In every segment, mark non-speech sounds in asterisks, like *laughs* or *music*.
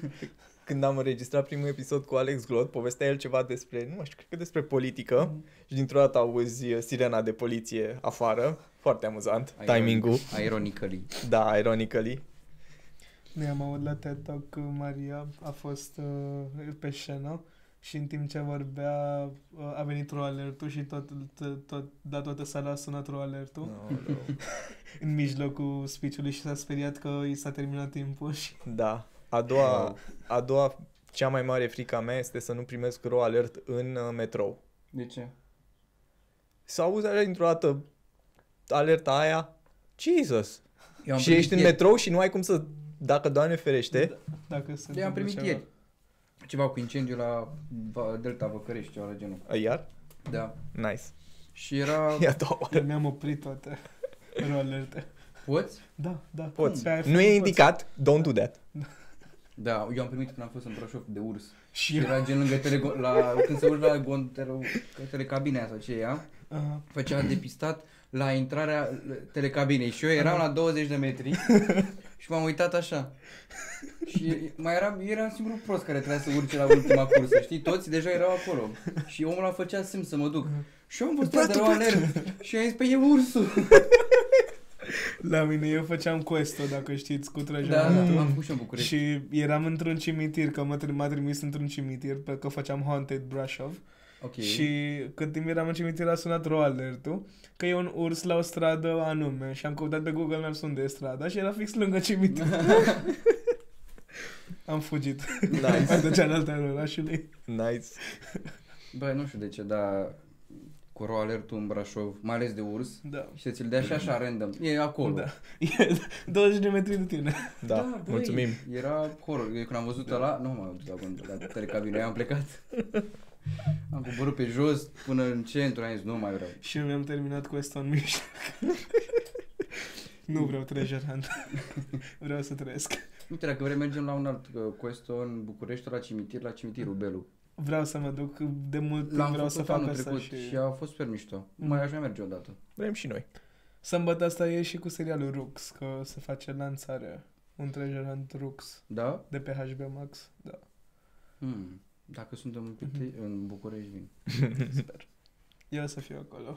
că... *laughs* Când am înregistrat primul episod cu Alex Glot, povestea el ceva despre, nu mai știu, cred că despre politică Mm. și dintr-o dată auzi uh, sirena de poliție afară. Foarte amuzant, Ironic- timing-ul. Ironically. Da, ironically. Noi am auzit la TED Talk că Maria a fost uh, pe scenă și în timp ce vorbea uh, a venit ro alertul și tot, tot, tot, da, toată sala a sunat ro alertul Aoleu. *laughs* în mijlocul speech-ului și s-a speriat că i s-a terminat timpul și Da. A doua, Wow. a doua, cea mai mare frică a mea este să nu primesc ro alert în uh, metrou. De ce? Să auzi așa dintr-o dată alerta aia, Jesus! Eu am și primit ești în ieri. metrou și nu ai cum să, dacă Doamne ferește, dacă se Eu am întâmplă primit ceva. ieri. Ceva cu incendiu la Va- Delta Văcărești, ceva la genul. iar? Da. Nice. Și era... *laughs* E a doua oară. Eu mi-am oprit toate *laughs* ro alerte. Poți? Da, da. Poți. Pe iPhone Nu e poți. indicat, don't do that. Da, eu am primit când am fost în Brașov de urs. Și Și era gen lângă tele, la, când se urci la gon, tele, telecabinea sau ce ea, Aha. făcea depistat la intrarea telecabinei și eu eram la 20 de metri și m-am uitat așa. Și mai era, era singurul prost care trebuia să urce la ultima cursă, știi? Toți deja erau acolo. Și omul ăla făcea semn să mă duc. Și eu am văzut de la alert. Și am zis, pe e ursul. *laughs* La mine eu făceam quest dacă știți, cu Da, trăjăratul. da, am făcut și în București. Și eram într-un cimitir, că mă, tri- m-a trimis într-un cimitir, pe că făceam Haunted Brashov. Ok. Și cât timp eram în cimitir a sunat ro alert că e un urs la o stradă anume și am căutat pe Google Maps unde e strada și era fix lângă cimitir. *laughs* am fugit. Nice. Pe de cealaltă a orașului. Nice. Bă, nu știu de ce, dar cu ro alertul în Brașov, mai ales de urs, Da. și să ți-l dea și așa random. E acolo. Da. *laughs* E 20 de metri de tine. Da, băi, mulțumim. Era horror. Eu când am văzut ăla, nu m-am dus la, gând- la telecabină, eu am plecat. am coborât pe jos până în centru, am zis, nu mai vreau. Și eu mi-am terminat quest în mijloc. nu vreau treasure hunt. vreau să trăiesc. Uite, dacă vrei mergem la un alt uh, questo în București, la cimitir, la cimitirul Belu. Vreau să mă duc de mult timp, L-am vreau să făcut fac anul asta trecut și... și... a fost super mișto. Mm. Mai aș mai merge odată. Vrem și noi. Sâmbătă asta e și cu serialul Rux, că se face lansare. Un treasure hunt Rux Da? de pe HBO Max. Da, Hmm. Dacă suntem în, Pite- Mhm. în București, vin. *laughs* sper. Eu o să fiu acolo.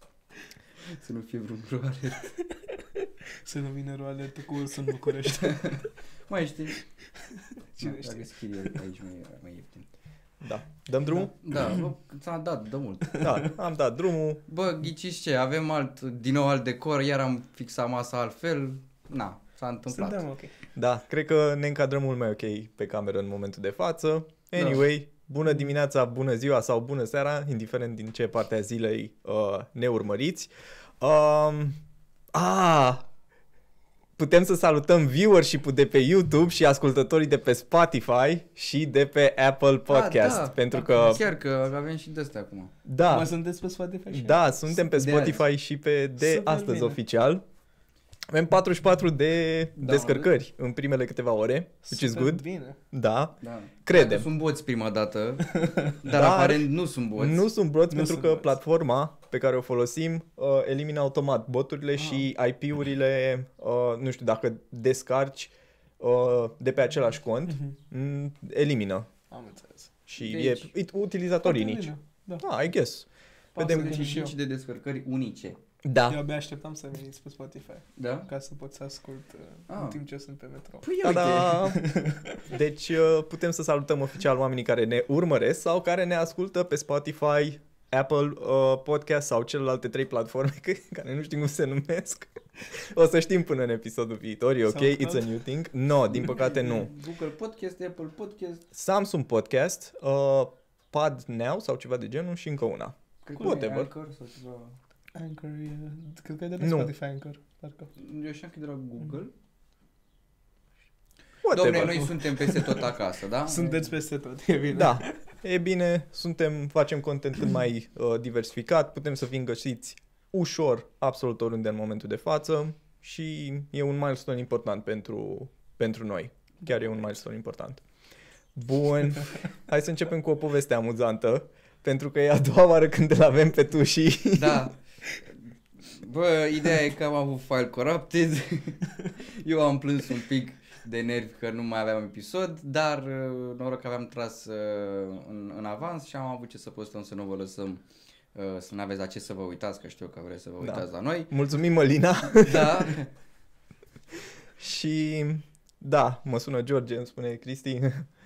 *laughs* Să nu fie vreun proare. *laughs* Să nu vină roale cu urs în București. mai știi? Cine Da, știe? Dacă scrie aici mai, mai ieftin. Da. Dăm drumul? Da, bă, ți-a dat, dă mult. Da, am dat drumul. Bă, ghiciți ce, avem alt, din nou alt decor, iar am fixat masa altfel. Na, s-a întâmplat. Suntem ok. Da, cred că ne încadrăm mult mai ok pe cameră în momentul de față. Anyway, bună dimineața, bună ziua sau bună seara, indiferent din ce parte a zilei uh, ne urmăriți. Um, a, putem să salutăm viewership-ul de pe YouTube și ascultătorii de pe Spotify și de pe Apple Podcast. Ah, da, pentru da, că, Chiar că avem și de-astea acum. Mă da, sunteți pe Spotify și da, suntem pe De Spotify și pe de Super astăzi bine. oficial. Avem 44 de Da, descărcări în primele câteva ore, which is Super good. bine. Da. Da. Credem. Dacă sunt boți prima dată, *laughs* dar, Dar aparent nu sunt boți. Nu sunt boți Nu pentru sunt că boți. platforma pe care o folosim uh, elimină automat boturile Ah. și IP-urile, uh, nu știu, dacă descarci uh, de pe același cont, Mhm. mm, elimină. Am înțeles. Și Deci- e it- utilizatorii Foarte nici. bine. Da. Da, I guess. Vedem- Vedem și eu. 45 de descărcări unice. Da. Eu abia așteptam să veniți pe Spotify Da? ca să pot să ascult uh, Ah. în timp ce sunt pe metro. Păi uite. Ta-da! *laughs* Deci uh, putem să salutăm oficial oamenii care ne urmăresc sau care ne ascultă pe Spotify, Apple uh, Podcast sau celelalte trei platforme *laughs* care nu știm cum se numesc. O să știm până în episodul viitor, e ok, SoundCloud? it's a new thing. No, din păcate nu. *laughs* Google Podcast, Apple Podcast. Samsung Podcast, uh, Pod Now sau ceva de genul și încă una. Cred că Whatever. e Anchor sau ceva. Anchor e... Cred că e de la Nu. Spotify Anchor. Parcă. Eu știam că e de la Google. Whatever. Domne, noi suntem peste tot acasă, da? Sunteți peste tot, e bine. Da, e bine, suntem, facem content cât mai uh, diversificat, putem să fim găsiți ușor absolut oriunde în momentul de față și e un milestone important pentru, pentru noi. Chiar e un milestone important. Bun, hai să începem cu o poveste amuzantă, pentru că e a doua oară când îl avem pe tu și... Da. Bă, ideea e că am avut file corrupted. *laughs* Eu am plâns un pic de nervi că nu mai aveam episod, dar uh, noroc că aveam tras uh, în, în avans și am avut ce să postăm să nu vă lăsăm uh, să nu aveți la ce să vă uitați, că știu că vreți să vă Da. uitați la noi. Mulțumim, Mălina. *laughs* Da, și da, mă sună George, îmi spune Cristi,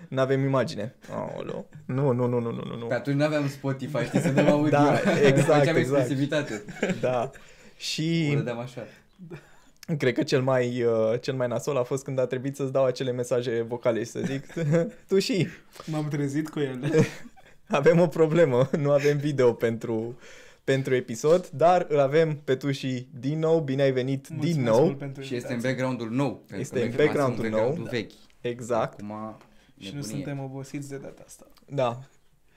n-avem imagine. Aoleu. Nu, nu, nu, nu, nu, nu, nu. pe atunci nu aveam Spotify, știi, să dăm audio. Da, exact, Făceam exact. exclusivitate. Da. Și O dădeam așa. cred că cel mai, uh, cel mai nasol a fost când a trebuit să-ți dau acele mesaje vocale și să zic, *laughs* tu și M-am trezit cu ele. *laughs* avem o problemă, nu avem video pentru, pentru episod, dar îl avem pe tu și din nou, bine ai venit din Mulțumesc nou. mult pentru Și este în invitație. background-ul nou. pentru Este că în noi filmasem background-ul în nou. background-ul Da. vechi. Exact, Acum, Și nu nebunie. suntem obosiți de data asta. da.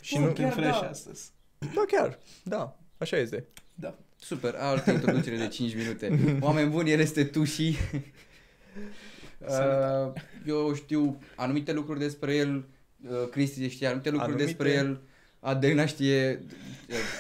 Și Bun, nu, Suntem chiar fresh da. astăzi. da, chiar, da, așa este. Da. Super, altă introducere de 5 minute. *laughs* Oameni buni, el este tu și... Salut. Uh, eu știu anumite lucruri despre el, uh, Cristi știe anumite lucruri Anumite. despre el, Adelina știe...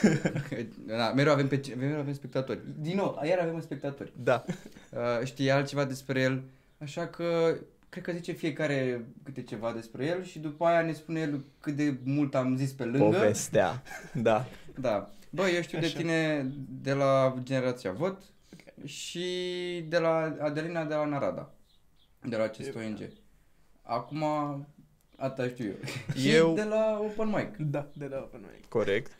Uh, *laughs* da, mereu avem, pe, mereu avem spectatori. Din nou, iar avem spectatori. Da, Uh, știe altceva despre el, așa că cred că zice fiecare câte ceva despre el și după aia ne spune el cât de mult am zis pe lângă. povestea, *laughs* da. Da. Bă, eu știu Așa. de tine de la Generația Vot și de la Adelina de la Narada, de la acest E ONG. Acum, asta știu eu. *laughs* Eu- și de la Open Mic. Da, de la Open Mic. Corect.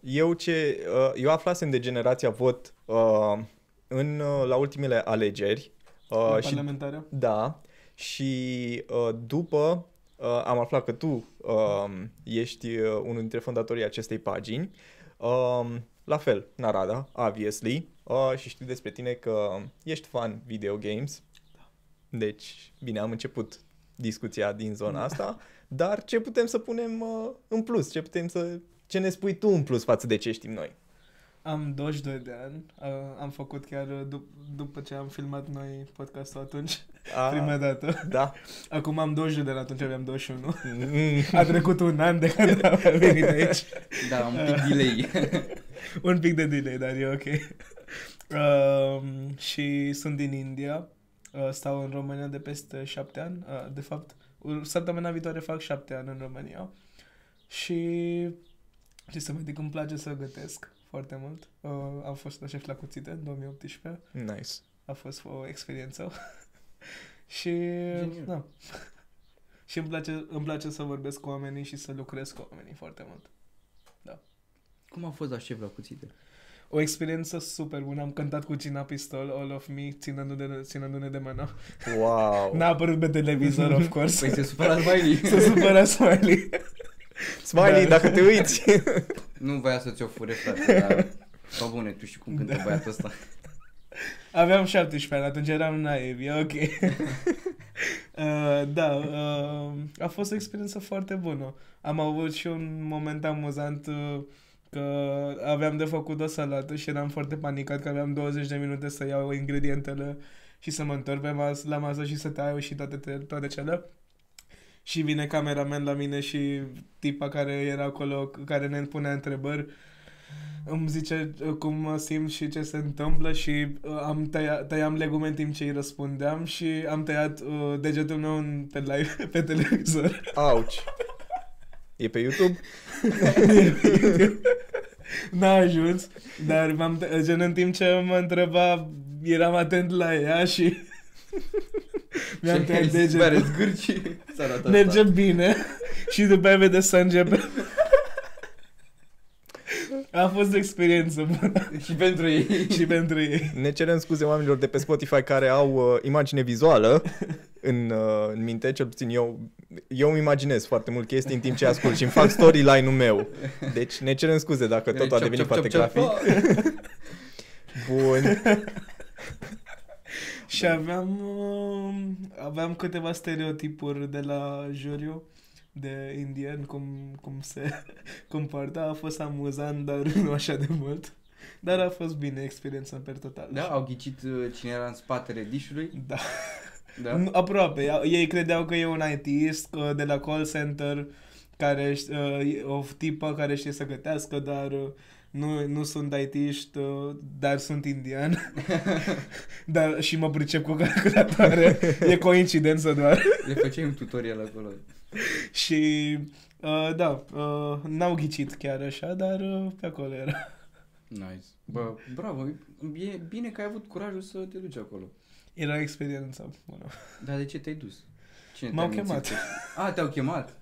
Eu ce uh, eu aflasem de generația vot uh, în uh, la ultimele alegeri La uh, și parlamentară. da și uh, după uh, am aflat că tu uh, ești uh, unul dintre fondatorii acestei pagini. Uh, la fel, Narada, obviously. Uh, și știu despre tine că ești fan video games. Deci, bine, am început discuția din zona asta, dar ce putem să punem uh, în plus? Ce putem să ce ne spui tu în plus față de ce știm noi? Am 22 de ani. Uh, am făcut chiar uh, dup- după ce am filmat noi podcastul atunci, A, prima dată. Da. *laughs* Acum am 22 de ani, atunci aveam 21. Mm, A trecut un an de când am *laughs* venit aici. Da, un pic delay. *laughs* un pic de delay, dar e ok. Um, și sunt din India. Uh, stau în România de peste șapte ani. Uh, de fapt, ur- săptămâna viitoare fac șapte ani în România. Și ce să mai zic, îmi place să gătesc foarte mult. Uh, am fost la șef la cuțite în 2018. nice. A fost o experiență. *laughs* și Genial. da. *laughs* și îmi place, îmi place să vorbesc cu oamenii și să lucrez cu oamenii foarte mult. Cum a fost la șef la cuțite? O experiență super bună. Am cântat cu Gina Pistol, All of Me, ținându-ne, ținându-ne de mână. Wow. *laughs* N-a apărut pe televizor, of course. Păi se supăra Smiley. Se supăra Smiley. Smiley, Da. dacă te uiți. *laughs* nu voia să ți-o fure, frate, dar... Bă, bune, tu știi cum cântă Da. băiatul ăsta. Aveam 17 ani, atunci eram naiv, e ok. *laughs* uh, da, uh, a fost o experiență foarte bună. Am avut și un moment amuzant uh, că aveam de făcut o salată și eram foarte panicat că aveam 20 de minute să iau ingredientele și să mă întorc pe mas- la masă și să taiu și toate, toate cele. Și vine cameraman la mine și tipa care era acolo, care ne punea întrebări, îmi zice uh, cum mă simt și ce se întâmplă și uh, am tăiat, tăiam legume în timp ce îi răspundeam și am tăiat uh, degetul meu în, pe live, *laughs* pe televizor. Auci. E pe YouTube? *laughs* N-a ajuns, dar m-am tăiat, gen în timp ce mă întreba, eram atent la ea și *laughs* mi-am tăiat Bare degetul. zgârci. *laughs* Salata Merge asta. bine *laughs* și după aia vede sânge pe... *laughs* A fost o experiență bună Și pentru ei. și pentru ei. Ne cerem scuze oamenilor de pe Spotify care au uh, imagine vizuală în, uh, în minte, cel puțin eu, eu îmi imaginez foarte mult chestii în timp ce ascult și îmi fac storyline-ul meu. Deci ne cerem scuze dacă totul a Ciop, devenit ciop, foarte ciop, ciop. grafic. Bun. Și aveam, uh, aveam câteva stereotipuri de la juriu de indian, cum, cum se *laughs* comporta. A fost amuzant, dar *laughs* nu așa de mult. Dar a fost bine experiența per total. Da, au ghicit uh, cine era în spatele dișului. Da. Da. Nu, Aproape. Ei credeau că e un IT de la call center care ș- uh, e o tipă care știe să gătească, dar uh, nu, nu sunt IT-ști, uh, dar sunt indian. *laughs* dar și mă pricep cu calculatoare. e coincidență doar. Le făceai un tutorial acolo. și uh, da, uh, n-au ghicit chiar așa, dar uh, pe acolo era. Nice. Bă, bravo. E bine că ai avut curajul să te duci acolo. Era experiența bună. Dar de ce te-ai dus? Cine M-au te-a mințit? chemat. A, te-au chemat?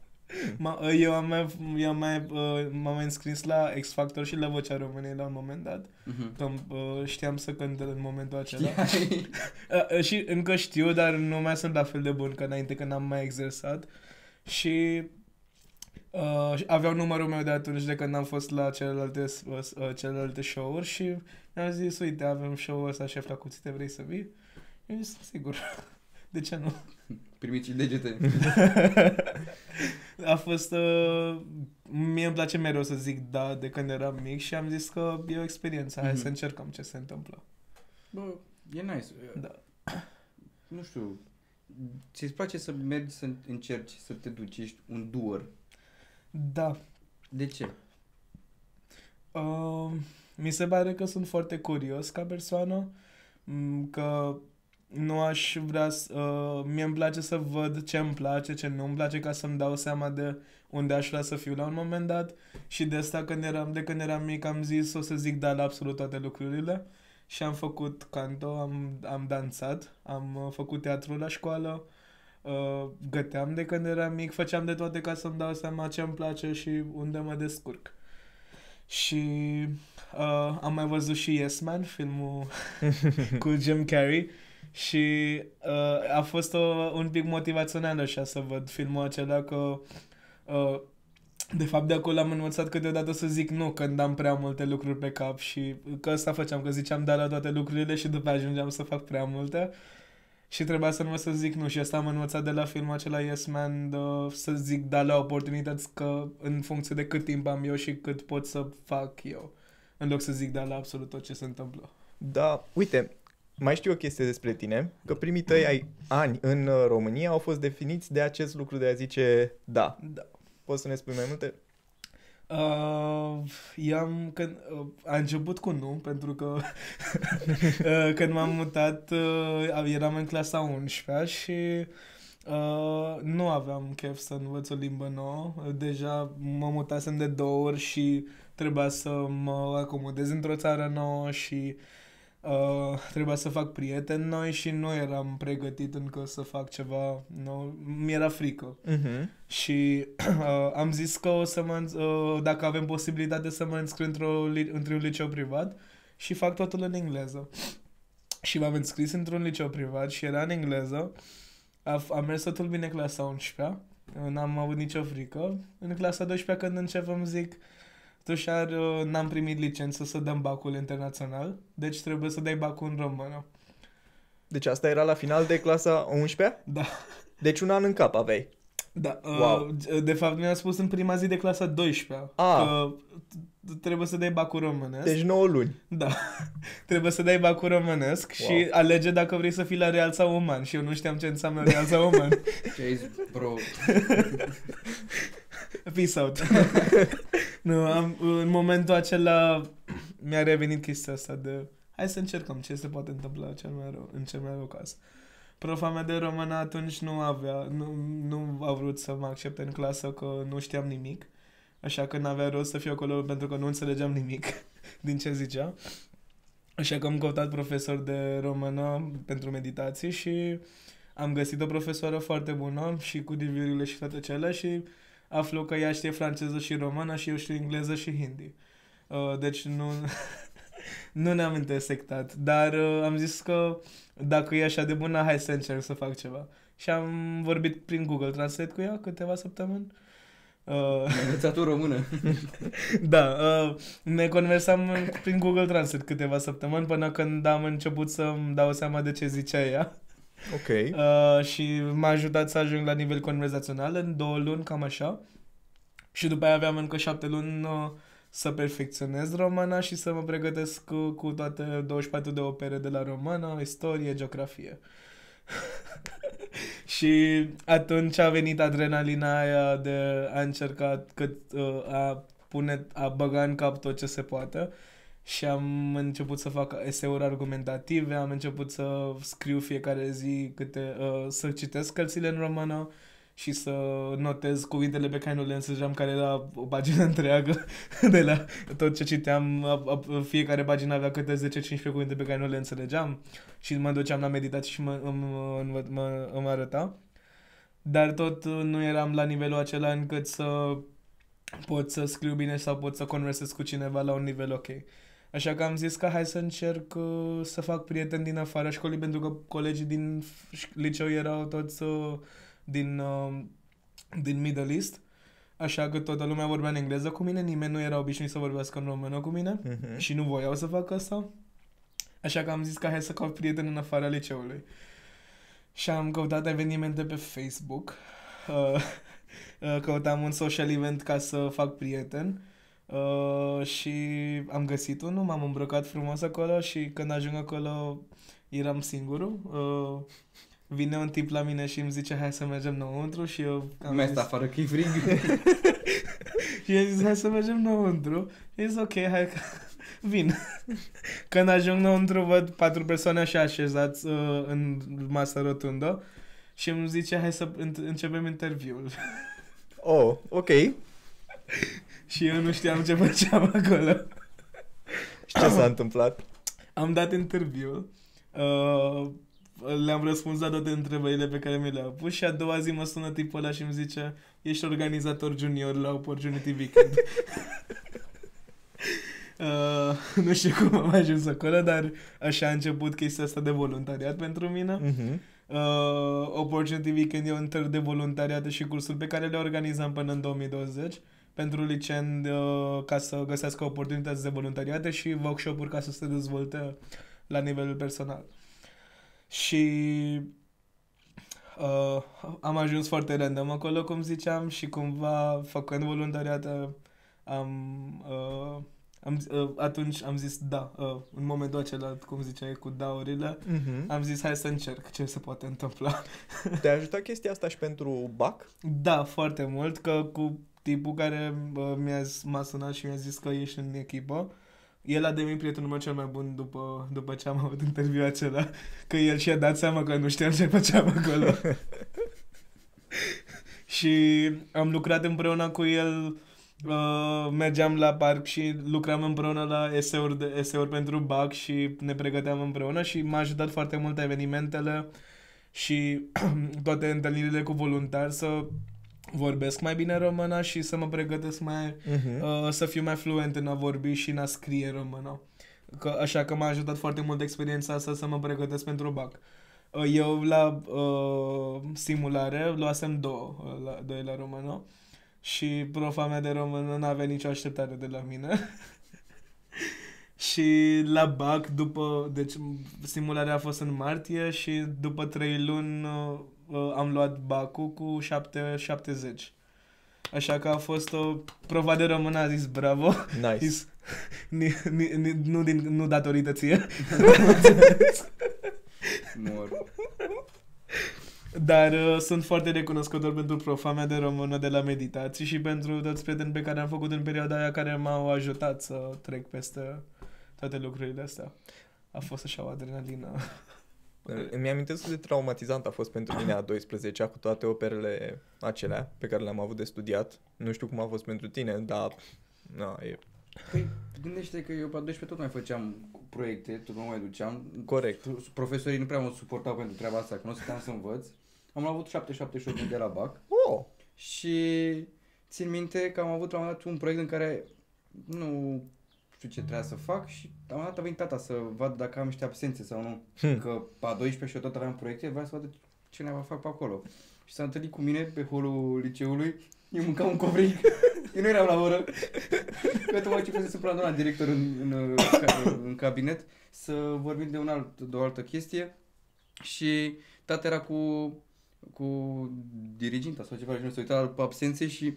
Ma, eu am mai, eu am mai, uh, m-am înscris la X Factor și la Vocea României la un moment dat. Mhm. Că uh, știam să cânt în momentul acela. Știai? Uh, *laughs* uh, și încă știu, dar nu mai sunt la fel de bun ca înainte, că n-am mai exersat. Și uh, aveau numărul meu de atunci de când am fost la celelalte, uh, uh, celelalte show-uri și mi-au zis, uite, avem show-ul ăsta, șef la cuțite, vrei să vii? Eu zis, sigur. *laughs* De ce nu? Primiți degete. *laughs* A fost... Uh, mie îmi place mereu să zic da de când eram mic și am zis că e o experiență, hai Mhm. să încercăm ce se întâmplă. Bă, e nice. Da. Nu știu. Ți-ți place să mergi să încerci să te duci, ești un doer. Da. De ce? Uh, mi se pare că sunt foarte curios ca persoană, m, că nu aș vrea să... Uh, mie îmi place să văd ce îmi place, ce nu îmi place, ca să-mi dau seama de unde aș vrea să fiu la un moment dat. Și de asta când eram, de când eram mic am zis o să zic da la absolut toate lucrurile. Și am făcut canto, am, am dansat, am uh, făcut teatru la școală, uh, găteam de când eram mic, făceam de toate ca să-mi dau seama ce îmi place și unde mă descurc. Și uh, am mai văzut și Yes Man, filmul *laughs* cu Jim Carrey și uh, a fost o, un pic motivațional așa să văd filmul acela că uh, de fapt de acolo am învățat câteodată să zic nu când am prea multe lucruri pe cap și că asta făceam, că ziceam da la toate lucrurile și după ajungeam să fac prea multe și trebuia să învăț să zic nu și asta am învățat de la filmul acela Yes Man de, să zic da la oportunități că în funcție de cât timp am eu și cât pot să fac eu în loc să zic da la absolut tot ce se întâmplă. Da, uite, mai știu o chestie despre tine, că primii tăi ai, ani în uh, România au fost definiți de acest lucru de a zice da. Da. Poți să ne spui mai multe? Uh, i-am, când, uh, a început cu nu, pentru că *laughs* uh, când m-am mutat uh, eram în clasa 11 și uh, nu aveam chef să învăț o limbă nouă. Deja mă mutasem de două ori și trebuia să mă acomodez într-o țară nouă și uh, trebuia să fac prieteni noi și nu eram pregătit încă să fac ceva nou. Mi-era frică. Uh-huh. Și *clears throat* uh, am zis că o să mă, îns- uh, dacă avem posibilitate să mă înscriu într-o, li- într-un liceu privat și fac totul în engleză. Și m-am înscris într-un liceu privat și era în engleză. A, a mers totul bine clasa 11 n-am avut nicio frică. În clasa 12 când încep îmi zic Tușar, uh, n-am primit licență să dăm bacul internațional, deci trebuie să dai bacul în română. Deci asta era la final de clasa 11 Da. Deci un an în cap aveai. Da, uh, Wow. de fapt mi-a spus în prima zi de clasa 12 Ah. că t- trebuie să dai bacul românesc. Deci 9 luni. Da, *laughs* trebuie să dai bacul românesc Wow. și alege dacă vrei să fii la real sau uman și eu nu știam ce înseamnă real sau uman. *laughs* Ce ai zis, bro? *laughs* Peace out. *laughs* nu, am, în momentul acela mi-a revenit chestia asta de hai să încercăm ce se poate întâmpla cel mai rău, în cel mai rău caz. Profa mea de română atunci nu avea, nu, nu a vrut să mă accepte în clasă că nu știam nimic. Așa că n-avea rost să fiu acolo pentru că nu înțelegeam nimic *laughs* din ce zicea. Așa că am căutat profesor de română pentru meditații și am găsit o profesoară foarte bună și cu review și toate cele și aflu că ea știe franceză și română și eu știu engleză și hindi. Uh, deci nu, *laughs* nu ne-am intersectat, dar uh, am zis că dacă e așa de bună, hai să încerc să fac ceva. Și am vorbit prin Google Translate cu ea câteva săptămâni. Uh, Ai învățat o română. *laughs* da, uh, ne conversam prin Google Translate câteva săptămâni până când am început să-mi dau seama de ce zicea ea. Ok. Uh, și m-a ajutat să ajung la nivel conversațional în două luni, cam așa. Și după aia aveam încă șapte luni uh, să perfecționez româna și să mă pregătesc cu, cu toate 24 de opere de la română, istorie, geografie. *laughs* și atunci a venit adrenalina aia de a încerca cât, uh, a pune, a băga în cap tot ce se poate și am început să fac eseuri argumentative, am început să scriu fiecare zi câte, uh, să citesc cărțile în română și să notez cuvintele pe care nu le înțelegeam, care era o pagină *laughs* întreagă de la tot ce citeam. A, a, fiecare pagină avea câte 10-15 cuvinte pe care nu le înțelegeam și mă duceam la meditație și mă, îmi, îmi, mă, îmi arăta. Dar tot nu eram la nivelul acela încât să pot să scriu bine sau pot să conversez cu cineva la un nivel ok. Așa că am zis că hai să încerc uh, să fac prieteni din afara școlii, pentru că colegii din liceu erau toți uh, din, uh, din Middle East. Așa că toată lumea vorbea în engleză cu mine, nimeni nu era obișnuit să vorbească în română cu mine Mhm. și nu voiau să fac asta. Așa că am zis că hai să caut prieteni în afara liceului. Și am căutat evenimente pe Facebook. *laughs* Uh, uh, căutam un social event ca să fac prieten. Uh, și am găsit unul, m-am îmbrăcat frumos acolo și când ajung acolo eram singurul. Uh, vine un tip la mine și îmi zice hai să mergem înăuntru și eu am Mai zis, sta afară că e frig. *laughs* și eu zis hai să mergem înăuntru. E zis ok, hai că *laughs* vin. *laughs* Când ajung înăuntru văd patru persoane așa așezați uh, în masă rotundă și îmi zice hai să în- începem interviul. Oh, ok. Și eu nu știam ce făceam acolo. Și ce s-a întâmplat? Am dat interviul. Uh, le-am răspuns la toate întrebările pe care mi le-au pus și a doua zi mă sună tipul ăla și îmi zice ești organizator junior la Opportunity Weekend. *laughs* uh, nu știu cum am ajuns acolo, dar așa a început chestia asta de voluntariat pentru mine. Mhm. Uh, Opportunity Weekend e un târg de voluntariat și cursuri pe care le organizam până în 2020 pentru liceni uh, ca să găsească oportunități de voluntariate și workshop-uri ca să se dezvolte la nivelul personal. Și uh, am ajuns foarte random acolo, cum ziceam, și cumva făcând voluntariat uh, am, uh, am, uh, atunci am zis da, uh, în momentul acela, cum ziceai, cu daurile, Mhm. am zis hai să încerc ce se poate întâmpla. Te-a ajutat chestia asta și pentru BAC? Da, foarte mult, că cu tipul care uh, mi-a, z- m-a sunat și mi-a zis că ești în echipă, el a devenit prietenul meu cel mai bun după, după ce am avut interviul acela, că el și-a dat seama că nu știam ce făceam acolo. *laughs* și am lucrat împreună cu el, uh, mergeam la parc și lucram împreună la eseuri, de, eseuri pentru BAC și ne pregăteam împreună și m-a ajutat foarte mult evenimentele și *clears throat* toate întâlnirile cu voluntari să vorbesc mai bine română și să mă pregătesc mai, Mhm. uh, să fiu mai fluent în a vorbi și în a scrie română. Că, așa că m-a ajutat foarte mult experiența asta să mă pregătesc pentru BAC. Uh, Eu la uh, simulare luasem două, uh, la, doi la română și profa mea de română n-avea nicio așteptare de la mine. *laughs* și la BAC, după, deci simularea a fost în martie și după trei luni uh, uh, am luat BAC-ul cu 7, 70. Așa că a fost o prova de română, a zis bravo. Nice. Zis, ni, ni, ni, nu, din, nu datorită ție. Mor. Dar uh, sunt foarte recunoscător pentru profa mea de română de la meditații și pentru toți prieteni pe care am făcut în perioada aia care m-au ajutat să trec peste toate lucrurile astea. A fost așa o adrenalină. Îmi amintesc cât de traumatizant a fost pentru mine a 12 cu toate operele acelea pe care le-am avut de studiat. Nu știu cum a fost pentru tine, dar na, e Păi, gândește că eu pe a 12 tot mai făceam proiecte, tot nu mai duceam. corect. Profesorii nu prea mă suportau pentru treaba asta, că nu stăteam să învăț. Am avut 778 de la BAC Oh, și țin minte că am avut la un moment dat un proiect în care nu știu ce trebuia să fac și am dat a venit tata să vad dacă am niște absențe sau nu. Hmm. Că pe a 12 și eu tot aveam proiecte, vreau să vadă ce ne va fac pe acolo. Și s-a întâlnit cu mine pe holul liceului, eu mâncam un covric, *laughs* eu nu eram la oră. *laughs* Că tocmai ce să până doamna director în, în, în, în, cabinet să vorbim de, un alt, de o altă chestie și tata era cu, cu diriginta sau ceva și nu se uita la absențe și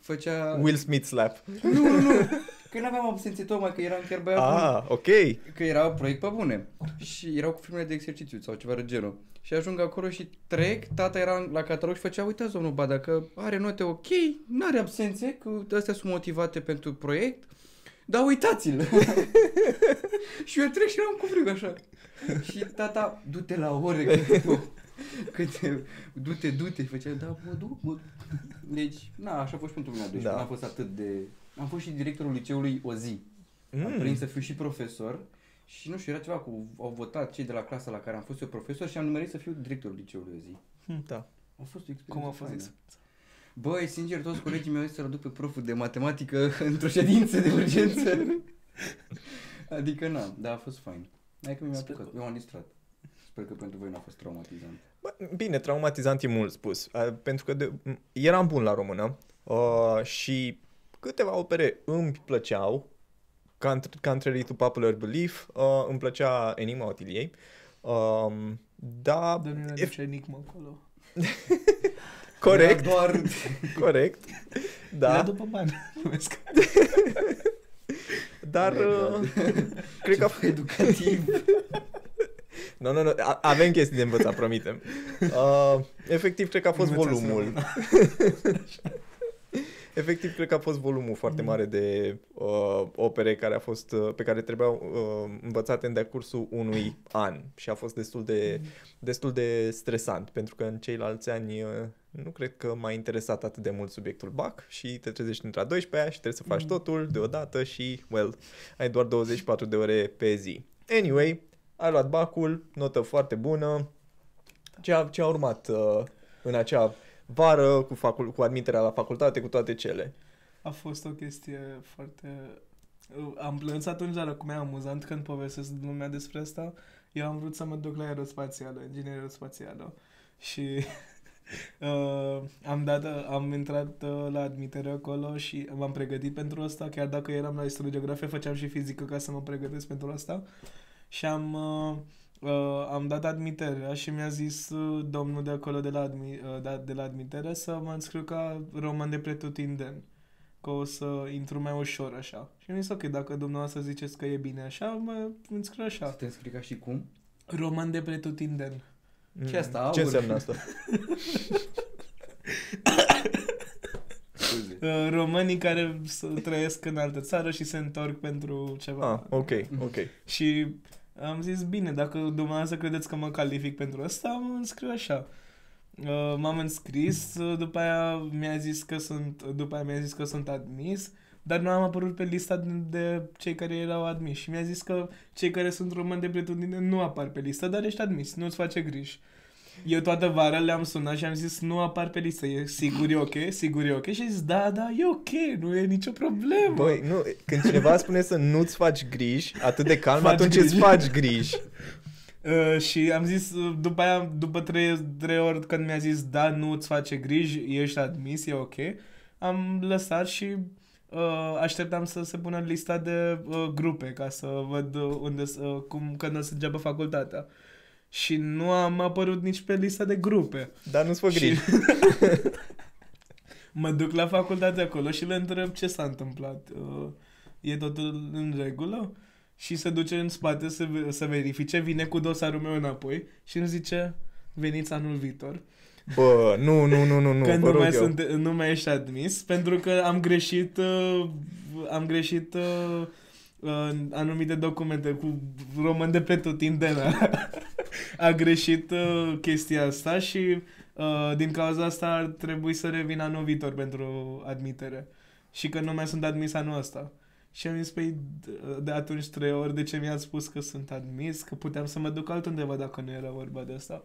făcea... Will Smith slap. Nu, nu, nu. *laughs* Că n-aveam absențe tocmai, că eram chiar băiat bun. Ah, ok. Că era un proiect pe bune. Și erau cu filmele de exercițiu sau ceva de genul. Și ajung acolo și trec, tata era la catalog și făcea, uitați domnul Bada că are note ok, nu are absențe, că astea sunt motivate pentru proiect, dar uitați-l. *laughs* și eu trec și eram cu frig așa. Și tata, du-te la ore, că Câte, du-te, du-te, făcea, da, mă duc, mă duc. Deci, na, așa a fost și pentru mine a 12, Da. n-am fost atât de... Am fost și directorul liceului o zi. Am Mm. prins să fiu și profesor și nu știu, era ceva cu, au votat cei de la clasa la care am fost eu profesor și am numerit să fiu directorul liceului o zi. Da. A fost o experiență Cum a fost faină. zis? Băi, sincer, toți colegii mei au zis să-l duc pe proful de matematică *laughs* într-o ședință de urgență. *laughs* adică, na, dar a fost fain. Hai că mi-a Sper apucat, că- eu am distrat. Sper că pentru voi n-a fost traumatizant. Bă, Bine, traumatizant e mult spus, a, pentru că de, m- eram bun la română uh, și câteva opere îmi plăceau, Contr- contrary to popular belief, uh, îmi plăcea Enigma Otiliei, um, da, Dar nu era Ef- nici enigmă acolo. *laughs* corect, Era doar... *laughs* corect, Era da, după bani. *laughs* Numesc. dar uh, cred că a Ceva educativ. Nu, nu, nu, a- avem chestii de învățat, promitem. Uh, efectiv, cred că a fost Învățați volumul. Efectiv, cred că a fost volumul foarte mare de uh, opere care a fost, uh, pe care trebuiau uh, învățate în decursul unui an și a fost destul de, destul de stresant, pentru că în ceilalți ani uh, nu cred că m-a interesat atât de mult subiectul BAC și te trezești între a 12 și trebuie să faci Mm. totul deodată și, well, ai doar 24 de ore pe zi. Anyway, ai luat bacul, notă foarte bună. Ce a, ce a urmat uh, în acea vară cu, facul, cu admiterea la facultate, cu toate cele? A fost o chestie foarte... Am plâns atunci, dar acum e amuzant când povestesc lumea despre asta. Eu am vrut să mă duc la aerospațială, inginerie aerospațială. Și *laughs* uh, am, dat, am intrat uh, la admitere acolo și m-am pregătit pentru asta. Chiar dacă eram la istorie geografie, făceam și fizică ca să mă pregătesc pentru asta. Și am, uh, uh, am dat admiterea și mi-a zis uh, domnul de acolo de la, admi, uh, de, de la admitere să mă înscriu ca roman de pretutindeni că o să intru mai ușor așa. Și mi-a zis, ok, dacă dumneavoastră ziceți că e bine așa, mă înscriu așa. Să te înscrii ca și cum? Roman de pretutindeni. Ce asta, Ce aur? înseamnă asta? *laughs* Scuze. Uh, românii care s- trăiesc în altă țară și se întorc pentru ceva. Ah, ok, ok. Și am zis, bine, dacă dumneavoastră credeți că mă calific pentru asta, mă înscriu așa. Uh, m-am înscris, uh, după aia mi-a zis că sunt, după aia mi-a zis că sunt admis, dar nu am apărut pe lista de, de cei care erau admiși. Și mi-a zis că cei care sunt români de pretutindeni nu apar pe listă, dar ești admis, nu-ți face griji. Eu toată vara le-am sunat și am zis nu apar pe listă, e sigur e ok, sigur e ok și a zis da, da, e ok, nu e nicio problemă. Băi, nu, când cineva spune să nu-ți faci griji, atât de calm, Faci atunci griji. îți faci griji. *laughs* Uh, și am zis, uh, după aia, după trei, trei ori când mi-a zis da, nu îți face griji, ești admis, e ok, am lăsat și uh, așteptam să se pună lista de uh, grupe ca să văd uh, unde, s- uh, cum, când o să înceapă facultatea. Și nu am apărut nici pe lista de grupe. Dar nu-ți fă griji. mă duc la facultate acolo și le întreb ce s-a întâmplat. Uh, e totul în regulă? Și se duce în spate să, ve- să verifice, vine cu dosarul meu înapoi și îmi zice, veniți anul viitor. Bă, nu, nu, nu, nu, nu, că vă nu rog mai, eu. sunt, nu mai ești admis, pentru că am greșit, uh, am greșit uh, uh, anumite documente cu român de pretutindeni. *laughs* A greșit uh, chestia asta și uh, din cauza asta ar trebui să revin anul viitor pentru admitere. Și că nu mai sunt admis anul ăsta. Și am zis, păi, d- de atunci trei ori, de ce mi-ați spus că sunt admis? Că puteam să mă duc altundeva dacă nu era vorba de asta.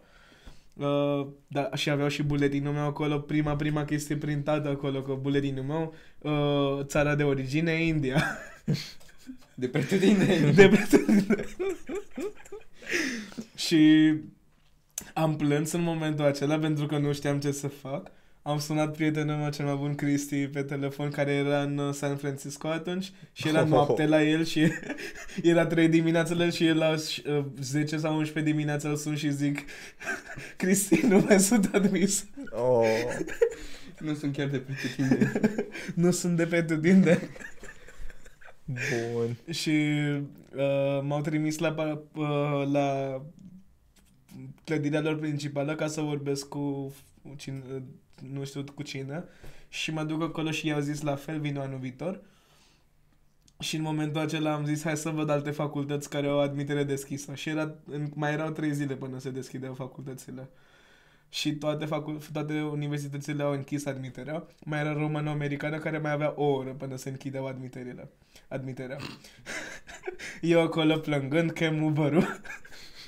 Uh, da, și aveau și buletinul meu acolo, prima, prima chestie printată acolo, că buletinul meu, uh, țara de origine e India. *laughs* De pretutindeni. de și am plâns în momentul acela pentru că nu știam ce să fac. Am sunat prietenul meu cel mai bun, Cristi, pe telefon, care era în uh, San Francisco atunci și era *laughs* Oh. noapte la el și *laughs* era 3 dimineațele și el la uh, 10 sau 11 dimineața îl sun și zic *laughs* Cristi, nu mai sunt admis. Oh. Nu sunt chiar de pretutindeni. Nu sunt de pe tutinde. Bun. Și uh, m-au trimis la, pa- uh, la clădirea lor principală ca să vorbesc cu cine, nu știu cu cine și mă duc acolo și i-au zis la fel, vin anul viitor. Și în momentul acela am zis, hai să văd alte facultăți care au admitere deschisă. Și era, în- mai erau trei zile până se deschideau facultățile. Și toate, facul- toate universitățile au închis admiterea. Mai era romano-americană care mai avea o oră până se închideau admiterile. Admiterea. *laughs* Eu acolo plângând, chem Uber-ul.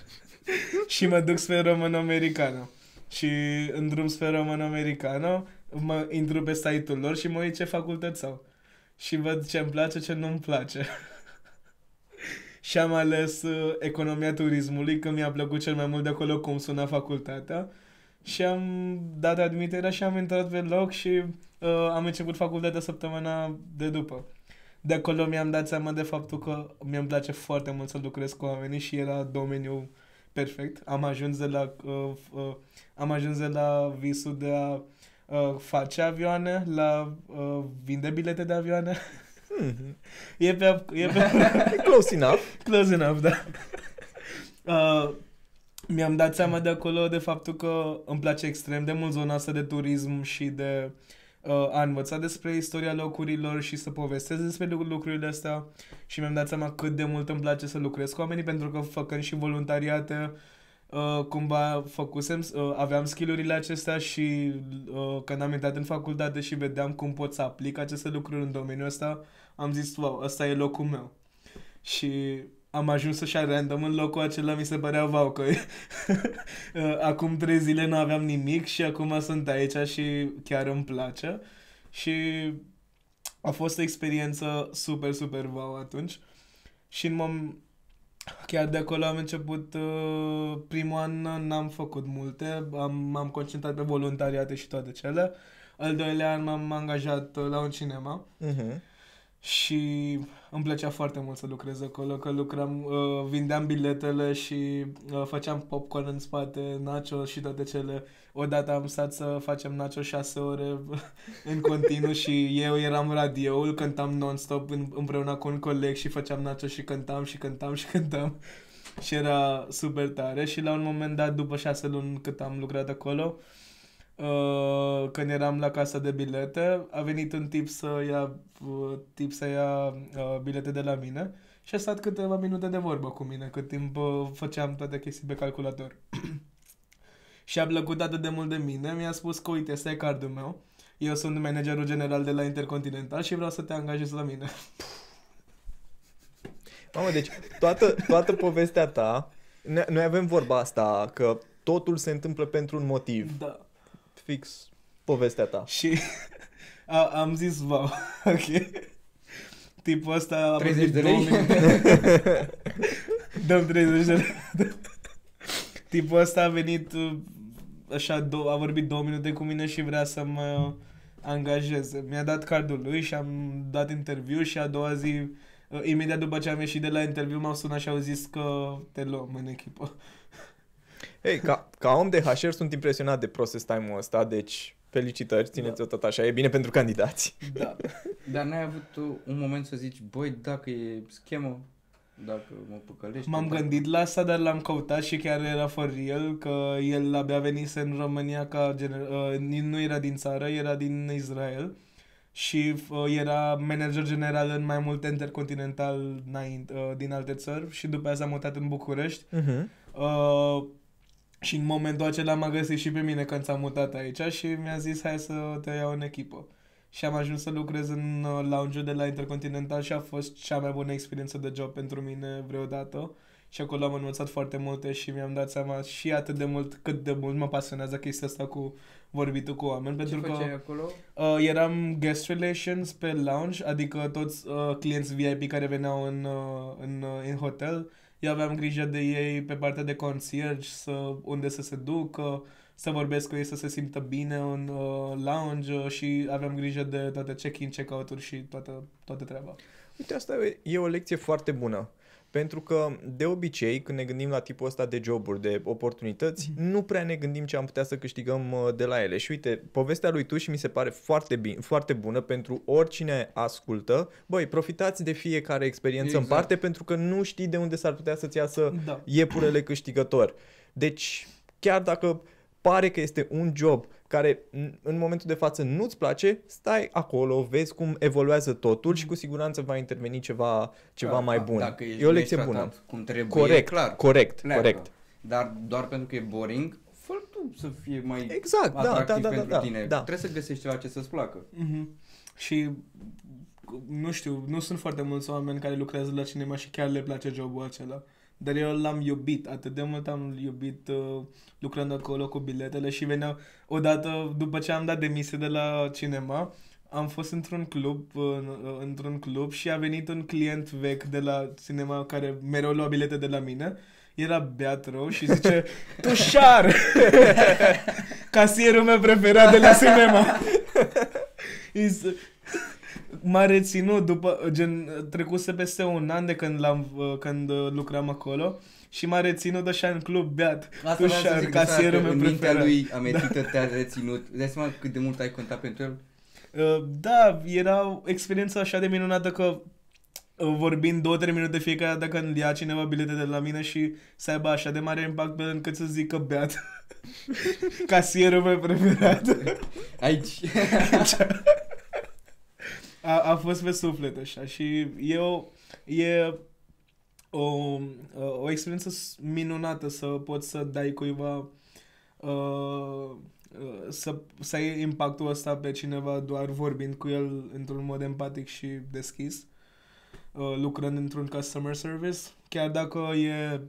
*laughs* și mă duc spre romano-americană. Și în drum spre romano-americană mă intru pe site-ul lor și mă uit ce facultăți au. Și văd ce îmi place, ce nu-mi place. *laughs* și am ales uh, economia turismului, că mi-a plăcut cel mai mult de acolo cum suna facultatea. Și am dat admiterea și am intrat pe loc și uh, am început facultatea săptămâna de după. De acolo mi-am dat seama de faptul că mi-mi place foarte mult să lucrez cu oamenii și era domeniul perfect. Am ajuns de la, uh, uh, am ajuns de la visul de a uh, face avioane la uh, vinde bilete de avioane. Hmm. *laughs* E pe, e pe *laughs* Close enough. close enough, da. Uh, *laughs* mi-am dat seama de acolo de faptul că îmi place extrem de mult zona asta de turism și de uh, a învăța despre istoria locurilor și să povestesc despre lu- lucrurile astea și mi-am dat seama cât de mult îmi place să lucrez cu oamenii pentru că făcând și voluntariate uh, cumva făcusem, uh, aveam skillurile acestea și uh, când am intrat în facultate și vedeam cum pot să aplic aceste lucruri în domeniul ăsta, am zis, wow, ăsta e locul meu. Și am ajuns așa random în locul acela, mi se părea wow că *laughs* uh, acum trei zile nu aveam nimic și acum sunt aici și chiar îmi place. Și a fost o experiență super, super wow atunci. Și în mom- chiar de acolo am început uh, primul an n-am făcut multe, am, m-am concentrat pe voluntariate și toate cele. Al doilea an m-am angajat uh, la un cinema Mhm. Și îmi plăcea foarte mult să lucrez acolo, că lucram, uh, vindeam biletele și uh, făceam popcorn în spate, nacho și toate cele. Odată am stat să facem nacho șase ore *laughs* în continuu și eu eram radioul, cântam non-stop în, împreună cu un coleg și făceam nacho și cântam și cântam și cântam. Și era super tare și la un moment dat, după șase luni cât am lucrat acolo, uh, când eram la casa de bilete, a venit un tip să ia, uh, tip să ia uh, bilete de la mine și a stat câteva minute de vorbă cu mine, cât timp uh, făceam toate chestii pe calculator. *clears throat* și a plăcut atât de mult de mine, mi-a spus că uite, ăsta e cardul meu, eu sunt managerul general de la Intercontinental și vreau să te angajezi la mine. *laughs* Mamă, deci toată, toată povestea ta, ne- noi avem vorba asta, că totul se întâmplă pentru un motiv. Da. Fix povestea ta. Și *laughs* a, am zis, wow, *laughs* ok. Tipul ăsta a 30 de vorbit două lei? minute. *laughs* Dăm 30 de lei. Tipul ăsta a venit uh, așa, dou- a vorbit două minute cu mine și vrea să mă angajeze. Mi-a dat cardul lui și am dat interviu și a doua zi, uh, imediat după ce am ieșit de la interviu, m-au sunat și au zis că te luăm în echipă. Ei, ca, ca om de HR sunt impresionat de process time-ul ăsta, deci felicitări, țineți-o tot așa, e bine pentru candidați. Da. Dar n-ai avut uh, un moment să zici, băi, dacă e schemă, dacă mă păcălește. M-am dacă... gândit la asta, dar l-am căutat și chiar era for real, că el abia venise în România ca gener- uh, nu era din țară, era din Israel și uh, era manager general în mai multe intercontinental înainte, uh, din alte țări și după aia s-a mutat în București Uh-huh. uh, și în momentul acela m-a găsit și pe mine când s-a mutat aici și mi-a zis hai să te iau în echipă. Și am ajuns să lucrez în uh, lounge de la Intercontinental și a fost cea mai bună experiență de job pentru mine vreodată. Și acolo am învățat foarte multe și mi-am dat seama și atât de mult cât de mult mă pasionează chestia asta cu vorbitul cu oameni. Ce Pentru că făceai acolo? uh, eram guest relations pe lounge, adică toți uh, clienți VIP care veneau în, uh, în, uh, în hotel. Eu aveam grijă de ei pe partea de concierge, să, unde să se ducă, să vorbesc cu ei, să se simtă bine în uh, lounge uh, și aveam grijă de toate check-in, check-out-uri și toată, toată treaba. Uite, asta e- e o lecție foarte bună. Pentru că, de obicei, când ne gândim la tipul ăsta de joburi, de oportunități, Mhm. nu prea ne gândim ce am putea să câștigăm uh, de la ele. Și uite, povestea lui tu și mi se pare foarte, bine, foarte bună pentru oricine ascultă. Băi, profitați de fiecare experiență Exact. în parte pentru că nu știi de unde s-ar putea să-ți iasă Da. iepurele câștigător. Deci, chiar dacă pare că este un job care n- în momentul de față nu-ți place, stai acolo, vezi cum evoluează totul și cu siguranță va interveni ceva, ceva Da, mai da, bun. Dacă ești, e o nu lecție ești bună. tratat Cum trebuie, Corect, e clar. corect, pleacă. corect. Dar doar pentru că e boring, fă tu să fie mai Exact, da, da, atractiv da, da, pentru da, tine. da. Trebuie să găsești ceva ce să-ți placă. Mhm. Și nu știu, nu sunt foarte mulți oameni care lucrează la cinema și chiar le place jobul acela. Dar eu l-am iubit, atât de mult am iubit uh, lucrând acolo cu biletele și veneau odată după ce am dat demisie de la cinema, am fost într-un club, uh, în- într-un club și a venit un client vechi de la cinema care mereu lua bilete de la mine. Era beat rău și zice, *laughs* Tușar! *laughs* Casierul meu preferat de la cinema. *laughs* Is- M-a reținut după, gen, trecuse peste un an de când, l-am, uh, când uh, lucram acolo și m-a reținut așa în club beat. Asta vreau să Tușar, zic, casierul că meu în mintea preferat. lui ametită te-a reținut. Dai seama cât de mult ai contat pentru el? Uh, Da, era o experiență așa de minunată că uh, vorbind două, trei minute fiecare dată când ia cineva bilete de la mine și să aibă așa de mare impact pe el încât să zică beat. *laughs* Casierul meu preferat. Aici. A, a fost pe suflet așa și e o, e o, o experiență s- minunată să poți să dai cuiva uh, uh, să, să ai impactul ăsta pe cineva doar vorbind cu el într-un mod empatic și deschis uh, lucrând într-un customer service chiar dacă e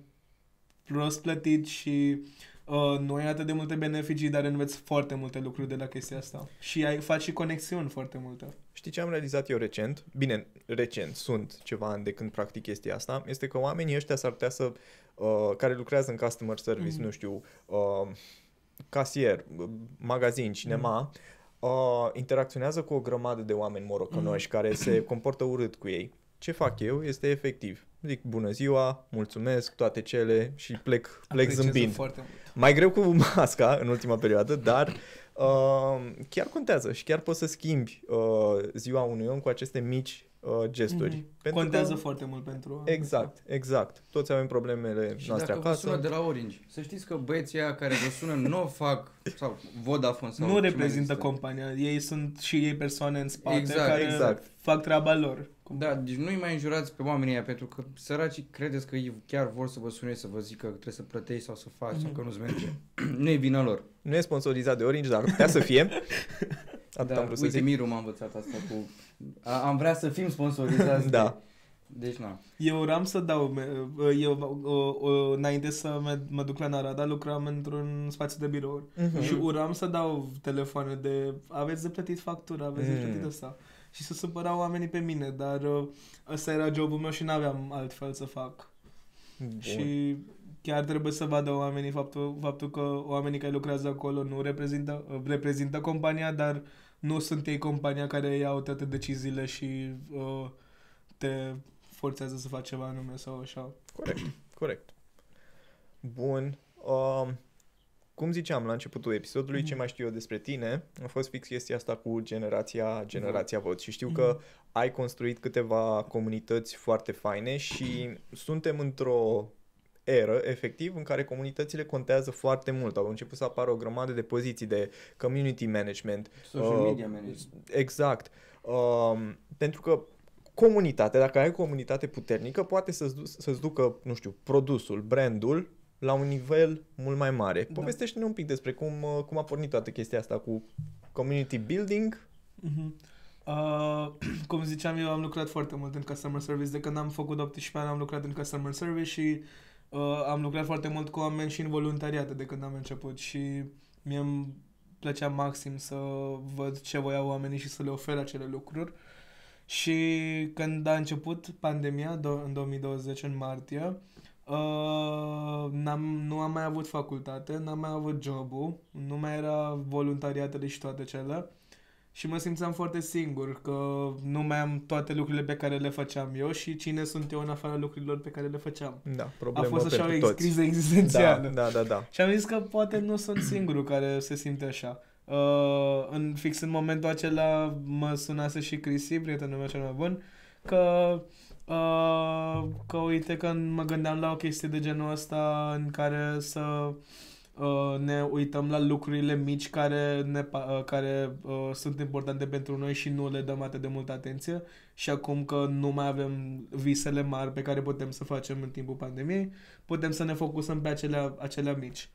prost plătit și uh, nu ai atât de multe beneficii, dar înveți foarte multe lucruri de la chestia asta. Și ai, faci și conexiuni foarte multe. Știi ce am realizat eu recent? Bine, recent, sunt ceva ani de când practic chestia asta, este că oamenii ăștia s-ar putea să, uh, care lucrează în customer service, Mhm. nu știu, uh, casier, uh, magazin, cinema, uh, interacționează cu o grămadă de oameni morocănoși care se comportă urât cu ei. Ce fac eu este efectiv. Zic bună ziua, mulțumesc, toate cele și plec, plec Apreciez zâmbind. foarte mult. Mai greu cu *laughs* masca în ultima perioadă, dar uh, chiar contează și chiar poți să schimbi uh, ziua unui om cu aceste mici uh, gesturi. Mhm. Pentru Contează că, foarte mult pentru... Exact, exact. Toți avem problemele Și noastre dacă vă acasă. sună de la Orange, să știți că băieții aia care vă sună nu o fac, sau Vodafone sau Nu ce mai reprezintă există. compania, ei sunt și ei persoane în spate Exact, care exact. fac treaba lor. Da, deci nu-i mai înjurați pe oamenii ăia, pentru că săracii credeți că ei chiar vor să vă sune să vă zică că trebuie să plătești sau să faci sau că nu-ți merge. *clears throat* nu e vina lor. Nu e sponsorizat de Orange, dar ar putea să fie. *laughs* Atât da, am vrut să uite, zic. Miru m-a învățat asta cu... A, am vrea să fim sponsorizați. *laughs* Da. De... Deci, na. Eu uram să dau, me- eu o, o, înainte să mă, mă duc la Narada, lucram într-un spațiu de birouri. Mhm. Și uram să dau telefoane de aveți de plătit factură, aveți de Mm. plătit asta. Și să supărau oamenii pe mine, dar uh, ăsta era jobul meu și n-aveam altfel să fac. Bun. Și chiar trebuie să vadă oamenii faptul, faptul că oamenii care lucrează acolo nu reprezintă, uh, reprezintă compania, dar nu sunt ei compania care iau toate deciziile și uh, te forțează să faci ceva anume sau așa. Corect, corect. Bun. Um, cum ziceam la începutul episodului, ce Mhm. mai știu eu despre tine, a fost fix chestia asta cu generația, generația Vot. Și știu Mhm. că ai construit câteva comunități foarte faine și suntem într-o eră, efectiv, în care comunitățile contează foarte mult. Au început să apară o grămadă de poziții de community management, Social Uh, media management. Exact. Um, pentru că comunitate, dacă ai o comunitate puternică, poate să-ți, du- să-ți ducă, nu știu, produsul, brandul la un nivel mult mai mare. Da. Povestește-ne un pic despre cum, uh, cum a pornit toată chestia asta cu community building. Mhm. Uh, *clears throat* cum ziceam, eu am lucrat foarte mult în customer service. De când am făcut 18 ani am lucrat în customer service și uh, am lucrat foarte mult cu oameni și în voluntariate de când am început și mie îmi plăcea maxim să văd ce voiau oamenii și să le ofer acele lucruri. Și când a început pandemia do- în 2020, în martie, uh, n-am, nu am mai avut facultate, n-am mai avut jobul, nu mai era voluntariatele și toate cele. și mă simțeam foarte singur, că nu mai am toate lucrurile pe care le făceam eu și cine sunt eu în afara lucrurilor pe care le făceam. Da, A problemă fost așa o pentru ex- criză toți. existențială. Da, da, da, da. Și am zis că poate nu sunt singurul care se simte așa. Uh, în, fix în momentul acela mă sunase și Cristi, prietenul meu cel mai bun, că, uh, că uite că mă gândeam la o chestie de genul ăsta în care să uh, ne uităm la lucrurile mici care, ne, pa- uh, care uh, sunt importante pentru noi și nu le dăm atât de multă atenție și acum că nu mai avem visele mari pe care putem să facem în timpul pandemiei, putem să ne focusăm pe acelea, acelea mici.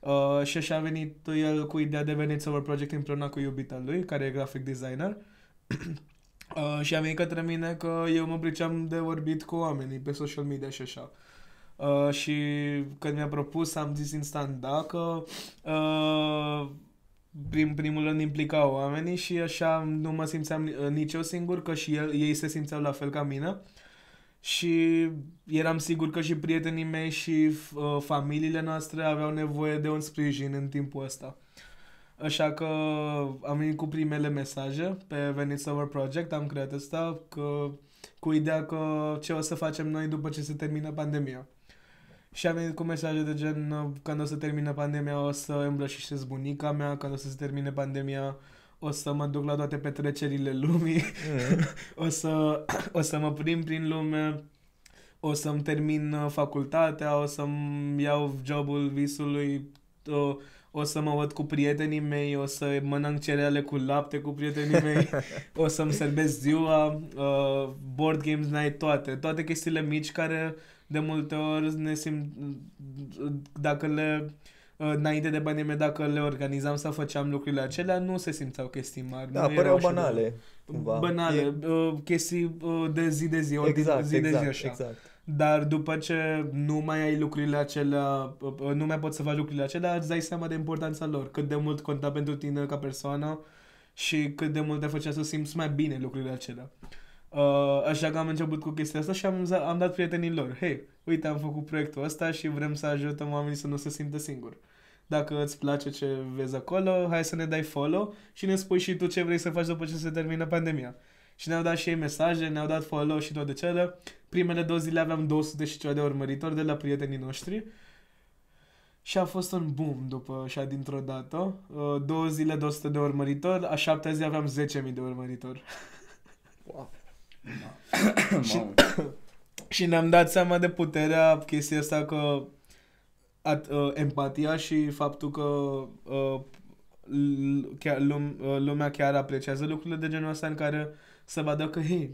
Uh, și așa a venit el cu ideea de venit Summer Project împreună cu iubita lui, care e graphic designer. *clears throat* uh, și a venit către mine că eu mă priceam de vorbit cu oamenii pe social media și așa. Uh, și când mi-a propus am zis instant da că uh, prim, primul rând implica oamenii și așa nu mă simțeam uh, nici eu singur, că și el, ei se simțeau la fel ca mine. Și eram sigur că și prietenii mei și uh, familiile noastre aveau nevoie de un sprijin în timpul ăsta. Așa că am venit cu primele mesaje pe Venit Summer Project, am creat asta că, cu ideea că ce o să facem noi după ce se termină pandemia. Și am venit cu mesaje de gen uh, când o să termină pandemia o să îmbrășișez bunica mea, când o să se termine pandemia o să mă duc la toate petrecerile lumii, Mm. *laughs* o să, o să mă prim prin lume, o să-mi termin uh, facultatea, o să-mi iau jobul visului, o, o să mă văd cu prietenii mei, o să mănânc cereale cu lapte cu prietenii mei, *laughs* o să-mi serbesc ziua, uh, board games night, toate. Toate chestiile mici care de multe ori ne simt, dacă le uh, înainte de pandemie, dacă le organizam sau făceam lucrurile acelea, nu se simțeau chestii mari. Da, nu erau păreau așa de- banale. Cumva. banale, E- uh, chestii uh, de zi de zi, ordine- Exact, zi de zi exact, așa. exact. Dar după ce nu mai ai lucrurile acelea, uh, uh, nu mai poți să faci lucrurile acelea, îți dai seama de importanța lor, cât de mult conta pentru tine ca persoană și cât de mult te făcea să simți mai bine lucrurile acelea. Uh, așa că am început cu chestia asta și am, za- am dat prietenilor, hei, uite, am făcut proiectul ăsta și vrem să ajutăm oamenii să nu se simtă singuri. Dacă îți place ce vezi acolo, hai să ne dai follow și ne spui și tu ce vrei să faci după ce se termină pandemia. Și ne-au dat și ei mesaje, ne-au dat follow și toate cele. Primele două zile aveam 200 și ceva de urmăritori de la prietenii noștri. Și a fost un boom după așa dintr-o dată. Uh, Două zile 200 de urmăritori, a șaptea zi aveam 10.000 de urmăritori. Wow. *coughs* Mamă. *coughs* Și ne-am dat seama de puterea chestia asta că at, uh, empatia și faptul că uh, l- chiar, lum, uh, lumea chiar apreciază lucrurile de genul ăsta în care să vadă că, hei,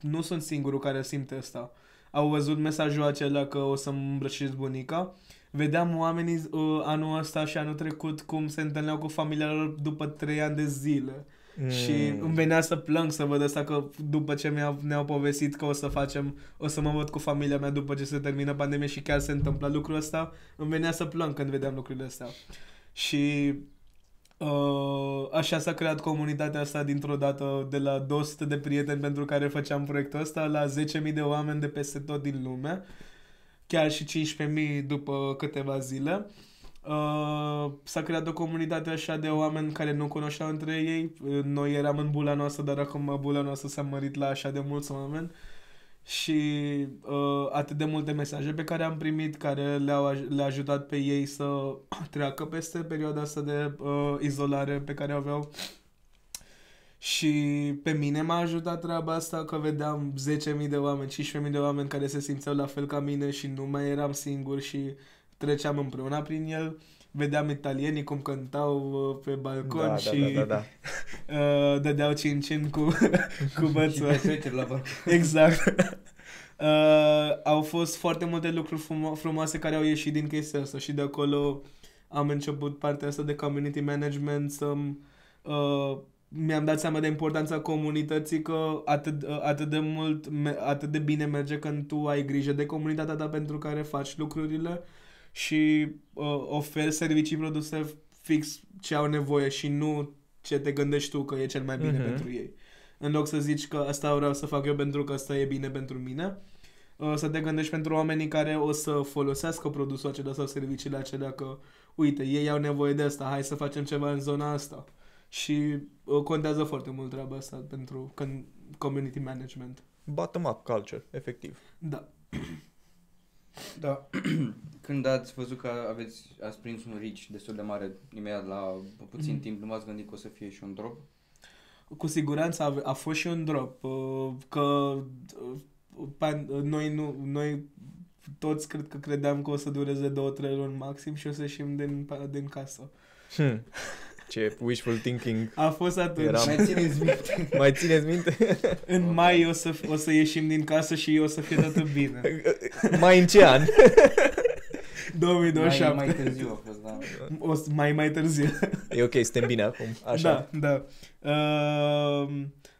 nu sunt singurul care simte asta. Au văzut mesajul acela că o să-mi îmbrășesc bunica. Vedeam oamenii uh, anul ăsta și anul trecut cum se întâlneau cu familia lor după trei ani de zile. Mm. Și îmi venea să plâng să văd asta că după ce mi-au, ne-au povestit că o să facem, o să mă văd cu familia mea după ce se termină pandemia și chiar se întâmplă lucrul ăsta, îmi venea să plâng când vedeam lucrurile astea. Și uh, așa s-a creat comunitatea asta dintr-o dată de la 200 de prieteni pentru care făceam proiectul ăsta la 10.000 de oameni de peste tot din lume, chiar și 15.000 după câteva zile. Uh, s-a creat o comunitate așa de oameni care nu cunoșteau între ei. Uh, Noi eram în bula noastră, dar acum bula noastră s-a mărit la așa de mulți oameni. Și uh, atât de multe mesaje pe care am primit, care le-au aj- le-a ajutat pe ei să *clears throat* treacă peste perioada asta de uh, izolare pe care o aveau. Și pe mine m-a ajutat treaba asta că vedeam 10.000 de oameni, 15.000 de oameni care se simțeau la fel ca mine și nu mai eram singur și treceam împreună prin el. Vedeam italienii cum cântau uh, pe balcon da, și da, da, da, da. *laughs* Uh, dădeau cincin cu, *laughs* cu Și bățul. petreceri la balcon. *laughs* Exact. Uh, au fost foarte multe lucruri frumo- frumoase care au ieșit din chestia asta și de acolo am început partea asta de community management să uh, mi-am dat seama de importanța comunității că atât, uh, atât de mult, me- atât de bine merge când tu ai grijă de comunitatea ta pentru care faci lucrurile și uh, oferi servicii produse fix ce au nevoie și nu ce te gândești tu că e cel mai bine Mhm. pentru ei. În loc să zici că asta vreau să fac eu pentru că asta e bine pentru mine, uh, să te gândești pentru oamenii care o să folosească produsul acela sau serviciile acelea că, uite, ei au nevoie de asta, hai să facem ceva în zona asta. Și uh, contează foarte mult treaba asta pentru când community management. Bottom-up culture, efectiv. Da. *clears throat* Da. *clears throat* Când ați văzut că aveți, ați prins un reach destul de mare imediat la puțin Mhm. timp, nu v-ați gândit că o să fie și un drop? Cu siguranță a, a fost și un drop. uh, Că uh, pan, uh, noi, nu, noi toți cred că credeam că o să dureze două, trei luni maxim și o să ieșim din, din casă. Hmm. *laughs* Ce wishful thinking. A fost atunci. Era- Mai țineți minte? Mai țineți minte? În mai o să, o să ieșim din casă și o să fie totul bine. *laughs* Mai în ce an? 2027. Mai, mai târziu a fost, da. O să, mai mai târziu. E ok, suntem bine acum. Așa. Da, da. Uh,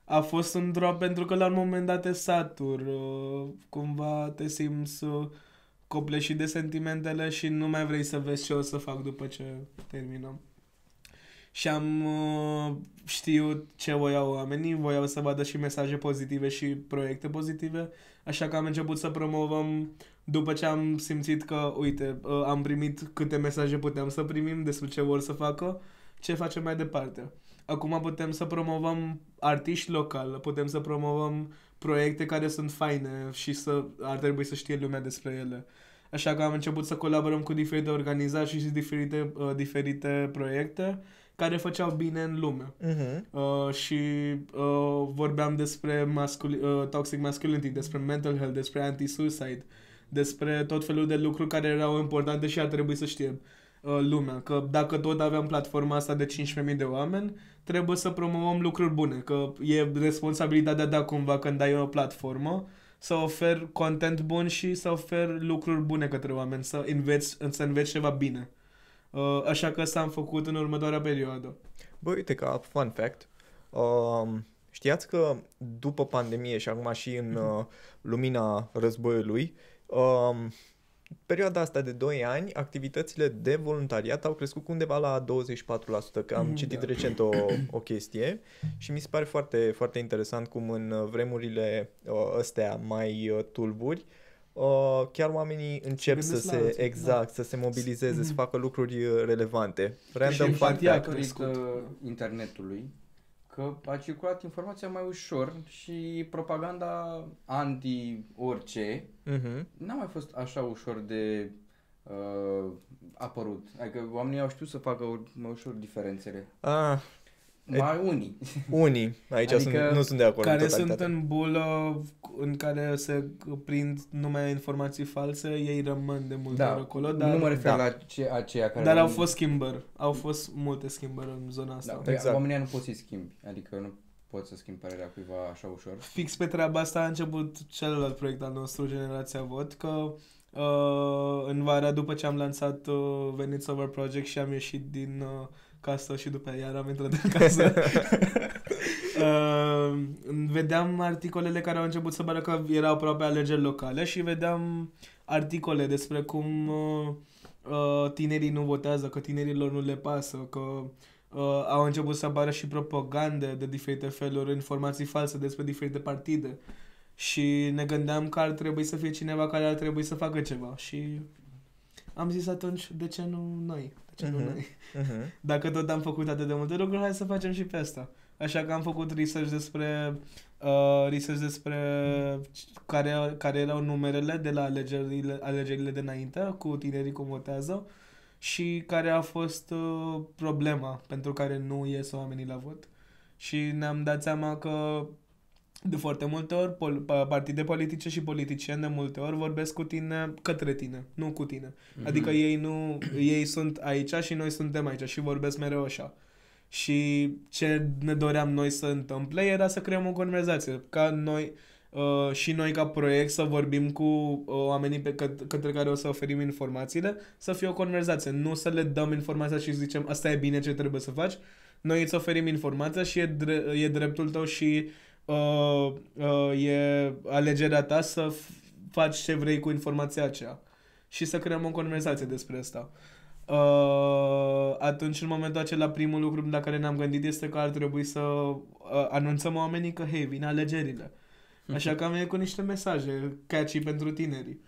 a fost un drop pentru că la un moment dat te satur. Uh, cumva te simți uh, copleșit de sentimentele și nu mai vrei să vezi ce o să fac după ce terminăm. Și am uh, știut ce voiau oamenii, voiau să vadă și mesaje pozitive și proiecte pozitive, așa că am început să promovăm după ce am simțit că, uite, uh, am primit câte mesaje puteam să primim despre ce vor să facă, ce facem mai departe. Acum putem să promovăm artiști locali, putem să promovăm proiecte care sunt faine și să ar trebui să știe lumea despre ele. Așa că am început să colaborăm cu diferite organizații și diferite, uh, diferite proiecte care făceau bine în lume. Mhm. Uh, și uh, vorbeam despre mascul- uh, toxic masculinity, despre mental health, despre anti-suicide, despre tot felul de lucruri care erau importante și ar trebui să știe uh, lumea. Că dacă tot aveam platforma asta de 15.000 de oameni, trebuie să promovăm lucruri bune. Că e responsabilitatea ta cumva când ai o platformă să ofer content bun și să ofer lucruri bune către oameni, să înveți, să înveți ceva bine. Uh, așa că s-am făcut în următoarea perioadă. Bă, uite ca fun fact, um, știați că după pandemie și acum și în uh, lumina războiului, um, perioada asta de 2 ani, activitățile de voluntariat au crescut cu undeva la 24%, că am Mhm, citit da. recent o, o chestie și mi se pare foarte, foarte interesant cum în uh, vremurile uh, astea mai uh, tulburi, uh, chiar oamenii încep să gândesc la se, alții, exact, să se mobilizeze, să Mhm. facă lucruri uh, relevante. Random și fun empatia fact. a crescut. datorită internetului că a circulat informația mai ușor și propaganda anti-orice Mhm. n-a mai fost așa ușor de uh, apărut. Adică oamenii au știut să facă u- mai ușor diferențele. Ah, E- Mai unii. unii. Aici Adică sunt, nu sunt de acord care în sunt totalitate. în bulă în care se prind numai informații false, ei rămân de multe ori Da, acolo, dar, nu mă refer da. la ce, aceia care... dar au nu- fost schimbări. Au fost multe schimbări în zona Da, asta. exact. Exact. Oamenii nu poți să-i schimbi. Adică nu poți să schimbi părerea cuiva așa ușor. Fix pe treaba asta a început celălalt proiect al nostru, Generația Vot, că uh, în vara după ce am lansat uh, Veniți Over Project și am ieșit din uh, casă și după aia iar am intrat în casă, uh, *laughs* vedeam articolele care au început să pară că erau aproape alegeri locale și vedeam articole despre cum uh, uh, tinerii nu votează, că tinerilor nu le pasă, că uh, au început să apară și propagande de diferite feluri, informații false despre diferite partide. Și ne gândeam că ar trebui să fie cineva care ar trebui să facă ceva. Și am zis atunci, de ce nu noi? De ce nu Mhm. noi? Mhm. Dacă tot am făcut atât de multe lucruri, hai să facem și pe asta. Așa că am făcut research despre uh, research despre care, care erau numerele de la alegerile, alegerile de înainte cu tinerii cum votează și care a fost uh, problema pentru care nu ies oamenii la vot. Și ne-am dat seama că de foarte multe ori pol- pa- partide politice și politicieni de multe ori vorbesc cu tine către tine, nu cu tine. Adică ei nu, ei sunt aici și noi suntem aici și vorbesc mereu așa. Și ce ne doream noi să întâmple era să creăm o conversație, ca noi uh, și noi ca proiect să vorbim cu uh, oamenii pe căt- către care o să oferim informațiile, să fie o conversație, nu să le dăm informația și zicem asta e bine ce trebuie să faci. Noi îți oferim informația și e, dre- e dreptul tău și uh, uh, e alegerea ta să f- faci ce vrei cu informația aceea și să creăm o conversație despre asta. Uh, atunci, în momentul acela, primul lucru la care ne-am gândit este că ar trebui să uh, anunțăm oamenii că, hei, vin alegerile. Așa că am venit cu niște mesaje catchy pentru tinerii.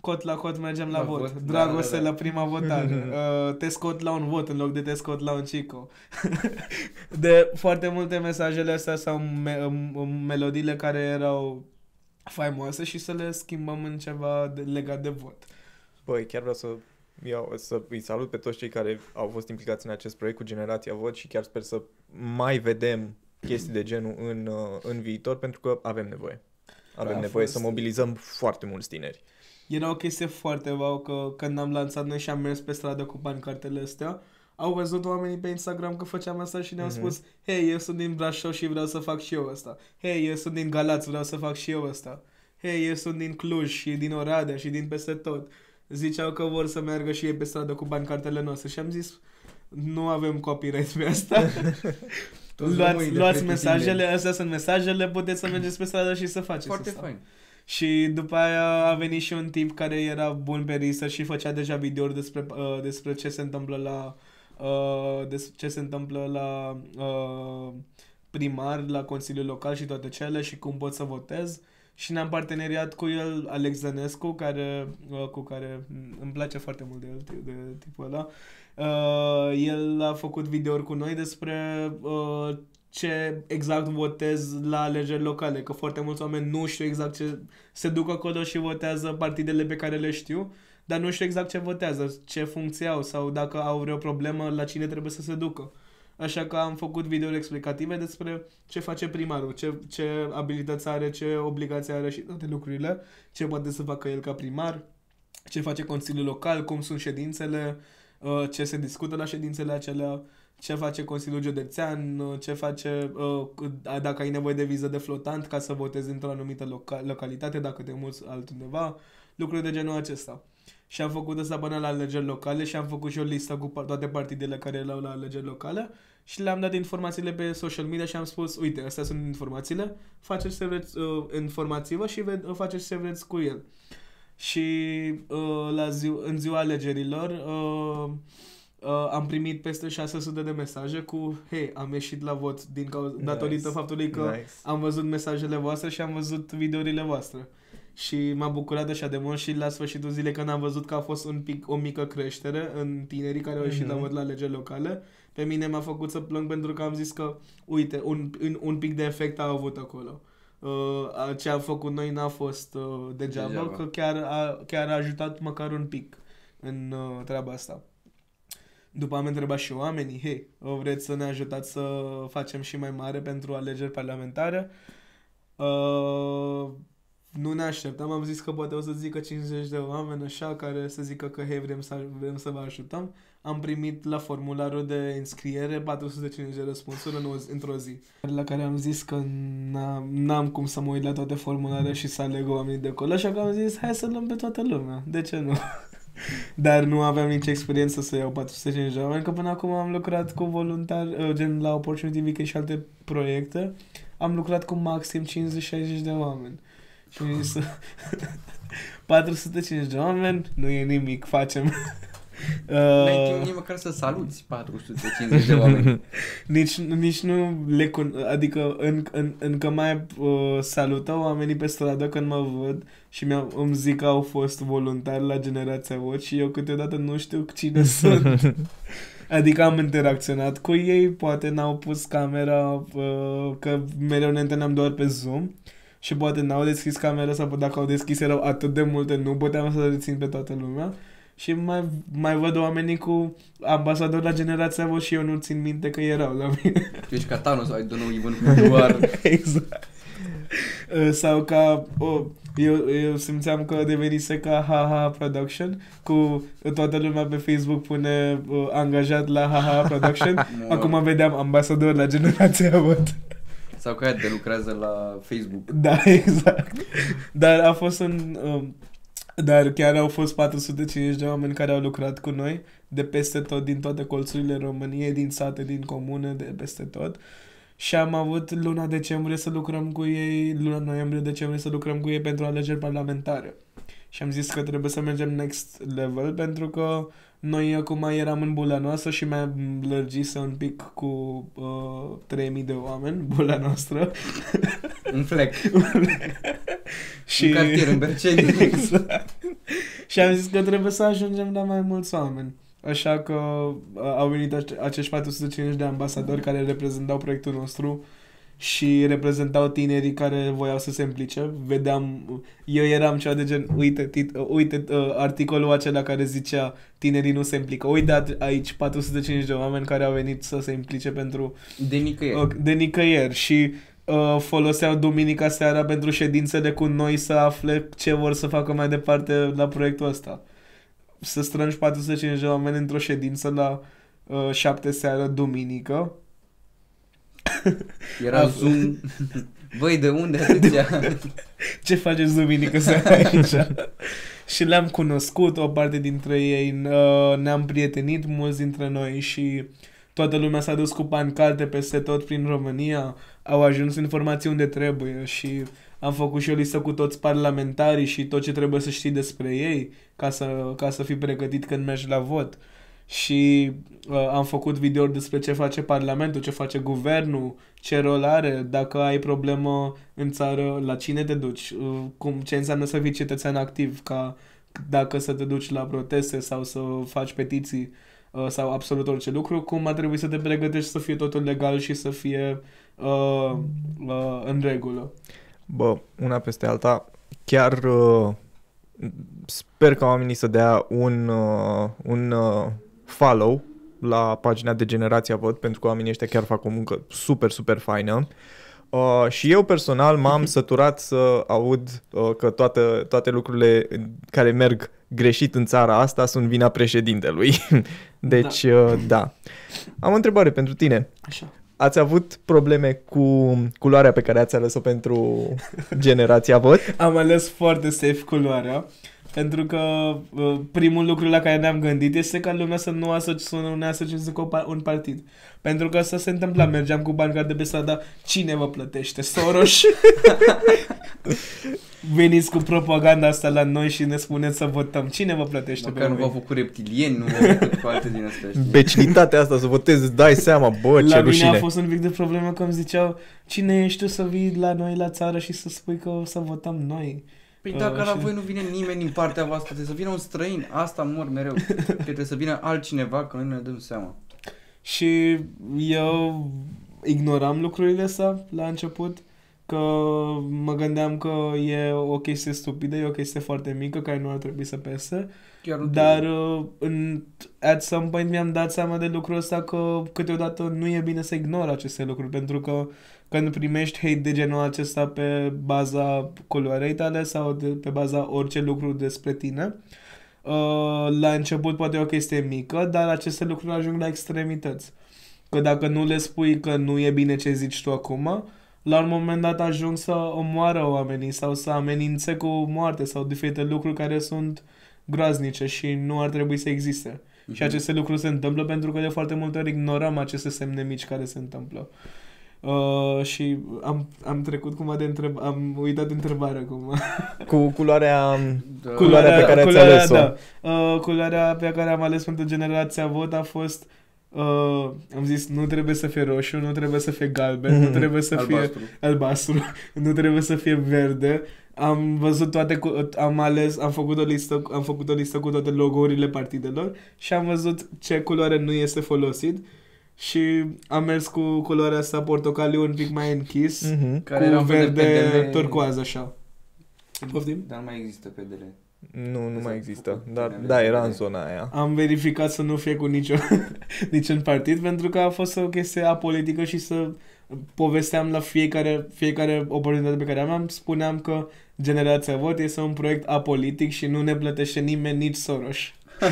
Cot la cot mergem la, La vot. vot, da, Dragoste da, da. la prima votare. *laughs* uh, te scot la un vot în loc de te scot la un cico. *laughs* de foarte multe mesajele astea sau me- um, melodiile care erau faimoase și să le schimbăm în ceva de, legat de vot. Băi, chiar vreau să iau, să îi salut pe toți cei care au fost implicați în acest proiect cu Generația Vot și chiar sper să mai vedem chestii de genul în, uh, în viitor pentru că avem nevoie. Avem A nevoie fost- să mobilizăm foarte mulți tineri. Era o chestie foarte wow că când am lansat noi și am mers pe stradă cu pancartele astea, au văzut oamenii pe Instagram că făceam asta și ne-au Mhm. spus Hei, eu sunt din Brașov și vreau să fac și eu asta. Hei, eu sunt din Galați, vreau să fac și eu asta. Hei, eu sunt din Cluj și din Oradea și din peste tot. Ziceau că vor să meargă și ei pe stradă cu pancartele noastre și am zis nu avem copyright pe asta. *laughs* *laughs* Toți luați românii de luați pretutindeni. mesajele, astea sunt mesajele, puteți să mergeți pe stradă și să faceți Foarte asta. fain. Și după aia a venit și un tip care era bun pe research și făcea deja videouri despre, uh, despre ce se întâmplă la uh, des, ce se întâmplă la uh, primar, la Consiliul Local și toate cele și cum pot să votez. Și ne-am parteneriat cu el, Alex Zănescu, care, uh, cu care îmi place foarte mult de el, de tipul ăla. Uh, el a făcut videouri cu noi despre uh, ce exact votez la alegeri locale, că foarte mulți oameni nu știu exact ce se duc acolo și votează partidele pe care le știu, dar nu știu exact ce votează, ce funcție au sau dacă au vreo problemă la cine trebuie să se ducă. Așa că am făcut videouri explicative despre ce face primarul, ce, ce abilități are, ce obligații are și toate lucrurile, ce poate să facă el ca primar, ce face Consiliul Local, cum sunt ședințele, uh, ce se discută la ședințele acelea, ce face Consiliul Județean, uh, ce face uh, dacă ai nevoie de viză de flotant ca să votezi într-o anumită loca- localitate, dacă te muți altundeva, lucruri de genul acesta. Și am făcut asta până la alegeri locale și am făcut și o listă cu pa- toate partidele care erau la alegeri locale și le-am dat informațiile pe social media și am spus, uite, astea sunt informațiile, faceți ce vreți, uh, informați-vă și ve- uh, faceți ce vreți cu el. Și uh, la zi- în ziua alegerilor uh, uh, am primit peste 600 de mesaje cu, hei, am ieșit la vot din cauza, Nice. datorită faptului că Nice. am văzut mesajele voastre și am văzut videourile voastre. Și m-a bucurat așa de mult și la sfârșitul zilei când am văzut că a fost un pic, o mică creștere în tinerii care au ieșit Mhm. la vot la alegeri locale, pe mine m-a făcut să plâng pentru că am zis că, uite, un, un, un pic de efect a avut acolo. Uh, ce am făcut noi n-a fost uh, degeaba, Degeaba. că chiar a, chiar a ajutat măcar un pic în uh, treaba asta. După am întrebat și oamenii, hei, vreți să ne ajutați să facem și mai mare pentru alegeri parlamentare? Uh, nu ne așteptam, am zis că poate o să zică 50 de oameni așa care să zică că hei, vrem să, vrem să vă ajutăm. Am primit la formularul de înscriere 450 de răspunsuri în o, zi- într-o zi. La care am zis că n-am, n-am cum să mă uit la toate formularele și să aleg oamenii de acolo, așa că am zis hai să luăm pe toată lumea. De ce nu? Dar nu aveam nici experiență să iau 450 de oameni, că până acum am lucrat cu voluntari, uh, gen la Opportunity Weekend și alte proiecte. Am lucrat cu maxim 50-60 de oameni. Și am zis, 450 de oameni, nu e nimic, facem. N-ai Uh, timp nici măcar să saluți 450 de oameni. *laughs* nici, nici nu le con- adică în, în, încă mai uh, salută oamenii pe stradă când mă văd și mi îmi zic că au fost voluntari la Generația Vot și eu câteodată nu știu cine *laughs* sunt. Adică am interacționat cu ei, poate n-au pus camera, uh, că mereu ne întâlneam doar pe Zoom și poate n-au deschis camera sau dacă au deschis erau atât de multe, nu puteam să rețin pe toată lumea. Și mai, mai văd oamenii cu ambasador la generația vă și eu nu țin minte că erau la mine. Tu ești ca Thanos, I don't know even who you are. exact. Uh, Sau ca, oh, eu, eu simțeam că devenise ca HaHa Production, cu toată lumea pe Facebook pune uh, angajat la HaHa Production, *laughs* acum vedeam ambasador la generația văd. Sau că aia de lucrează la Facebook. Da, *laughs* exact. Dar a fost un... Um, dar chiar au fost 450 de oameni care au lucrat cu noi de peste tot, din toate colțurile României, din sate, din comune, de peste tot. Și am avut luna decembrie să lucrăm cu ei, luna noiembrie-decembrie să lucrăm cu ei pentru alegeri parlamentare. Și am zis că trebuie să mergem next level pentru că noi acum eram în bula noastră și mai lărgise un pic cu uh, 3000 de oameni, bula noastră. Un flec. *laughs* *laughs* și... Un cartier în Berceni. *laughs* exact. și am zis că trebuie să ajungem la mai mulți oameni. Așa că uh, au venit ace- acești 450 de ambasadori care reprezentau proiectul nostru și reprezentau tinerii care voiau să se implice. Vedeam, eu eram cea de gen, uite, tit, uh, uite uh, articolul acela care zicea tinerii nu se implică. Uite aici 450 de oameni care au venit să se implice pentru De nicăieri. uh, de nicăieri și uh, foloseau duminica seara pentru ședințele cu noi să afle ce vor să facă mai departe la proiectul ăsta. Să strângi 450 de oameni într-o ședință la uh, 7 seara duminică. *laughs* Era A- Zoom. Băi, de unde *laughs* atâția? Ce faceți duminică seara aici? *laughs* și le-am cunoscut, o parte dintre ei uh, ne-am prietenit mulți dintre noi și toată lumea s-a dus cu pancarte peste tot prin România, au ajuns informații unde trebuie și am făcut și o listă cu toți parlamentarii și tot ce trebuie să știi despre ei ca să, ca să fii pregătit când mergi la vot. Și uh, am făcut videouri despre ce face Parlamentul, ce face Guvernul, ce rol are, dacă ai problemă în țară, la cine te duci, uh, cum, ce înseamnă să fii cetățean activ, ca dacă să te duci la proteste sau să faci petiții uh, sau absolut orice lucru, cum ar trebui să te pregătești să fie totul legal și să fie uh, uh, în regulă. Bă, una peste alta, chiar uh, sper ca oamenii să dea un, uh, un uh, follow la pagina de Generația Vot, pentru că oamenii ăștia chiar fac o muncă super, super faină. Uh, și eu personal m-am *laughs* săturat să aud uh, că toate, toate lucrurile care merg greșit în țara asta sunt vina președintelui. *laughs* deci, da. Uh, da. Am o întrebare pentru tine. Așa. Ați avut probleme cu culoarea pe care ați ales-o pentru generația vot? Am ales foarte safe culoarea. Pentru că uh, primul lucru la care ne-am gândit este ca lumea să nu, asoci, să nu ne asocieze cu o pa- un partid. Pentru că asta se întâmpla, mergeam cu bani de pe stradă, cine vă plătește? Soros? *laughs* Veniți cu propaganda asta la noi și ne spuneți să votăm. Cine vă plătește Măcar nu pe v-au voi? făcut reptilieni, nu v-au făcut cu *laughs* alte din astea, știi? Becilitatea asta să votezi, îți dai seama, bă, ce La mine rușine. a fost un pic de problemă că îmi ziceau cine ești tu să vii la noi la țară și să spui că o să votăm noi. Păi Uh, dacă la și- voi nu vine nimeni din partea voastră, trebuie să vină un străin. Asta mor mereu. *laughs* Că trebuie să vină altcineva, că noi nu ne dăm seama. Și eu ignoram lucrurile astea la început, că mă gândeam că e o chestie stupidă, e o chestie foarte mică care nu ar trebui să pese, Chiar nu dar trebuie. uh, în, at some point mi-am dat seama de lucrul ăsta că câteodată nu e bine să ignor aceste lucruri, pentru că când primești hate de genul acesta pe baza culoarei tale sau de, pe baza orice lucru despre tine, uh, la început poate e o chestie mică, dar aceste lucruri ajung la extremități. Că dacă nu le spui că nu e bine ce zici tu acum, la un moment dat ajung să omoară oamenii sau să amenințe cu moarte sau diferite lucruri care sunt groaznice și nu ar trebui să existe. Și aceste lucruri se întâmplă pentru că de foarte multe ori ignorăm aceste semne mici care se întâmplă. Uh, și am, am trecut cumva de întreb... Am uitat întrebarea cum. *laughs* Cu culoarea... Da. Culoarea pe care ați culoarea, ales-o. Da. Uh, culoarea pe care am ales pentru generația vot a fost uh, am zis nu trebuie să fie roșu, nu trebuie să fie galben, Mhm. nu trebuie să fie Albastru. albastru, *laughs* nu trebuie să fie verde. Am văzut toate, cu, am ales, am făcut o listă, am făcut o listă cu toate logourile partidelor și am văzut ce culoare nu este folosit și am mers cu culoarea asta portocaliu un pic mai închis, Mhm. Care cu era un fel de verde pedele- turcoaz așa. Poftim? Dar nu mai există pedele. Nu, nu Exact. mai există. Dar Bine, da, bine, era bine. în zona aia. Am verificat să nu fie cu nicio, *laughs* niciun partid pentru că a fost o chestie apolitică și să povesteam la fiecare, fiecare oportunitate pe care aveam, spuneam că Generația Vot este un proiect apolitic și nu ne plătește nimeni, nici Soros. *laughs*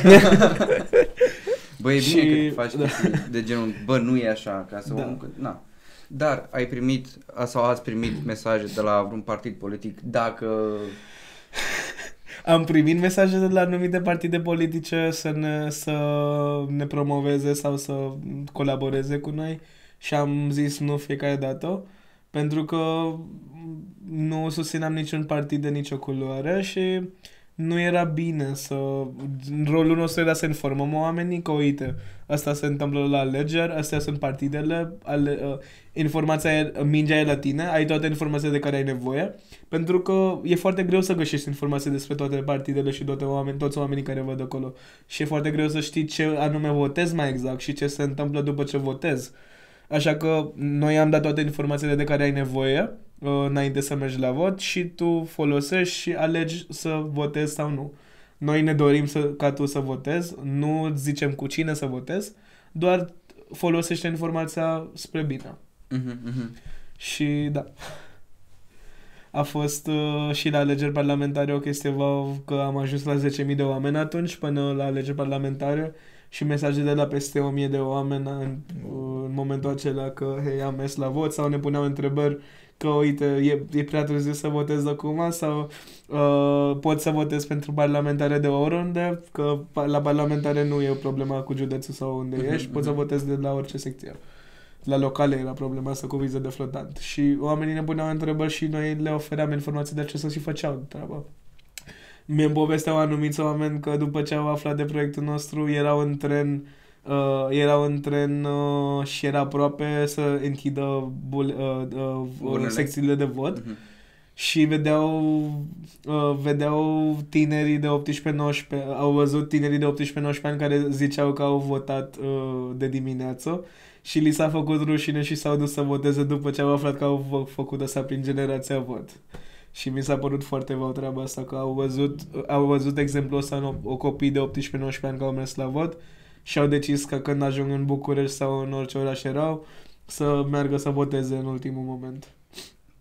Bă, e Și- bine că faci da. chestii de genul, bă, nu e așa, ca să Da. da. Na. Dar ai primit sau ați primit mesaje de la vreun partid politic dacă Am primit mesaje de la anumite partide politice să ne, să ne promoveze sau să colaboreze cu noi și am zis nu fiecare dată pentru că nu susțineam niciun partid de nicio culoare și nu era bine să... Rolul nostru era să informăm oamenii că, uite, asta se întâmplă la alegeri, astea sunt partidele, ale, uh, informația e, mingea e la tine, ai toate informațiile de care ai nevoie, pentru că e foarte greu să găsești informații despre toate partidele și toate oameni, toți oamenii care văd acolo. Și e foarte greu să știi ce anume votezi mai exact și ce se întâmplă după ce votezi. Așa că noi am dat toate informațiile de care ai nevoie uh, înainte să mergi la vot și tu folosești și alegi să votezi sau nu. Noi ne dorim să, ca tu să votezi, nu zicem cu cine să votezi, doar folosește informația spre bine. Mhm, mhm. Și da. A fost uh, și la alegeri parlamentare o chestie wow, că am ajuns la 10.000 de oameni atunci până la alegeri parlamentare și mesaje de la peste 1.000 de oameni în, uh, în momentul acela că hei, am mers la vot sau ne puneau întrebări că uite, e, e prea târziu să votez acum sau uh, pot să votez pentru parlamentare de oriunde, că pa- la parlamentare nu e o problemă cu județul sau unde Mhm, ești, poți să mhm. votezi de la orice secție. La locale era problema asta cu viză de flotant. Și oamenii ne puneau întrebări și noi le ofeream informații de acesta și făceau treaba. Mi-mi povesteau anumiți oameni că după ce au aflat de proiectul nostru erau în tren uh, erau în tren uh, și era aproape să închidă bul, uh, uh, Urnele. secțiile de vot Mhm. și vedeau uh, vedeau tinerii de 18-19 au văzut tinerii de 18-19 ani care ziceau că au votat uh, de dimineață și li s-a făcut rușine și s-au dus să voteze după ce au aflat că au fă- făcut asta prin generația vot. Și mi s-a părut foarte wow treaba asta, că au văzut, au văzut exemplul ăsta în o, o copii de 18-19 ani care au mers la vot și au decis că când ajung în București sau în orice oraș erau, să meargă să voteze în ultimul moment.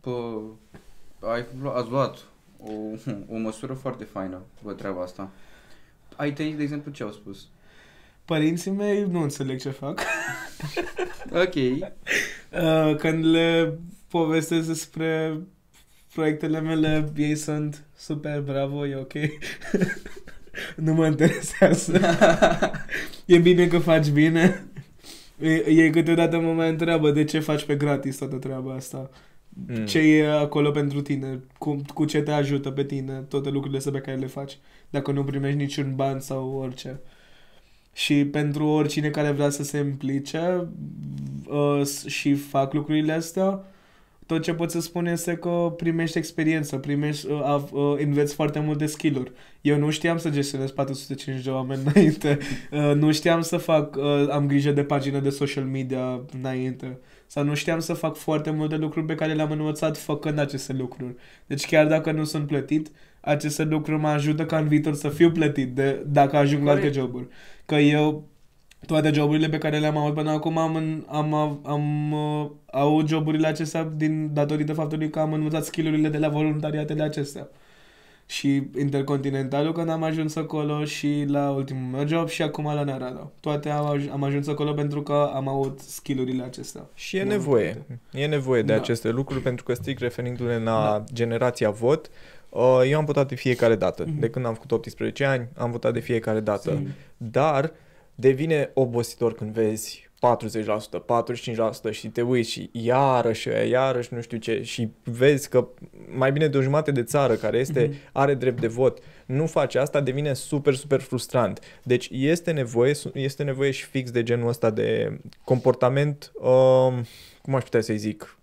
Bă, ai, lu- ați luat o, *laughs* o măsură foarte faină cu treaba asta. Ai tăi, de exemplu, ce au spus? Părinții mei nu înțeleg ce fac. *laughs* Ok. *laughs* Uh, când le povestesc despre proiectele mele, ei sunt super bravo, e ok. *laughs* nu mă interesează. *laughs* e bine că faci bine. E- Ei câteodată mă mai întreabă de ce faci pe gratis toată treaba asta. Mm. Ce e acolo pentru tine, cu, cu ce te ajută pe tine, toate lucrurile astea pe care le faci, dacă nu primești niciun ban sau orice. Și pentru oricine care vrea să se implice uh, s- și fac lucrurile astea, tot ce pot să spun este că primești experiență, primești, uh, av- uh, înveți foarte multe skill-uri. Eu nu știam să gestionez 405 de oameni *laughs* înainte, uh, nu știam să fac, uh, am grijă de pagină de social media înainte, sau nu știam să fac foarte multe lucruri pe care le-am învățat făcând aceste lucruri. Deci chiar dacă nu sunt plătit, aceste lucruri mă ajută ca în viitor să fiu plătit de, dacă ajung la alte Corect. joburi. Că eu toate joburile pe care le-am avut până acum am, în- am, am, am uh, au joburile acestea din datorită faptului că am învățat skillurile de la voluntariatele acestea. Și Intercontinentalul când am ajuns acolo și la ultimul meu job și acum la Narada. Toate am, aj- am ajuns acolo pentru că am avut skillurile acestea. Și e Mult nevoie. E nevoie de Da. aceste lucruri pentru că strict referindu-ne la generația vot, uh, eu am votat de fiecare dată. Mhm. De când am făcut 18 ani, am votat de fiecare dată. Sim. Dar devine obositor când vezi 40%, 45% și te uiți și iarăși ăia, iarăși nu știu ce și vezi că mai bine de o jumătate de țară care este, Mhm. are drept de vot, nu face asta, devine super, super frustrant. Deci este nevoie, este nevoie și fix de genul ăsta de comportament, um, cum aș putea să-i zic,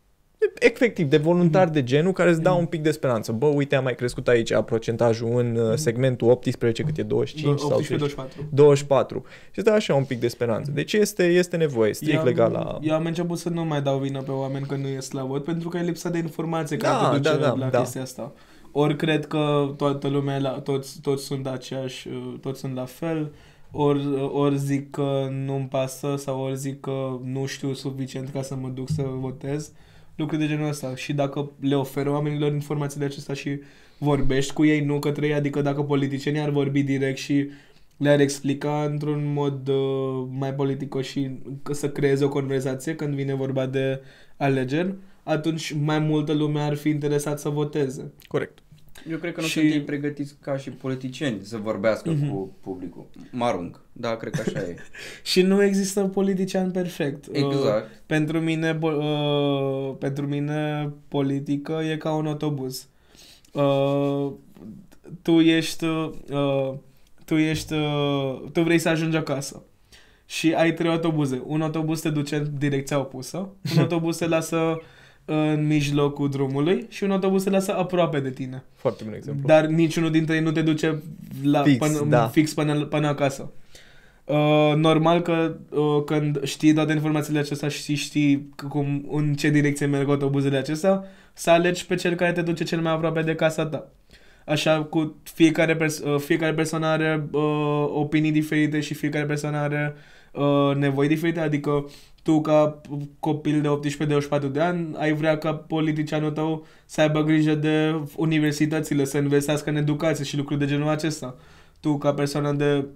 efectiv, de voluntar de genul care îți dau Mhm. un pic de speranță. Bă, uite, a mai crescut aici procentajul în uh, Mhm. segmentul 18, cât e 25 sau 18-24. 24 și îți dă așa un pic de speranță. Deci este, este nevoie, strict Eu- legal la... Eu am început să nu mai dau vină pe oameni că nu ies la vot, pentru că e lipsa de informație Da, care te duce da, da, la da. chestia asta. Ori cred că toată lumea, la, toți, toți sunt aceeași, uh, toți sunt la fel, ori, ori zic că nu-mi pasă sau ori zic că nu știu suficient ca să mă duc să votez. Lucruri de genul ăsta. Și dacă le oferă oamenilor informațiile acestea și vorbești cu ei, nu către ei, adică dacă politicienii ar vorbi direct și le-ar explica într-un mod uh, mai politicos și că să creeze o conversație când vine vorba de alegeri, atunci mai multă lume ar fi interesat să voteze. Corect. Eu cred că nu Și- sunt ei pregătiți ca și politicieni să vorbească Mhm. cu publicul. Mă arunc. Da, cred că așa e. *laughs* Și nu există politician perfect. Uh, Exact. pentru mine, po- uh, pentru mine politică e ca un autobuz. Uh, tu ești, uh, tu ești, uh, tu vrei să ajungi acasă și ai trei autobuze. Un autobuz te duce în direcția opusă, un *laughs* autobuz te lasă în mijlocul drumului și un autobuz te lasă aproape de tine. Foarte bun exemplu. Dar niciunul dintre ei nu te duce la, Fix, până, da. fix până, până acasă. Uh, normal că uh, când știi toate informațiile acestea și știi c- cum, în ce direcție merg autobuzele acestea, să alegi pe cel care te duce cel mai aproape de casa ta. Așa cu fiecare, pers- uh, fiecare persoană are uh, opinii diferite și fiecare persoană are uh, nevoi diferite, adică tu ca copil de 18-24 de ani ai vrea ca politicianul tău să aibă grijă de universitățile, să investească în educație și lucruri de genul acesta. Tu ca persoană de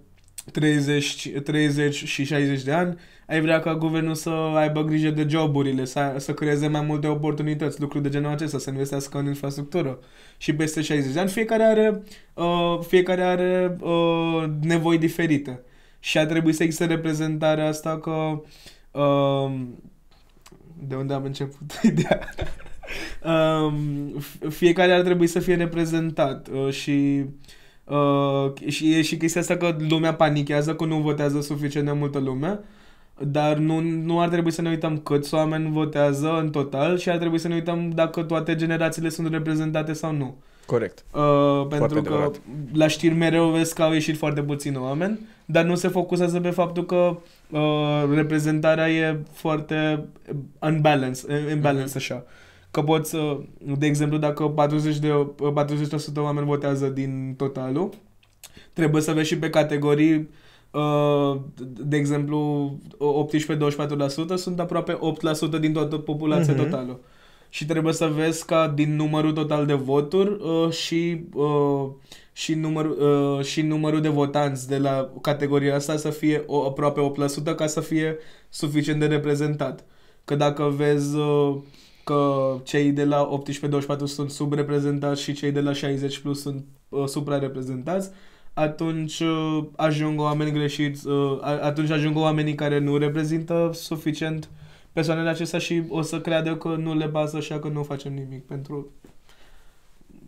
30, 30 și 60 de ani ai vrea ca guvernul să aibă grijă de joburile, să, să creeze mai multe oportunități, lucruri de genul acesta, să investească în infrastructură. Și peste 60 de ani fiecare are, uh, fiecare are uh, nevoi diferite. Și a trebuit să existe reprezentarea asta că uh, de unde am început *laughs* ideea? um, f- fiecare ar trebui să fie reprezentat uh, și uh, și e și chestia asta că lumea panichează că nu votează suficient de multă lume dar nu, nu ar trebui să ne uităm câți oameni votează în total și ar trebui să ne uităm dacă toate generațiile sunt reprezentate sau nu. Corect. Uh, pentru că adevărat. la știri mereu vezi că au ieșit foarte puțini oameni, dar nu se focusează pe faptul că uh, reprezentarea e foarte unbalanced, imbalance așa. Că poți, uh, de exemplu, dacă 40 de, uh, 40% oameni votează din totalul, trebuie să vezi și pe categorii Uh, de exemplu, 18-24% sunt aproape 8% din toată populația Mhm. totală. Și trebuie să vezi ca din numărul total de voturi uh, și, uh, și, numărul, uh, și numărul de votanți de la categoria asta să fie o, aproape 8% ca să fie suficient de reprezentat. Că dacă vezi uh, că cei de la 18-24 sunt subreprezentați și cei de la 60 plus sunt uh, suprareprezentați, atunci uh, ajung oameni greșiți, uh, a- atunci ajung oamenii care nu reprezintă suficient persoanele acestea și o să creadă că nu le pasă așa că nu facem nimic pentru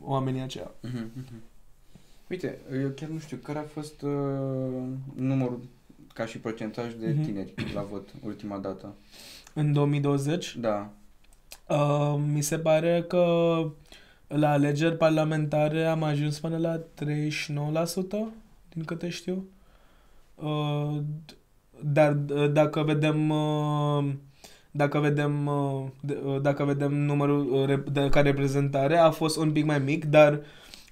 oamenii aceia. Mhm, mhm. Uite, eu chiar nu știu care a fost uh, numărul ca și procentaj de Mhm. tineri la vot ultima dată. În 2020, Da. uh, mi se pare că la alegeri parlamentare am ajuns până la 39%, din câte știu. Uh, d- dar uh, dacă vedem uh, dacă vedem uh, de- uh, dacă vedem numărul uh, rep- de, ca reprezentare a fost un pic mai mic, dar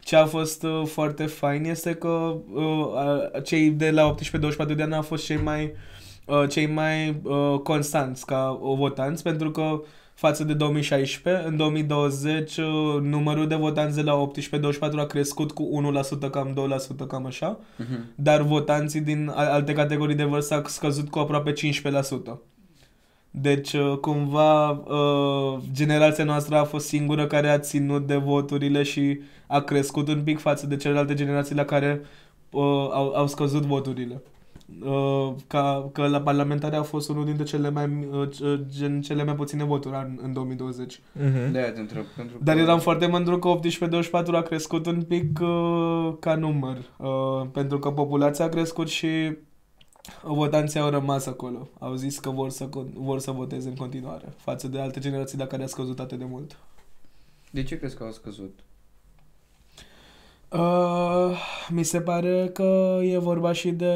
ce a fost uh, foarte fain este că uh, a- cei de la 18-24 de ani au fost cei mai uh, cei mai uh, constanți ca uh, votanți pentru că față de 2016, în 2020 uh, numărul de votanți de la 18-24 a crescut cu 1%, cam 2%, cam așa Mhm. dar votanții din al- alte categorii de vârstă au scăzut cu aproape 15%. Deci, uh, cumva, uh, generația noastră a fost singură care a ținut de voturile și a crescut un pic față de celelalte generații la care uh, au, au scăzut voturile. Uh, ca, că la parlamentare a fost unul dintre cele mai, uh, c- gen, cele mai puține voturi în, în 2020. Mhm. De-aia te întreb. Pentru Dar că- eram foarte mândru că 18-24 a crescut un pic uh, ca număr, uh, pentru că populația a crescut și votanții au rămas acolo. Au zis că vor să, con- vor să voteze în continuare, față de alte generații la care a scăzut atât de mult. De ce crezi că au scăzut? Uh, mi se pare că e vorba și de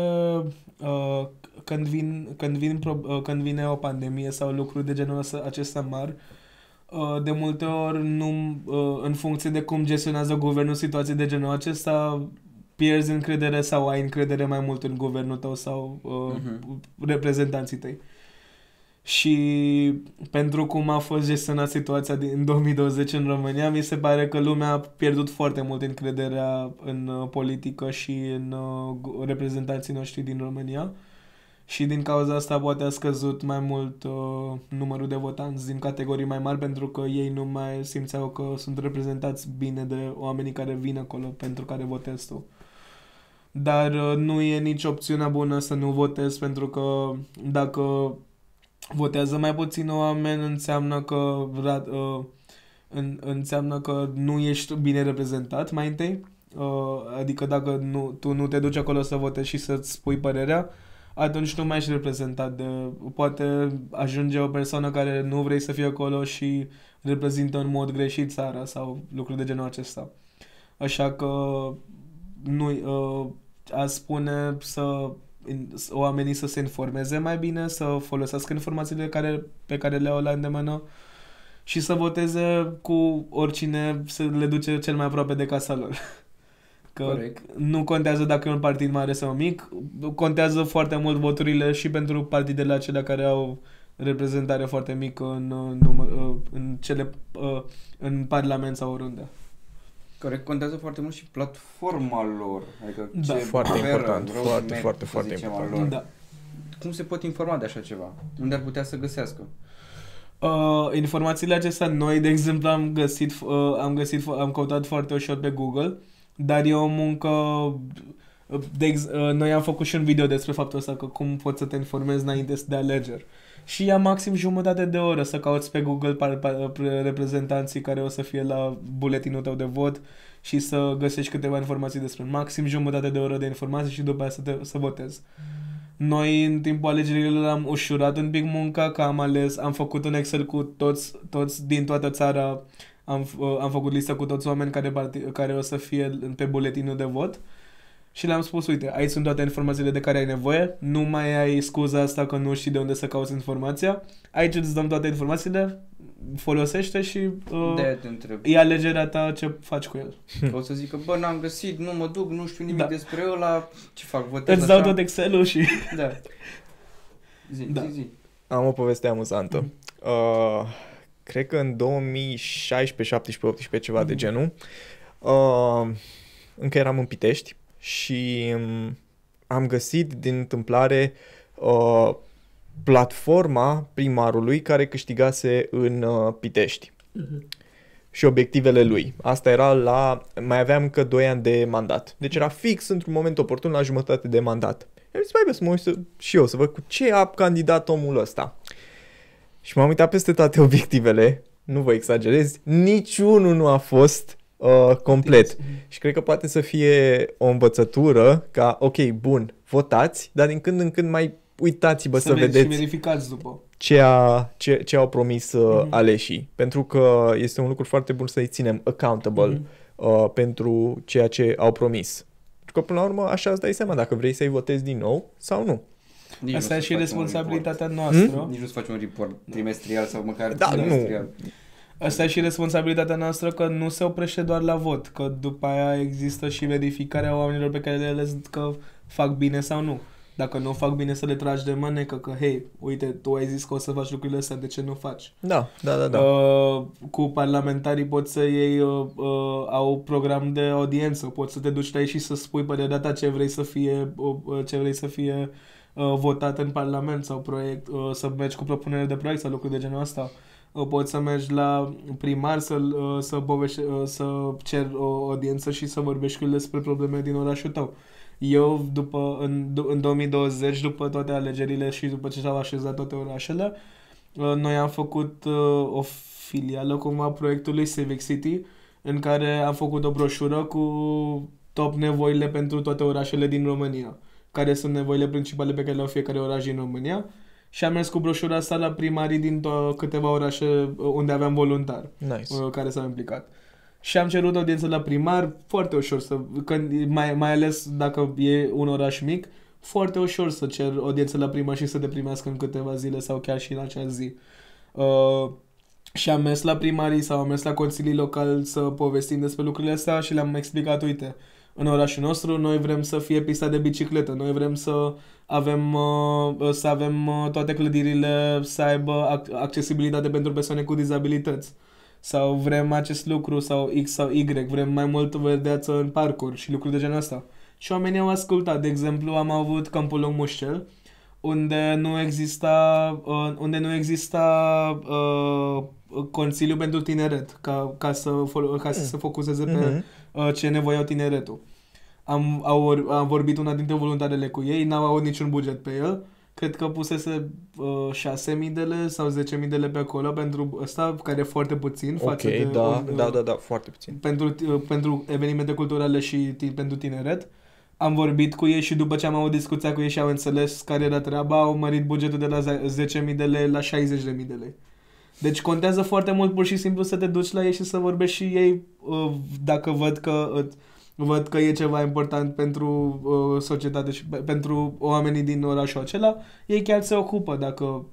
uh, când, vin, când, vin pro, uh, când vine o pandemie sau lucruri de genul ăsta- acesta mari, uh, de multe ori nu, uh, în funcție de cum gestionează guvernul situații de genul acesta, pierzi încredere sau ai încredere mai mult în guvernul tău sau uh, Mhm. reprezentanții tăi. Și pentru cum a fost gestionat situația din 2020 în România, mi se pare că lumea a pierdut foarte mult încrederea în uh, politică și în uh, gu- reprezentanții noștri din România. Și din cauza asta poate a scăzut mai mult uh, numărul de votanți din categorii mai mari pentru că ei nu mai simțeau că sunt reprezentați bine de oamenii care vin acolo pentru care votezi tu. Dar uh, nu e nici opțiunea bună să nu votezi pentru că dacă votează mai puțin oameni înseamnă că ra- uh, în, înseamnă că nu ești bine reprezentat mai întâi uh, adică dacă nu, tu nu te duci acolo să votezi și să-ți spui părerea, atunci nu mai ești reprezentat de... Poate ajunge o persoană care nu vrei să fie acolo și reprezintă în mod greșit țara sau lucruri de genul acesta. Așa că nu, uh, a spune să in- oamenii să se informeze mai bine, să folosească informațiile care, pe care le au la îndemână și să voteze cu oricine să le duce cel mai aproape de casa lor. *laughs* Că Corect. nu contează dacă e un partid mare sau mic, contează foarte mult voturile și pentru partidele acelea care au reprezentare foarte mică în, uh, număr, uh, în, cele, uh, în parlament sau oriunde. Corect, contează foarte mult și platforma lor. Adică Da. ce Foarte oferă, important, roadmap, foarte, foarte, să foarte zicem, al important. lor. Da. Cum se pot informa de așa ceva? Unde ar putea să găsească? Uh, informațiile acestea noi, de exemplu, am găsit, uh, am găsit, am căutat foarte ușor pe Google, dar e o muncă, uh, de ex- uh, noi am făcut și un video despre faptul ăsta, că cum poți să te informezi înainte de alegeri. Și ia maxim jumătate de oră să cauți pe Google par, par, pre- reprezentanții care o să fie la buletinul tău de vot și să găsești câteva informații despre maxim jumătate de oră de informații și după aia să, te, să votezi. Noi în timpul alegerilor am ușurat un pic munca, că am ales, am făcut un Excel cu toți, toți din toată țara, am, f- uh, am făcut listă cu toți oameni care, parti- care o să fie pe buletinul de vot și le-am spus, uite, aici sunt toate informațiile de care ai nevoie, nu mai ai scuza asta că nu știi de unde să cauți informația, aici îți dăm toate informațiile, folosește și uh, De te întreb. e alegerea ta ce faci cu el. O să zic că, bă, n-am găsit, nu mă duc, nu știu nimic Da. despre ăla, ce fac, votez Îți dau așa? tot Excel-ul și... Da. *laughs* Zi, Da. zi, zi. Am o poveste amuzantă. Mhm. Uh, cred că în 2016, 17, 18, ceva de Mhm. genul, uh, încă eram în Pitești și um, am găsit din întâmplare uh, platforma primarului care câștigase în uh, Pitești și obiectivele lui. Asta era la... Mai aveam încă 2 ani de mandat. Deci era fix într-un moment oportun la jumătate de mandat. I-am zis, mai bine să mă uit să, și eu să văd cu ce a candidat omul ăsta. Și m-am uitat peste toate obiectivele, nu vă exagerez, niciunul nu a fost uh, complet. Și cred că poate să fie o învățătură ca, ok, bun, votați, dar din când în când mai uitați-vă să, să ve- vedeți Și verificați după. ce, a, ce, ce au promis uh, Mhm. aleșii. Pentru că este un lucru foarte bun să-i ținem accountable Mhm. uh, pentru ceea ce au promis. Pentru că, până la urmă, așa îți dai seama dacă vrei să-i votezi din nou sau nu. Nici Asta nu e să și faci un responsabilitatea Hmm? noastră. report. Nici nu să faci un report trimestrial sau măcar Da, nu. Trimestrial. Asta e și responsabilitatea noastră că nu se oprește doar la vot, că după aia există și verificarea oamenilor pe care le ales că fac bine sau nu. Dacă nu fac bine să le tragi de mânecă că, hei, uite, tu ai zis că o să faci lucrurile astea, de ce nu faci? Da, da, da, da. Uh, cu parlamentarii poți să iei, uh, uh, au program de audiență, poți să te duci la ei și să spui părerea ta ce vrei să fie, uh, uh, ce vrei să fie uh, votat în parlament sau proiect, uh, să mergi cu propunere de proiect sau lucruri de genul ăsta. Uh, poți să mergi la primar să, uh, să, povești, uh, să cer o audiență și să vorbești cu el despre probleme din orașul tău. Eu, după, în, în 2020, după toate alegerile și după ce s-au așezat toate orașele, Uh, Noi am făcut uh, o filială cumva a proiectului Civic City în care am făcut o broșură cu top nevoile pentru toate orașele din România, care sunt nevoile principale pe care le au fiecare oraș din România și am mers cu broșura asta la primarii din to- câteva orașe uh, unde aveam voluntar Nice. uh, care s-au implicat. Și am cerut audiență la primar, foarte ușor să, când, mai, mai ales dacă e un oraș mic, foarte ușor să cer audiență la primar și să te primească în câteva zile sau chiar și în acea zi. Uh, și am mers la primarii sau am mers la consilii local să povestim despre lucrurile astea și le-am explicat, uite, în orașul nostru noi vrem să fie pista de bicicletă, noi vrem să avem, uh, să avem uh, toate clădirile să aibă ac- accesibilitate pentru persoane cu dizabilități sau vrem acest lucru sau X sau Y, vrem mai mult verdeață în parcuri și lucruri de genul ăsta. Și oamenii au ascultat. De exemplu, am avut Câmpul Lung Mușcel, unde nu exista, uh, unde nu exista uh, Consiliu pentru Tineret, ca, ca să, fol- ca să se focuseze pe Mhm. uh, ce nevoiau tineretul. Am, au, am vorbit una dintre voluntarele cu ei, n-au avut niciun buget pe el cred că pusese uh, 6.000 de lei sau 10.000 de lei pe acolo pentru ăsta, care e foarte puțin Ok, față de... da, un, da, uh, da, da, foarte puțin. pentru, uh, pentru evenimente culturale și ti- pentru tineret. Am vorbit cu ei și după ce am avut discuția cu ei și au înțeles care era treaba, au mărit bugetul de la ze- 10.000 de lei la 60.000 de lei. Deci contează foarte mult pur și simplu să te duci la ei și să vorbești și ei uh, dacă văd că uh, văd că e ceva important pentru uh, societate și pe- pentru oamenii din orașul acela, ei chiar se ocupă dacă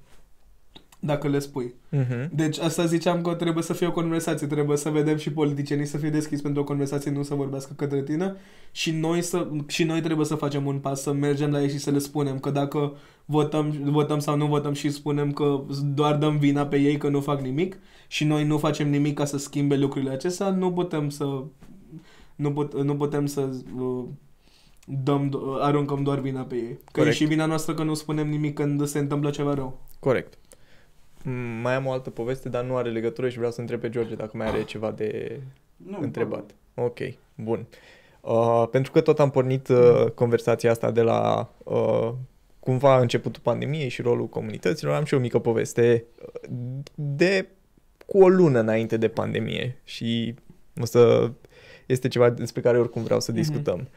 dacă le spui. Mhm. Deci asta ziceam că trebuie să fie o conversație, trebuie să vedem și politicienii să fie deschiși pentru o conversație, nu să vorbească către tine și noi, să, și noi trebuie să facem un pas, să mergem la ei și să le spunem că dacă votăm, votăm sau nu votăm și spunem că doar dăm vina pe ei că nu fac nimic și noi nu facem nimic ca să schimbe lucrurile acestea, nu putem să nu, put, nu putem să uh, dăm, do- aruncăm doar vina pe ei. Că Corect. e și vina noastră că nu spunem nimic când se întâmplă ceva rău. Corect. Mm, Mai am o altă poveste, dar nu are legătură și vreau să întreb pe George dacă mai are ceva de Nu, întrebat. Ok, bun. Uh, pentru că tot am pornit uh, conversația asta de la uh, cumva începutul pandemiei și rolul comunităților, am și o mică poveste uh, de cu o lună înainte de pandemie și o să este ceva despre care oricum vreau să Mhm. discutăm.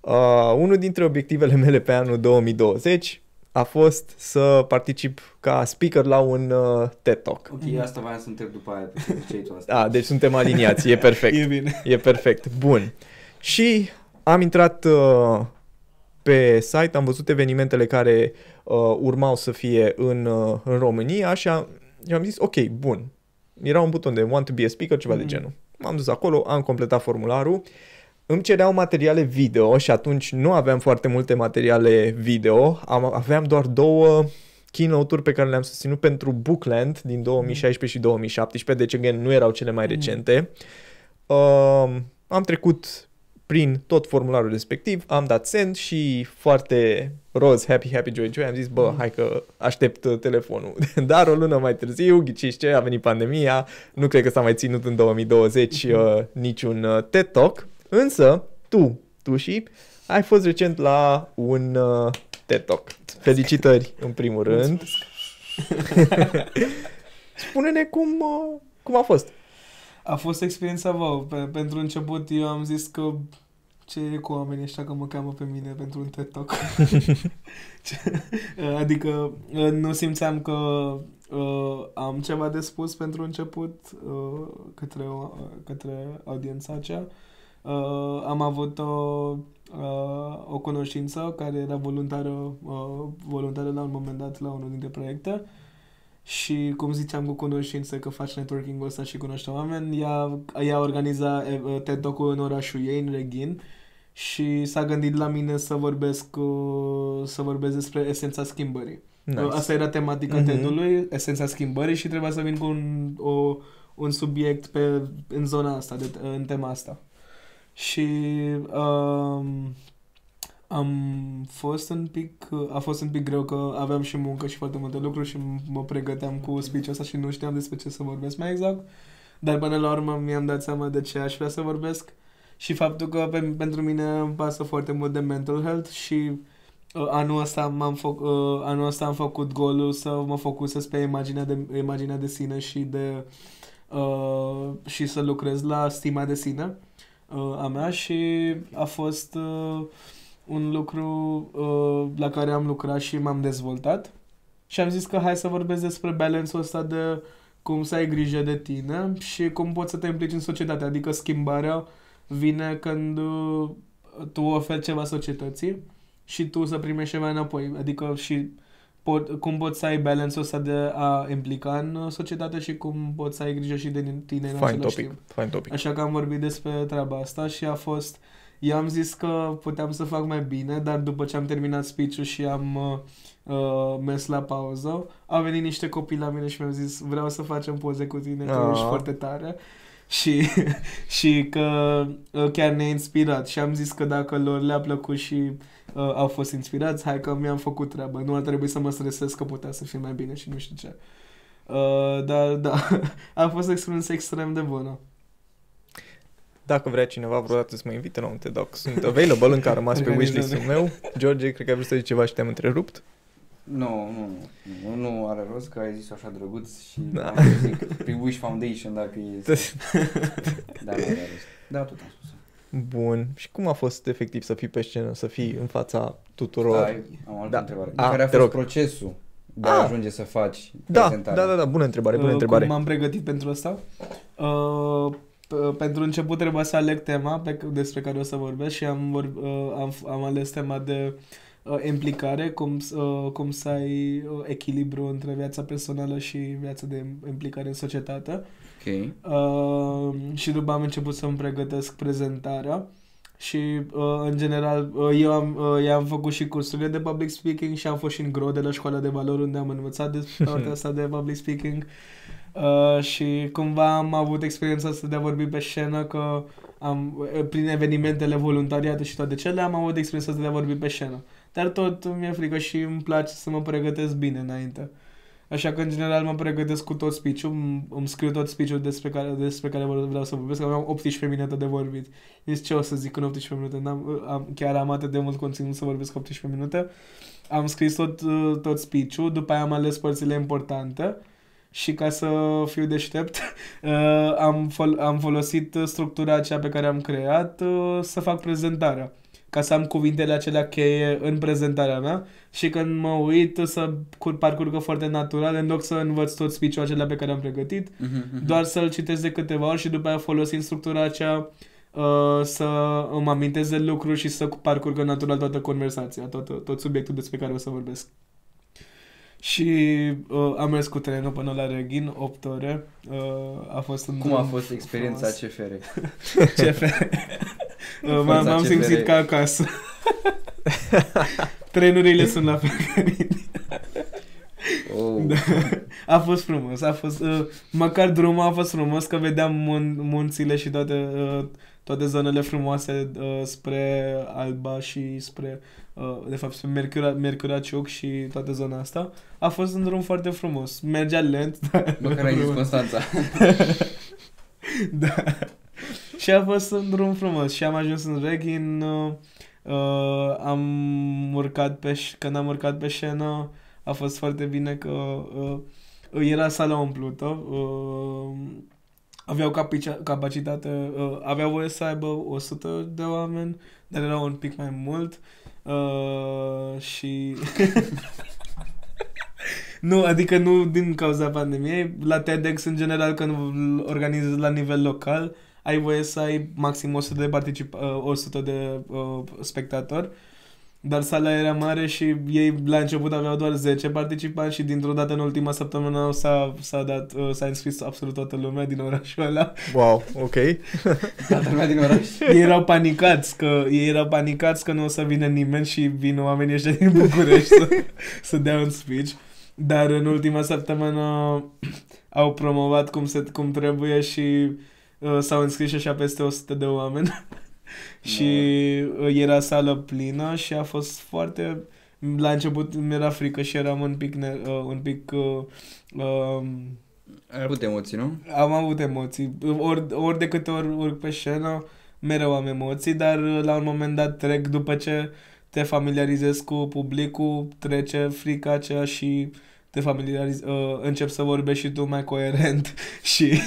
Uh, unul dintre obiectivele mele pe anul 2020 a fost să particip ca speaker la un uh, TED Talk. Ok, asta voiam să întreb după aia, pe ce ziceai tu asta. Ah, deci suntem aliniați, e perfect. *laughs* E bine. E perfect. Bun. Și am intrat uh, pe site, am văzut evenimentele care uh, urmau să fie în, uh, în România și am, și am zis, ok, bun. Era un buton de want to be a speaker, ceva mm-hmm. de Mhm. genul. M-am dus acolo, am completat formularul. Îmi cereau materiale video și atunci nu aveam foarte multe materiale video. Am, aveam doar două keynote-uri pe care le-am susținut pentru Bookland din 2016 și 2017, deci again, nu erau cele mai Mhm. recente. Um, am trecut prin tot formularul respectiv, am dat send și foarte roz, happy, happy, joy, joy, am zis, bă, hai că aștept uh, telefonul. *laughs* Dar o lună mai târziu, ghiciți ce, a venit pandemia, nu cred că s-a mai ținut în 2020 uh, niciun uh, TED Talk, însă tu, tu și ai fost recent la un uh, TED Talk. Felicitări, în primul rând. *laughs* Spune-ne cum, uh, cum a fost. A fost experiența wow. Pe, pentru început eu am zis că ce e cu oamenii ăștia că mă cheamă pe mine pentru un TED Talk. *laughs* Ce- adică uh, nu simțeam că uh, am ceva de spus pentru început uh, către, o- către audiența aceea. Uh, am avut o, uh, o cunoștință care era voluntară, uh, voluntară la un moment dat la unul dintre proiecte și cum ziceam cu cunoștințe că faci networking-ul ăsta și cunoște oameni, ea, ea organiza eh, TED Talk-ul în orașul ei, în Reghin, și s-a gândit la mine să vorbesc, uh, să vorbesc despre esența schimbării. Nice. Asta era tematica Mhm. TED-ului, esența schimbării și trebuia să vin cu un, o, un subiect pe, în zona asta, de, în tema asta. Și um, am fost un pic, a fost un pic greu că aveam și muncă și foarte multe lucruri și mă pregăteam cu speech-ul ăsta și nu știam despre ce să vorbesc mai exact. Dar până la urmă mi-am dat seama de ce aș vrea să vorbesc și faptul că pe, pentru mine îmi pasă foarte mult de mental health și uh, anul ăsta, m-am făc, uh, anul ăsta am făcut golul să mă focusez pe imaginea de, imaginea de sine și de uh, și să lucrez la stima de sine uh, a mea și a fost uh, un lucru uh, la care am lucrat și m-am dezvoltat. Și am zis că hai să vorbesc despre balance-ul ăsta de cum să ai grijă de tine și cum poți să te implici în societate, adică schimbarea vine când uh, tu oferi ceva societății și tu să primești ceva înapoi, adică și pot, cum poți să ai balance-ul ăsta de a implica în uh, societate și cum poți să ai grijă și de tine în Fine același topic, timp. fine topic. Așa că am vorbit despre treaba asta și a fost... Eu am zis că puteam să fac mai bine, dar după ce am terminat speech-ul și am uh, uh, mers la pauză, au venit niște copii la mine și mi-au zis vreau să facem poze cu tine, că Ah. ești foarte tare. Și, *laughs* și că uh, chiar ne-a inspirat și am zis că dacă lor le-a plăcut și uh, au fost inspirați, hai că mi-am făcut treaba. Nu ar trebui să mă stresez că putea să fie mai bine și nu știu ce. Uh, dar da, *laughs* a fost o experiență extrem de bună. Dacă vrea cineva vreodată să mă invite la un TED Talk, sunt available, încă a rămas pe *laughs* Organizăm. wishlist-ul meu. George, cred că ai vrut să zici ceva și te-am întrerupt. Nu, nu, nu, nu are rost că ai zis așa drăguț și Da. da. zic pe Wish Foundation dacă e. da, nu are rost. Da, tot am spus. Bun. Și cum a fost efectiv să fii pe scenă, să fii în fața tuturor? Stai, am o altă Da. întrebare. A, Care a te fost rog. procesul de A. a ajunge să faci Da, prezentarea? da, da, da, bună întrebare, bună Uh, întrebare. Cum m-am pregătit pentru asta? Uh, p- pentru început trebuia să aleg tema pe, c- despre care o să vorbesc și am, vor, uh, am, am ales tema de uh, implicare, cum, s- uh, cum să ai uh, echilibru între viața personală și viața de implicare în societate. Ok. Uh, și după am început să-mi pregătesc prezentarea și uh, în general uh, eu am, uh, eu am făcut și cursurile de public speaking și am fost și în GRO de la școala de valori unde am învățat despre *laughs* partea asta de public speaking uh, și cumva am avut experiența asta de a vorbi pe scenă că am, uh, prin evenimentele voluntariate și toate cele am avut experiența asta de a vorbi pe scenă. Dar tot mi-e frică și îmi place să mă pregătesc bine înainte. Așa că, în general, mă pregătesc cu tot speech-ul, îmi, îmi scriu tot speech-ul despre care, despre care vreau să vorbesc, am 18 minute de vorbit. Deci ce o să zic în 18 minute? N-am, am, chiar am atât de mult conținut să vorbesc 18 minute. Am scris tot, uh, tot speech-ul, după aia am ales părțile importante și ca să fiu deștept, *laughs* uh, am, fol- am folosit structura aceea pe care am creat uh, să fac prezentarea ca să am cuvintele acelea cheie în prezentarea mea și când mă uit să cur- parcurgă foarte natural în loc să învăț tot speech-ul acelea pe care am pregătit, Mhm, doar să-l citesc de câteva ori și după aia folosind structura aceea uh, să îmi amintez de lucruri și să parcurgă natural toată conversația, tot, tot subiectul despre care o să vorbesc. Și uh, am mers cu trenul până la Reghin, 8 ore. Uh, a fost un Cum a drum fost experiența frumos. CFR? *laughs* *laughs* CFR. Uh, m-am, Forța m-am simțit CFR. ca acasă. *laughs* Trenurile sunt la fel ca mine. Oh. Da. A fost frumos, a fost, uh, măcar drumul a fost frumos că vedeam mun- munțile și toate, uh, toate zonele frumoase uh, spre Alba și spre, uh, de fapt, spre Mercura, Mercuraciuc și toată zona asta. A fost un drum foarte frumos. Mergea lent, dar... Măcar ai zis *laughs* Constanța. da. Și a fost un drum frumos și am ajuns în Reghin, uh, uh, am urcat pe, ș- când am urcat pe scenă, a fost foarte bine că uh, era sala umplută, uh, aveau capicia- capacitate, uh, aveau voie să aibă 100 de oameni, dar era un pic mai mult uh, și... *laughs* Nu, adică nu din cauza pandemiei. La TEDx, în general, când îl organizezi la nivel local, ai voie să ai maxim 100 de particip, uh, 100 de uh, spectatori. Dar sala era mare și ei la început aveau doar 10 participanți și dintr-o dată în ultima săptămână s-a, s-a, dat, uh, s-a înscris absolut toată lumea din orașul ăla. Wow, ok. *laughs* Toată lumea din oraș. Ei erau panicați că ei erau panicați că nu o să vină nimeni și vin oamenii ăștia din București să, să dea un speech. Dar în ultima săptămână au promovat cum, se, cum trebuie și uh, s-au înscris și așa peste 100 de oameni. *laughs* și uh, era sală plină și a fost foarte... La început mi-era frică și eram un pic, ne, uh, un pic uh, uh, Ai avut emoții, nu? am avut emoții. Ori, ori de câte ori urc pe scenă, mereu am emoții, dar la un moment dat trec după ce te familiarizezi cu publicul, trece frica aceea și te familiarizi, uh, începi să vorbești și tu mai coerent *laughs* și, *laughs*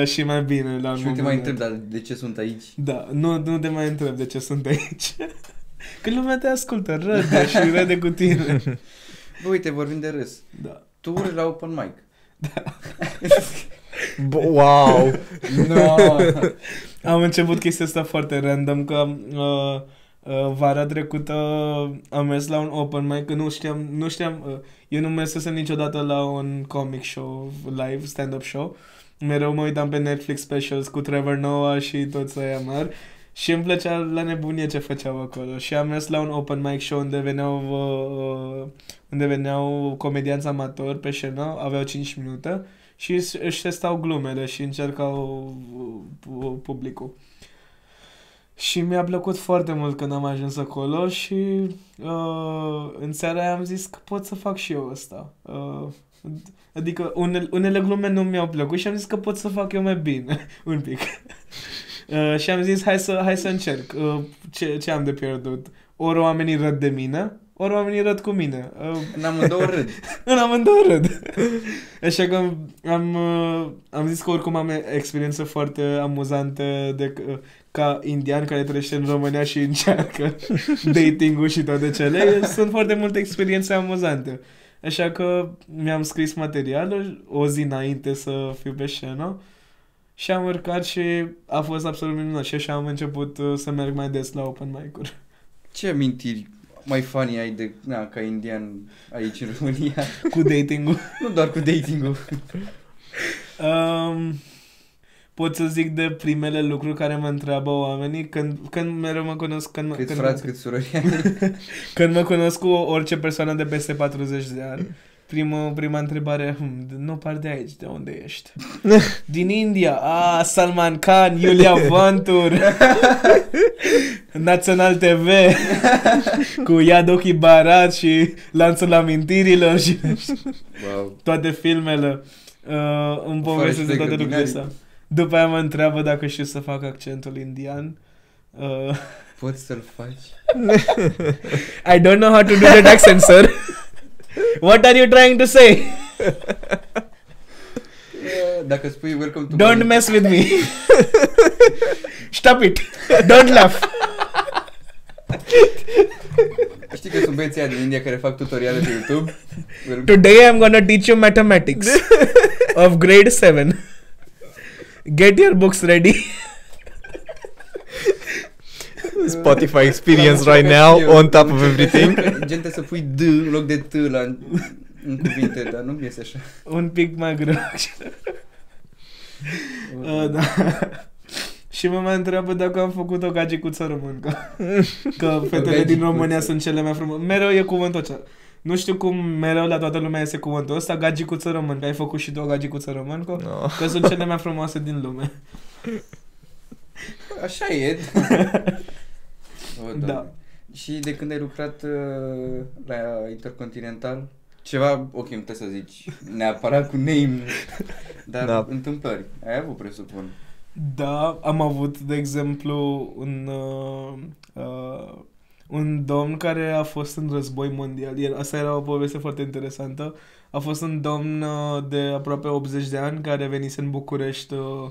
uh, și mai bine la un Și nu te moment mai dat. întreb, dar de ce sunt aici? Da, nu, nu te mai întreb de ce sunt aici. *laughs* Că lumea te ascultă, râde și râde cu tine. Bă, uite, vorbim de râs. Da. Tu urci la open mic. B- wow. No. Am început chestia asta foarte random, că uh, uh, vara trecută am mers la un open mic, că nu știam, nu știam, uh, eu nu mersesem niciodată la un comic show live, stand-up show. Mereu mă uitam pe Netflix specials cu Trevor Noah și toți ăia mari. Și îmi plăcea la nebunie ce făceau acolo. Și am mers la un open mic show unde veneau, uh, uh, unde veneau comedianți amatori pe scenă, aveau 5 minute și își- își testau glumele și încercau uh, uh, publicul. Și mi-a plăcut foarte mult când am ajuns acolo și uh, în seara aia am zis că pot să fac și eu asta. Uh, adică unele, unele glume nu mi-au plăcut și am zis că pot să fac eu mai bine, *laughs* un pic. Uh, și am zis hai să, hai să încerc. Uh, ce, ce am de pierdut? Ori oamenii râd de mine ori oamenii râd cu mine. Uh, În amândouă râd. *laughs* în amândouă râd. Așa că am, uh, am zis că oricum am experiență foarte amuzantă de, ca indian care trăiește în România și încearcă *laughs* dating-ul și toate cele. Sunt foarte multe experiențe amuzante. Așa că mi-am scris materialul o zi înainte să fiu pe scenă și am urcat și a fost absolut minunat și așa am început uh, să merg mai des la open mic-uri. Ce amintiri mai funny ai de, na, ca indian aici în România? Cu dating-ul. nu doar cu dating-ul. *laughs* Um, pot să zic de primele lucruri care mă întreabă oamenii când, când mereu mă cunosc când, mă- Cât când, frați, cât surori ai. *laughs* când mă cunosc cu orice persoană de peste 40 de ani Prima, prima întrebare, hm, nu par de aici, de unde ești? *laughs* Din India, ah, Salman Khan, Iulia *laughs* Vantur, Național TV, cu Yadoki Barat și Lanțul Amintirilor și Wow. toate filmele. Uh, îmi Fără povestesc de și toate de lucrurile binarii. astea. După aia mă întreabă dacă știu să fac accentul indian. Uh, Poți să-l faci? *laughs* I don't know how to do that accent, sir. What are you trying to say? *laughs* Dacă spui welcome to Don't Bali- mess with me. *laughs* Stop it. Don't laugh. Știi că sunt băieții aia din India care fac tutoriale pe YouTube? Wel- Today I'm gonna teach you mathematics of grade 7. Get your books ready. Spotify experience L-am right încercat now și eu. on top Am of încercat everything. să- *laughs* Gen trebuie să pui D în loc de T la în cuvinte, dar nu iese așa. Un pic mai greu. Uh, da. Și mă mai întreabă dacă am făcut o gagicuță româncă. *laughs* Că fetele din gagicuță. România sunt cele mai frumoase. Mereu e cuvântul ăsta. Nu știu cum mereu la toată lumea este cuvântul ăsta, gagicuță româncă. Ai făcut și tu o gagicuță româncă? No. Că sunt cele mai frumoase din lume. Așa e. *laughs* O, Doamne. Da. Și de când ai lucrat uh, la Intercontinental? Ceva, ok, nu trebuie să zici neapărat cu name, dar Da. întâmplări. Ai avut, presupun. Da, am avut, de exemplu, un, uh, uh, un domn care a fost în război mondial. El, asta era o poveste foarte interesantă. A fost un domn uh, de aproape 80 de ani care venise în București uh,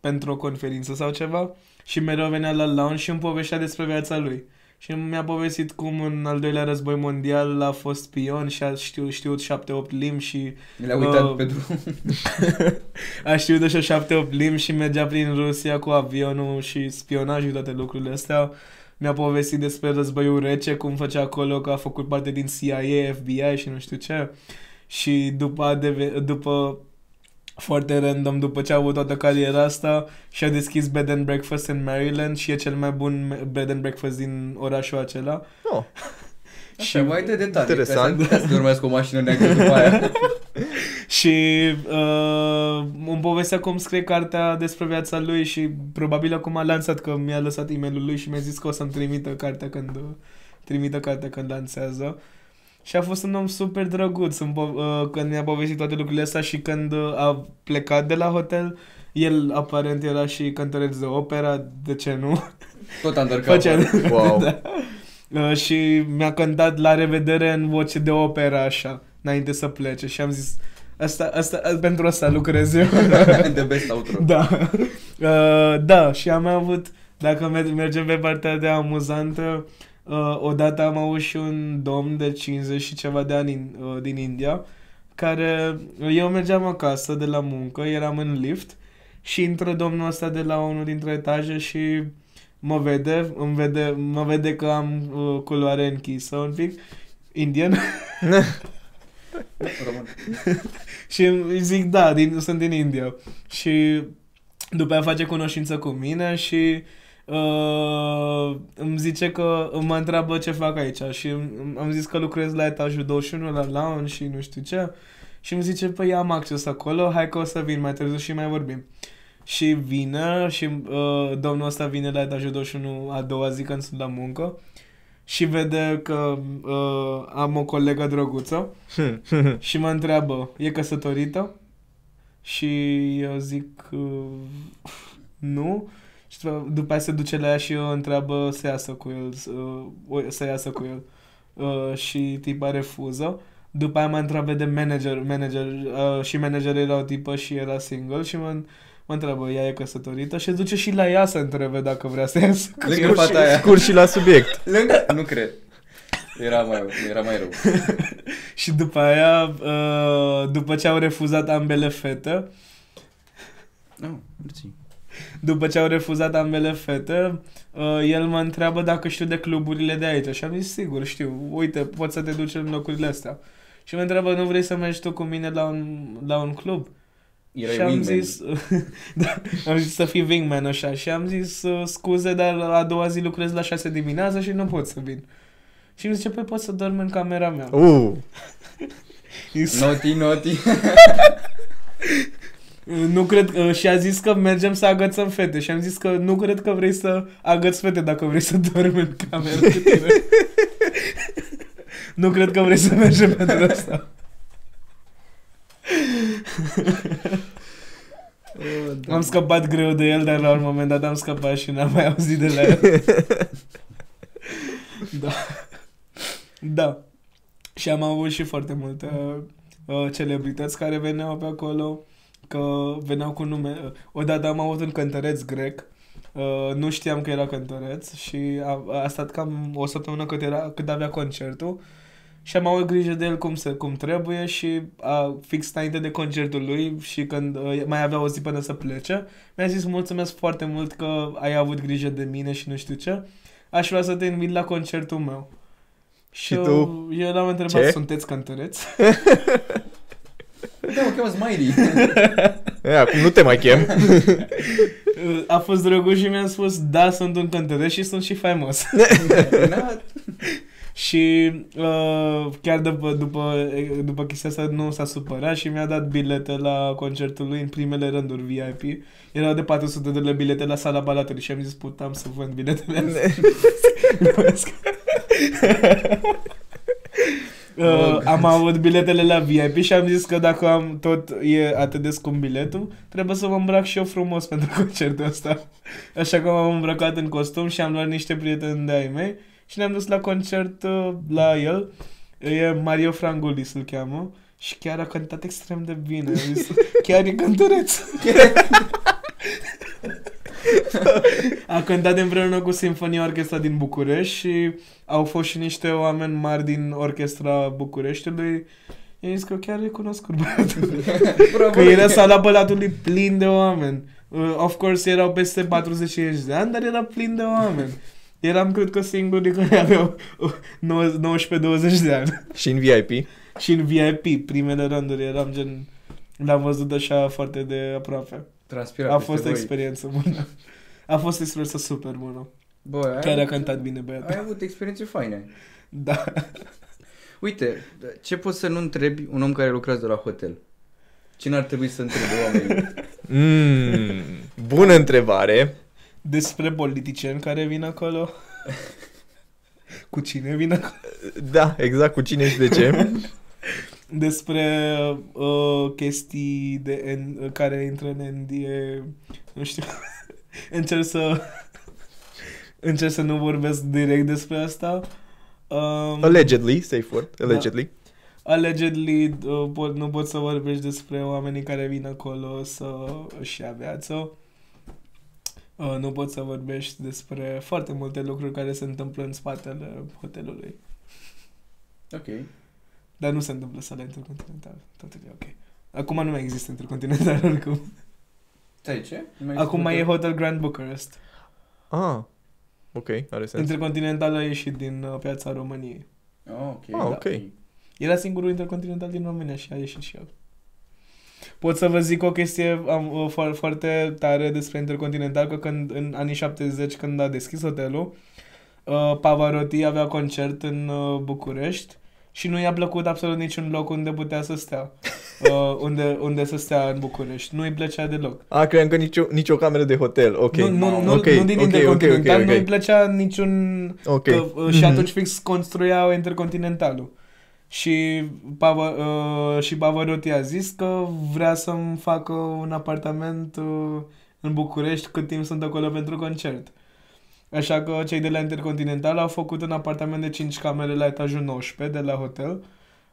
pentru o conferință sau ceva și mereu venea la lounge și îmi povestea despre viața lui. Și mi-a povestit cum în al doilea război mondial a fost spion și a știu, știut 7-8 limbi și Mi le-a uitat Uh, pe drum. *laughs* a știut așa șapte, opt limbi și mergea prin Rusia cu avionul și spionajul toate lucrurile astea. Mi-a povestit despre războiul rece, cum făcea acolo, că a făcut parte din CIA, FBI și nu știu ce. Și după, a deve- după foarte random, după ce a avut toată cariera asta, și-a deschis bed and breakfast în Maryland și e cel mai bun bed and breakfast din orașul acela. Oh. *laughs* Și mai de detalii. Interesant. Ca să, ca să urmezi cu o mașină neagră după aia. *laughs* Și uh, îmi povestea cum scrie cartea despre viața lui și probabil acum a lansat că mi-a lăsat e mail lui și mi-a zis că o să-mi trimită cartea când trimită cartea când lansează. Și a fost un om super drăguț în po- uh, când mi-a povestit toate lucrurile astea și când uh, a plecat de la hotel, el aparent era și cântăreț de opera, de ce nu? Tot undercover. *laughs* Făcea, *laughs* Wow. da. Uh, și mi-a cântat la revedere în voce de opera așa, înainte să plece și am zis, asta, asta, pentru asta lucrez eu. *laughs* The best outro. da. Uh, da, și am mai avut, dacă mer- mergem pe partea de amuzantă, uh, odată am avut și un domn de 50 și ceva de ani in, uh, din India, care, eu mergeam acasă de la muncă, eram în lift și intră domnul ăsta de la unul dintre etaje și mă vede, îmi vede, mă vede că am uh, culoare închisă un pic, indian, *laughs* Român. *laughs* și îi zic, da, din, sunt din India. Și după aia face cunoștință cu mine și uh, îmi zice că mă întreabă ce fac aici și îm- am zis că lucrez la etajul 21 la lounge și nu știu ce și îmi zice, păi am acces acolo, hai că o să vin mai târziu și mai vorbim. Și vine și uh, domnul ăsta vine la etajul 21 a doua zi când sunt la muncă și vede că uh, am o colegă drăguță *laughs* și mă întreabă, e căsătorită? Și eu zic, uh, nu. Și după, după aia se duce la ea și o întreabă să iasă cu el, să, o- să iasă cu el. uh, și tipa refuză. După aia mă întreabă de manager, manager uh, și manager era o tipă și era single și mă, mă întreabă, ea e căsătorită și duce și la ea să întrebe dacă vrea să iasă. cu Lângă el. fata aia. Scurt și la subiect. Lângă... Nu cred. Era mai, era mai rău. *laughs* Și după aia, uh, după ce au refuzat ambele fete, Nu, mersi. după ce au refuzat ambele fete, uh, el mă întreabă dacă știu de cluburile de aici și am zis sigur știu, uite, poți să te duci în locurile astea. Și mă întreabă, nu vrei să mergi tu cu mine la un, la un club? Erai și am wingman. zis, *laughs* da, am zis să fii wingman așa și am zis uh, scuze, dar a doua zi lucrez la 6 dimineața și nu pot să vin. Și îmi zice, păi poți să dormi în camera mea. Uh, Zis, Noti, noti. Nu cred că, și a zis că mergem să agățăm fete și am zis că nu cred că vrei să agăți fete dacă vrei să *laughs* dormi în cameră cu *laughs* tine. nu cred că vrei să mergem pentru asta. Oh, *laughs* da. Am scăpat greu de el, dar la un moment dat am scăpat și n-am mai auzit de la el. *laughs* da. Da. Și am avut și foarte multe uh, celebrități care veneau pe acolo, că veneau cu nume. Uh, Odată am avut un cântăreț grec, uh, nu știam că era cântăreț și a, a stat cam o săptămână cât, era, cât avea concertul și am avut grijă de el cum, se, cum trebuie și a, fix înainte de concertul lui și când uh, mai avea o zi până să plece, mi-a zis mulțumesc foarte mult că ai avut grijă de mine și nu știu ce. Aș vrea să te invit la concertul meu. Și eu, tu? Eu l-am întrebat, Ce? sunteți cântăreți? Da, mă cheamă Smiley. *laughs* e, acum nu te mai chem. *laughs* A fost drăguț și mi-a spus, da, sunt un cântăreț și sunt și faimos. *laughs* Na, și uh, chiar după, după, după chestia asta nu s-a supărat și mi-a dat bilete la concertul lui în primele rânduri VIP. Erau de 400 de lei bilete la sala Balatului și am zis, putam să vând biletele *laughs* astea. Mulțumesc. Uh, am avut biletele la VIP și am zis că dacă am tot e atât de scump biletul, trebuie să mă îmbrac și eu frumos pentru concertul ăsta. Așa că m-am îmbrăcat în costum și am luat niște prieteni de ai mei și ne-am dus la concert uh, la el. E Mario Frangulis îl cheamă și chiar a cântat extrem de bine. Am zis, *laughs* chiar e cântăreț. a cântat împreună cu Sinfonia Orchestra din București și au fost și niște oameni mari din Orchestra Bucureștiului. I-am zis că chiar e cunoscut băiatul. bravo. Că era sala Bălatului plin de oameni. Uh, of course erau peste 40-50 de ani, dar era plin de oameni. Eram, cred că, singurii care aveau uh, 19-20 de ani. și în VIP. Și în VIP, primele rânduri, eram gen... L-am văzut așa foarte de aproape. Transpira A peste fost o voi. experiență bună. A fost o experiență super bună. Bă, ai, Chiar a avut, cântat bine ai băiatul. avut experiențe faine. Da. Uite, ce poți să nu întrebi un om care lucrează la hotel? Cine ar trebui să întrebe oamenii? Mm, bună întrebare. Despre politicieni care vin acolo. *laughs* Cu cine vin acolo? Da, exact cu cine și de ce. *laughs* Despre uh, chestii de N, care intră în NDA. Nu știu. *laughs* încerc să... încerc să nu vorbesc direct despre asta. Um, Allegedly, safe word, allegedly. Allegedly, uh, pot, nu pot să vorbești despre oamenii care vin acolo să își ia viață. Uh, nu pot să vorbești despre foarte multe lucruri care se întâmplă în spatele hotelului. Ok. Dar nu se întâmplă sala intercontinental. Totul e ok. Acum nu mai există intercontinental *laughs* oricum. Stai, ce? Nu mai Acum mai e există Hotel Grand Bucharest. Ah, ok, are sens. Intercontinental a ieșit din uh, piața României. hotel? Oh, ok. Ah, ok. Era singurul intercontinental din România și a ieșit și el. Pot să vă zic o chestie am, uh, fo- foarte tare despre Intercontinental, că când, în anii 70, când a deschis hotelul, uh, Pavarotti avea concert în uh, București și nu i-a plăcut absolut niciun loc unde putea să stea. *laughs* Uh, unde, unde să stea în București. Nu îi plăcea deloc. Ah, credeam că nicio, nicio cameră de hotel, ok. Nu, nu, nu, ok, nu din ok, Intercontinental, ok, ok, nu îi ok. plăcea niciun Ok. Că, uh, și Mhm. atunci fix construiau Intercontinentalul. Și, Pava, uh, și Pavarotti a zis că vrea să-mi facă un apartament uh, în București cât timp sunt acolo pentru concert. Așa că cei de la Intercontinental au făcut un apartament de 5 camere la etajul 19 de la hotel,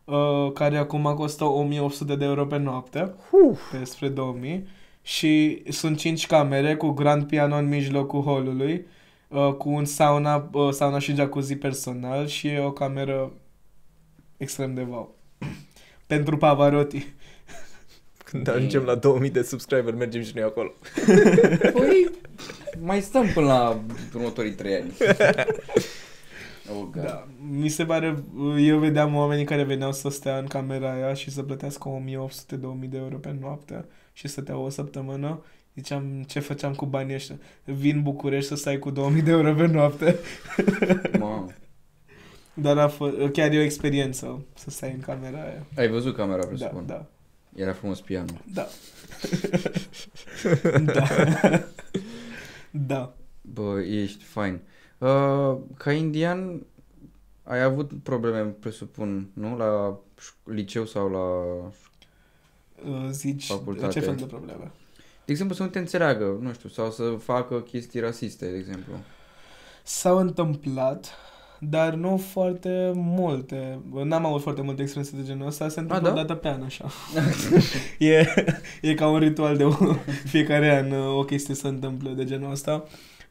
uh, care acum costă 1800 de euro pe noapte, Uf. pe spre 2000. Și sunt 5 camere cu grand piano în mijlocul holului, uh, cu un sauna, uh, sauna și jacuzzi personal și e o cameră extrem de wow. *clears throat* Pentru Pavarotti. Când ajungem la 2000 de subscriber, mergem și noi acolo. *laughs* Păi, mai stăm până la următorii trei ani. *laughs* Oh, God. Da, mi se pare, eu vedeam oamenii care veneau să stea în camera aia și să plătească 1800-2000 de euro pe noapte și să stea o săptămână. Ziceam, ce făceam cu banii ăștia? Vin București să stai cu 2000 de euro pe noapte. Mamă. Dar a f- chiar e o experiență să stai în camera aia. Ai văzut camera, Da, presupun. da, Era frumos pianul. da. *laughs* da. da. Bă, ești fain. Uh, ca indian, ai avut probleme, presupun, nu? La ș- liceu sau la... Uh, Zici, Facultate. ce fel de probleme? De exemplu, să nu te înțeleagă, nu știu, sau să facă chestii rasiste, de exemplu. S-au întâmplat, dar nu foarte multe. N-am avut foarte multe experiențe de genul ăsta, se întâmplă da? o dată pe an așa. *laughs* e, e ca un ritual de o, fiecare an o chestie se întâmplă de genul ăsta.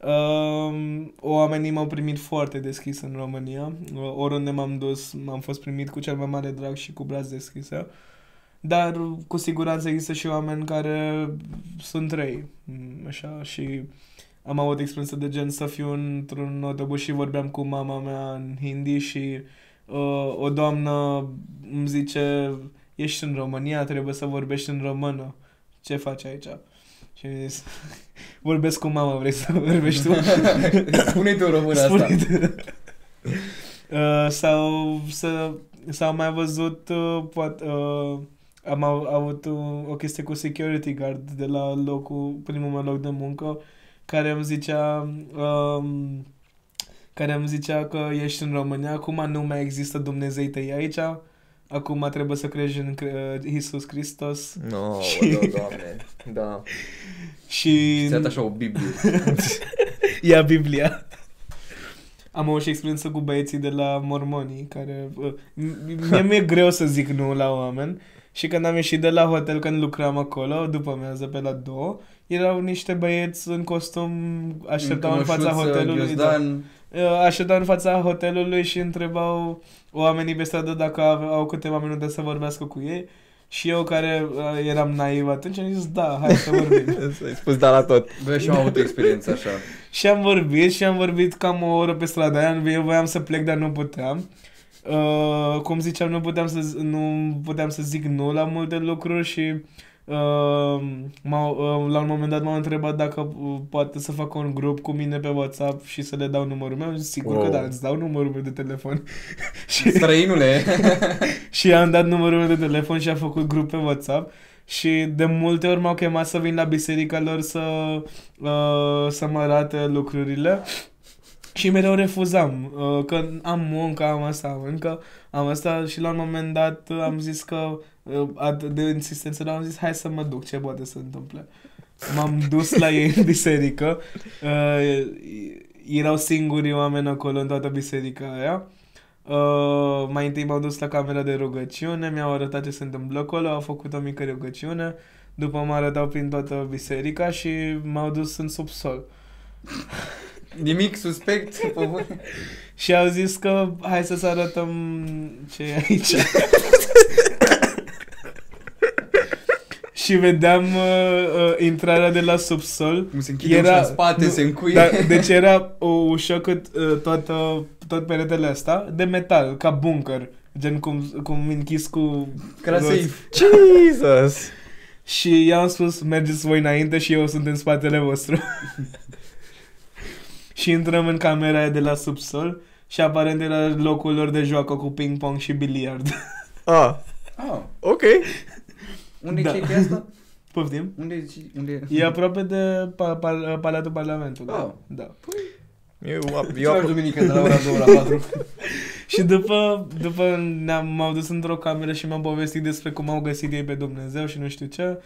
Um, oamenii m-au primit foarte deschis în România. Oriunde m-am dus, m-am fost primit cu cel mai mare drag și cu braț deschise. Dar cu siguranță există și oameni care sunt răi, mm, așa, și am avut experiență de gen să fiu într-un autobuz și vorbeam cu mama mea în hindi și uh, o doamnă îmi zice ești în România, trebuie să vorbești în română. Ce faci aici? Și am zis, *laughs* vorbesc cu mama, vrei să vorbești tu? *laughs* Spune tu română asta. Spune tu. uh, sau, să, sau mai văzut, uh, poate, uh, am au- avut uh, o chestie cu security guard de la locul, primul meu loc de muncă, care îmi zicea, um, care îmi zicea că ești în România, acum nu mai există Dumnezei tăi aici, acum trebuie să crezi în uh, Iisus Hristos No, *laughs* Și- da, doamne. Da. și... Ți-a dat așa o Biblie. *laughs* Ia Biblia. Am avut și experiență cu băieții de la mormonii, care... uh, m- Mie mi-e greu să zic nu la oameni. Și când am ieșit de la hotel, când lucram acolo, după amiază pe la două, erau niște băieți în costum, așteptau în, fața cămășuță, hotelului. Da. ghiozdan. Uh, Așteptau în fața hotelului și întrebau oamenii pe stradă dacă au, au câteva minute să vorbească cu ei. Și eu care uh, eram naiv atunci am zis da, hai să vorbim. *laughs* Ai spus da la tot. Bă, și am avut o experiență așa. *laughs* Și am vorbit și am vorbit cam o oră pe strada aia. Eu voiam să plec, dar nu puteam. Uh, cum ziceam, nu puteam, să, z- nu puteam să zic nu la multe lucruri și uh, m-au, uh, la un moment dat m-au întrebat dacă uh, poate să fac un grup cu mine pe WhatsApp și să le dau numărul meu. Și sigur Wow. că da, îți dau numărul meu de telefon. *laughs* și, Străinule. *laughs* și am dat numărul meu de telefon și am făcut grup pe WhatsApp. Și de multe ori m-au chemat să vin la biserica lor să, uh, să mă arate lucrurile. Și mereu refuzam, uh, că am muncă, am asta, am încă, am asta și la un moment dat uh, am zis că uh, atât de insistență, dar am zis hai să mă duc, ce poate să întâmple. M-am dus la ei în biserică, uh, erau singurii oameni acolo în toată biserica aia. Uh, mai întâi m-au dus la camera de rugăciune, mi-au arătat ce se întâmplă acolo, au făcut o mică rugăciune, după mă arătau prin toată biserica și m-au dus în subsol. Nimic suspect. *laughs* pe bune. Și au zis că hai să-ți arătăm ce e aici. *laughs* și vedeam uh, uh, intrarea de la subsol. Cum se închide Era... ușa în spate, nu, se încuie. Da, deci era o ușă cât uh, toată, tot peretele ăsta de metal, ca bunker. Gen cum, cum închis cu... Ca la roți. safe. *laughs* Jesus! Și i-am spus, mergeți voi înainte și eu sunt în spatele vostru. *laughs* și intrăm în camera aia de la subsol și aparent era locul lor de joacă cu ping-pong și biliard. Ah, Ah, ok. Unde Da. e chestia asta? *laughs* Poftim? Unde e? Unde E aproape de pa- pa- Palatul Parlamentului. Ah. Da. Eu, eu, Eu apro- duminică de la ora 2 la 4. *laughs* Și după, după ne-am, m-au dus într-o cameră și mi-au povestit despre cum au găsit ei pe Dumnezeu și nu știu ce.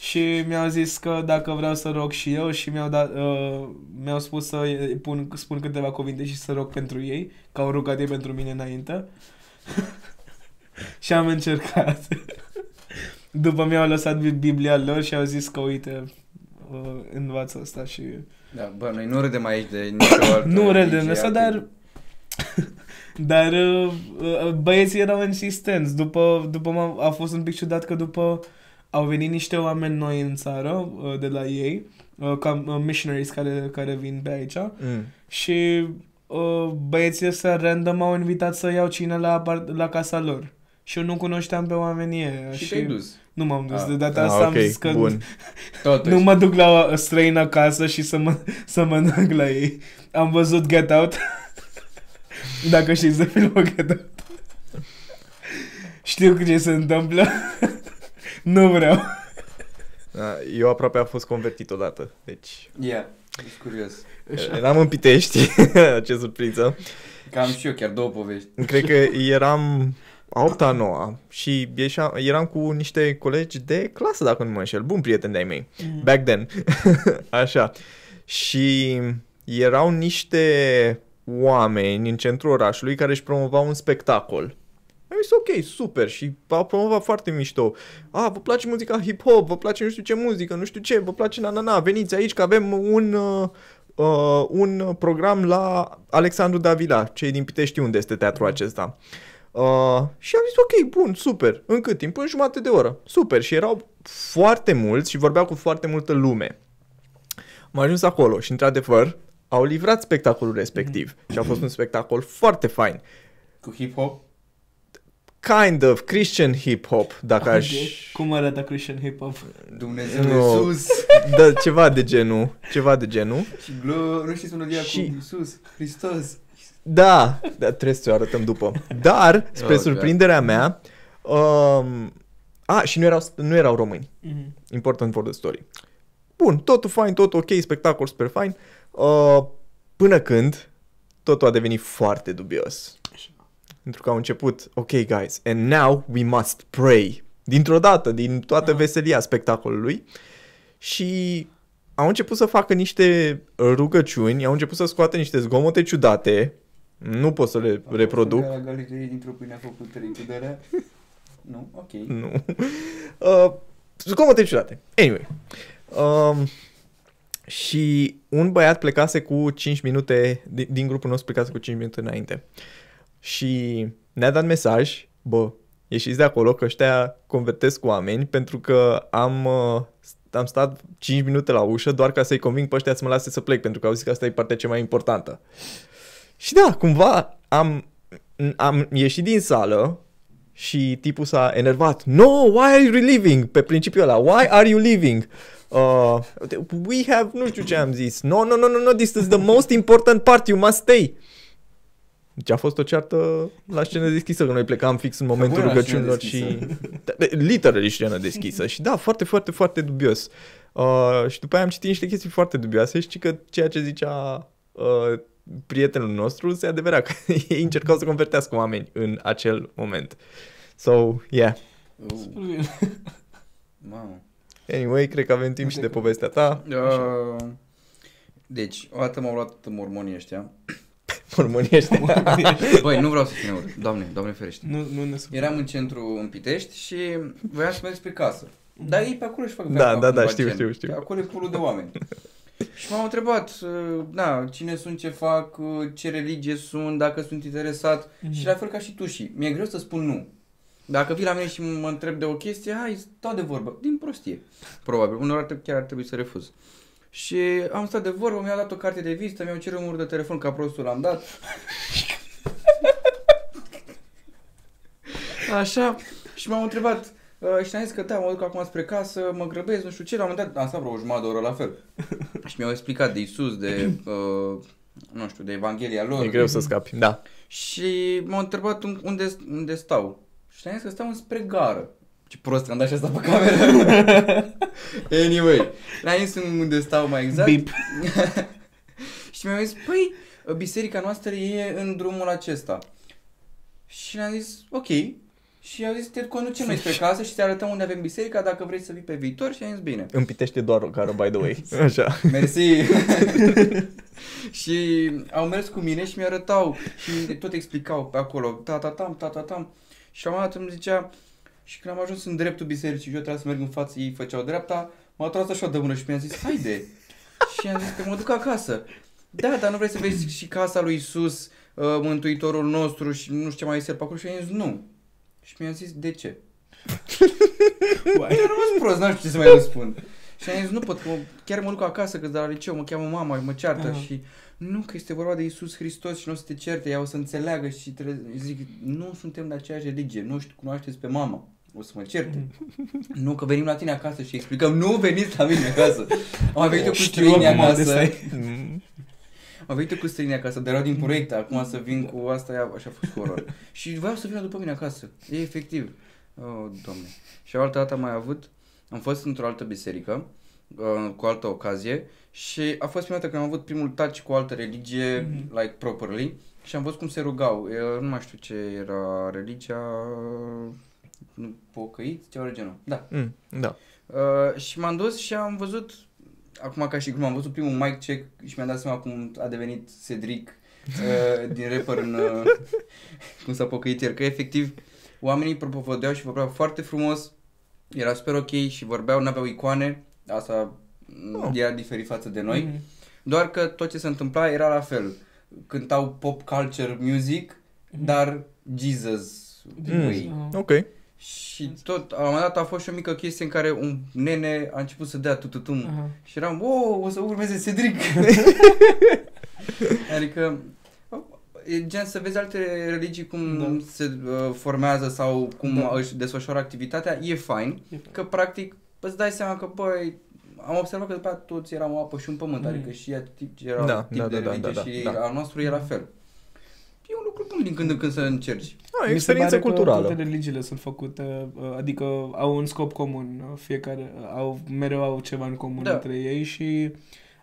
și mi-au zis că dacă vreau să rog și eu și mi-au, dat, uh, mi-au spus să pun, spun câteva cuvinte și să rog pentru ei, că au rugat ei pentru mine înainte. *laughs* și am încercat. După mi-au lăsat Biblia lor și au zis că uite, uh, învață asta și... Da, bă, noi nu râdem aici de nicio *coughs* altă nu râdem de religie, asta, alte- dar... *laughs* dar uh, uh, băieții erau insistenți. După, după m- a fost un pic ciudat că după au venit niște oameni noi în țară uh, de la ei, uh, ca uh, missionaries care, care vin pe aici Mm. și uh, băieții ăsta random m-au invitat să iau cine la, apart- la casa lor. Și eu nu cunoșteam pe oamenii ăia. Și te-ai dus. Nu m-am dus. Ah. De data Ah, asta am ok, zis că bun. Totuși. nu mă duc la o străină acasă și să, mă, să mănânc la ei. Am văzut Get Out. *laughs* Dacă știți de filmul Get Out. Știu ce se întâmplă. *laughs* nu vreau. Da, Eu aproape am fost convertit odată, deci Ia, ești curios. eram în Pitești, *laughs* ce surpriză. Cam și eu chiar două povești. Cred că eram a 8 a 9 și ieșeam, eram cu niște colegi de clasă, dacă nu mă înșel, bun prieteni de-ai mei, back then, *laughs* așa. Și erau niște oameni în centrul orașului care își promovau un spectacol. Am zis, ok, super, și au promovat foarte mișto. A, vă place muzica hip-hop, vă place nu știu ce muzică, nu știu ce, vă place na-na-na, veniți aici că avem un, uh, uh, un program la Alexandru Davila, cei din Pitești, unde este teatrul acesta. Uh, și am zis, ok, bun, super. În cât timp? În jumătate de oră. Super. Și erau foarte mulți și vorbeau cu foarte multă lume. Am ajuns acolo și, într-adevăr, au livrat spectacolul respectiv. Și a fost un spectacol foarte fain. Cu hip-hop. Kind of Christian hip-hop, dacă aș... Cum arată Christian Hip Hop? Dumnezeu Nu. Iisus. Da, ceva de genul. Ceva de genul. Și glo... Nu știți melodia Și- cu Iisus, Hristos. Da, da, trebuie să o arătăm după. Dar, spre Oh, surprinderea mea, um, a, și nu erau, nu erau români. Mhm. Important for the story. Bun, totul fain, totul ok, spectacol super fain. Uh, până când totul a devenit foarte dubios. Pentru că au început, ok guys, and now we must pray. Dintr-o dată, din toată Ah. veselia spectacolului. Și au început să facă niște rugăciuni, au început să scoată niște zgomote ciudate. Nu pot să le reproduc. La galerie dintr-o pâine a făcut trei cu dărea. Nu, ok. Nu. Uh, zgomote ciudate. Anyway. Um, și un băiat plecase cu 5 minute, din, din grupul nostru plecase cu 5 minute înainte. Și ne-a dat mesaj, bă, ieșiți de acolo că ăștia convertesc oameni pentru că am, uh, am stat 5 minute la ușă doar ca să-i conving pe ăștia să mă lase să plec pentru că au zis că asta e partea cea mai importantă. Și da, cumva am, am ieșit din sală și tipul s-a enervat. No, why are you leaving? Pe principiul ăla, why are you leaving? Uh, we have, nu știu ce am zis. No, no, no, no, no, this is the most important part, you must stay. Deci a fost o ceartă la scenă deschisă, că noi plecam fix în momentul bună la scenă rugăciunilor și... Da, de- Literally scenă deschisă. Și da, foarte, foarte, foarte dubios. Uh, și după aia am citit niște chestii foarte dubioase și că ceea ce zicea uh, prietenul nostru se adevăra că *laughs* ei încercau să convertească oameni în acel moment. So, yeah. Uh, mamă. Anyway, cred că avem timp și de povestea ta. Uh, deci, o dată m-au luat mormonii ăștia. *laughs* Mormonii ăștia. Băi, nu vreau să fiu neură. Doamne, doamne ferește. nu, nu ne supărăm. Eram în centru în Pitești și voiam să merg spre casă. Dar ei pe acolo își fac Da, treaba da, cu da, bacen. știu, știu, știu. Că Acolo e pulul de oameni. *laughs* și m-au întrebat, uh, da, cine sunt, ce fac, uh, ce religie sunt, dacă sunt interesat. Mhm. Și la fel ca și tu și mi-e greu să spun nu. Dacă vii la mine și mă întreb de o chestie, hai, stau de vorbă. Din prostie. Probabil. Unor ar trebui- chiar ar trebui să refuz. Și am stat de vorbă, mi-a dat o carte de vizită, mi-au cerut un număr de telefon ca prostul l-am dat. *laughs* Așa, și m-au întrebat, uh, și am zis că da, mă duc acum spre casă, mă grăbesc, nu știu ce, la un moment dat, am stat vreo o jumătate de oră la fel. *laughs* și mi-au explicat de Isus, de, *clears throat* uh, nu știu, de Evanghelia lor. E greu să scapi, da. Și m-au întrebat un- unde, unde stau. Și le-am zis că stau înspre gară. Ce prost că am dat și asta pe cameră. *laughs* anyway, le-am zis unde stau mai exact. Bip. *laughs* și mi-au zis, păi, biserica noastră e în drumul acesta. Și le-am zis, ok. Și au zis, te conducem noi spre casă și te arătăm unde avem biserica dacă vrei să vii pe viitor și am zis bine. Îmi pitește doar o cară, by the way. *laughs* Așa. Mersi. *laughs* și au mers cu mine și mi-arătau și tot explicau pe acolo, ta-ta-tam, ta-ta-tam. Și la un moment dat îmi zicea, și când am ajuns în dreptul bisericii și eu trebuia să merg în față, ei făceau dreapta, m-a tras așa de mână și mi-a zis, haide. și am zis că mă duc acasă. Da, dar nu vrei să vezi și casa lui Isus, uh, Mântuitorul nostru și nu știu ce mai este pe acolo? Și am zis, nu. Și mi-a zis, de ce? *laughs* Uai. Mi-a rămas prost, n-am știu ce să mai răspund. Și am zis, nu pot, că mă, chiar mă duc acasă, că de la liceu mă cheamă mama și mă ceartă Aha. și nu, că este vorba de Isus Hristos și nu o să te certe, ea o să înțeleagă și trebuie, zic, nu suntem de aceeași religie, nu știu, cunoașteți pe mama, o să mă certe. Nu, că venim la tine acasă și explicăm, nu veniți la mine acasă. Am venit eu cu Știu străini acum unde acasă. Stai. Mm. Am venit eu cu străini acasă, dar erau din proiecte, acum să vin cu asta, ea, așa a fost horror. *laughs* și voiau să vină după mine acasă, e efectiv. Oh, doamne. Și altă dată am mai avut, am fost într-o altă biserică, uh, cu altă ocazie și a fost prima dată când am avut primul touch cu o altă religie, Mhm. like properly, și am văzut cum se rugau. Eu nu mai știu ce era religia, nu, pocăiți, ceva de genul. Da. Mm, da. Uh, și m-am dus și am văzut, acum ca și cum am văzut primul mic check și mi-am dat seama cum a devenit Cedric *laughs* uh, din rapper în uh, cum s-a pocăit el, că efectiv oamenii propovădeau și vorbeau foarte frumos, era super ok și vorbeau, n-aveau icoane, asta Oh. oh. era diferit față de noi, Mhm. doar că tot ce se întâmpla era la fel. Cântau pop culture music, dar Jesus Mm. way. Aha. Ok. Și tot, la un moment dat a fost și o mică chestie în care un nene a început să dea tututum Aha. și eram, wow, o să urmeze Cedric. *laughs* adică, e gen să vezi alte religii cum Da. se uh, formează sau cum Da. își desfășoară activitatea, e fain, E că practic îți dai seama că, băi, am observat că după aia toți eram o apă și un pământ, Mm. adică și ea tip, era Da, tip da, de da, da, religie da, și da. al nostru e la fel. E un lucru bun din când în când să încerci. Ah, Mi se experiență pare că culturală. toate religiile sunt făcute, uh, adică au un scop comun, uh, fiecare, uh, au, mereu au ceva în comun Da. între ei și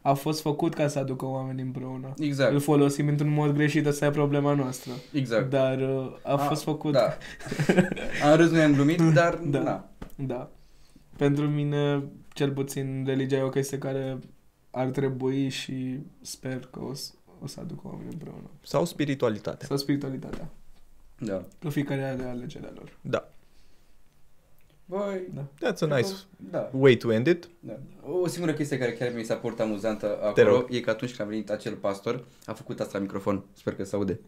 a fost făcut ca să aducă oameni împreună. Exact, Îl folosim într-un mod greșit, asta e problema noastră. exact. Dar uh, a fost făcut, Da. *laughs* Am râs, nu am glumit, dar Da. da. da. Pentru mine, cel puțin, religia e o chestie care ar trebui și sper că o, să- o să aducă oameni împreună. Sau spiritualitate. Sau spiritualitatea. Da. Că fiecare are alegerea lor. Da. Băi, Da. That's a nice Da, way to end it. da. O singură chestie care chiar mi s-a părut amuzantă Te acolo rog. e că atunci când a venit acel pastor, a făcut asta la microfon. Sper că se aude.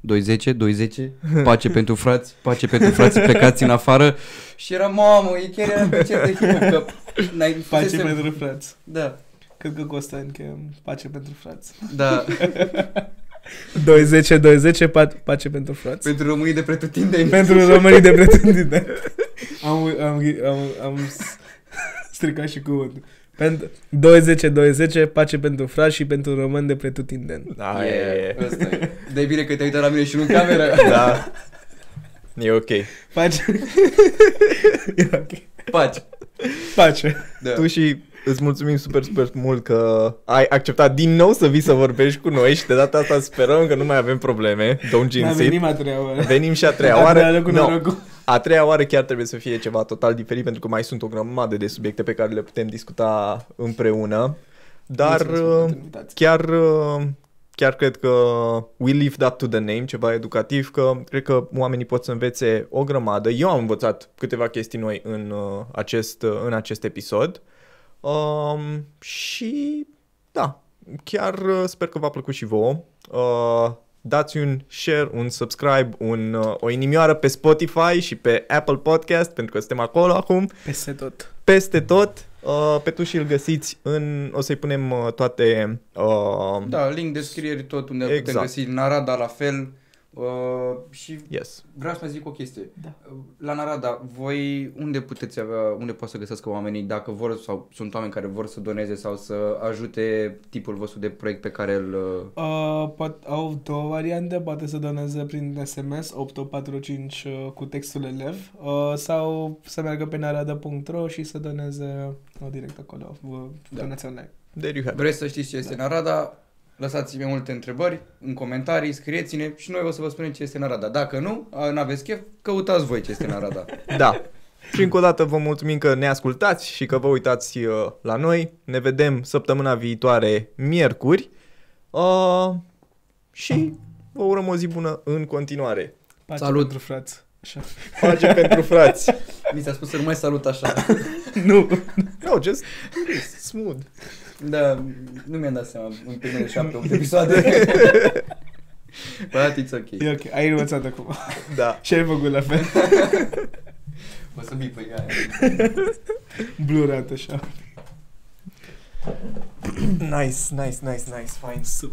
210, 210, pace *laughs* pentru frați, pace pentru frații plecați în afară și era, mamă, e chiar era concert de *laughs* hip că n-ai Pace fusese- pentru frați. Da, Cred că Costa încheiem pace pentru frați. da, *laughs* 210, 210, pa- pace pentru frați. pentru românii de pretutindeni. pentru românii de pretutindeni. *laughs* am, am, am, am s- stricat și cuvântul. Pentru 20 20 pace pentru frați și pentru români de pretutindeni. Da, Yeah, e, ăsta e. De bine că te-ai uitat la mine și nu în cameră. *laughs* da. E ok. Pace. e ok. Pace. Pace. Da. Tu și îți mulțumim super, super mult că ai acceptat din nou să vii să vorbești cu noi și de data asta sperăm că nu mai avem probleme. Don't Mai jinx venim it. a treia oară. Venim și a treia A oară. treia cu No, norocul. a treia oară chiar trebuie să fie ceva total diferit pentru că mai sunt o grămadă de subiecte pe care le putem discuta împreună. Dar Mulțumesc uh, pentru invitație. chiar, uh, chiar cred că we live up to the name, ceva educativ, că cred că oamenii pot să învețe o grămadă. Eu am învățat câteva chestii noi în, uh, acest, uh, în acest episod. Um, și da, chiar uh, sper că v-a plăcut și vouă. Uh, dați un share, un subscribe, un, uh, o inimioară pe Spotify și pe Apple Podcast, pentru că suntem acolo acum Peste tot. peste tot. Uh, pe tu și îl găsiți în... O să-i punem uh, toate... Uh, Da, link descrieri tot unde Exact. putem găsi Narada la fel. Uh, și Yes. vreau să mai zic o chestie. Da. Uh, La Narada, voi unde puteți avea, unde pot să găsească oamenii dacă vor sau sunt oameni care vor să doneze sau să ajute tipul vostru de proiect pe care îl... uh, Uh, pot, au două variante, poate să doneze prin SMS 8845 uh, cu textul elev uh, sau să meargă pe narada.ro și să doneze uh, direct acolo, uh, Da. donația online. There you have it. Vreți să știți ce este Da. Narada? Lăsați mai multe întrebări în comentarii, scrieți-ne și noi o să vă spunem ce este în Arada. Dacă nu, nu aveți chef, căutați voi ce este în Arada. *laughs* Da. Și încă o dată vă mulțumim că ne ascultați și că vă uitați uh, la noi. Ne vedem săptămâna viitoare, miercuri. Uh, și vă urăm o zi bună în continuare. Pace Salut. pentru frați. Așa. Pace *laughs* pentru frați. Mi s-a spus să nu mai salut așa. *laughs* nu. No, just smooth. Da, nu mi-am dat seama în primele *laughs* șapte, opt episoade. But it's ok. E ok, ai învățat acum. Da. *laughs* Și ai făcut la fel. O să bipă ea. *laughs* Blurat așa. Nice, nice, nice, nice, fine.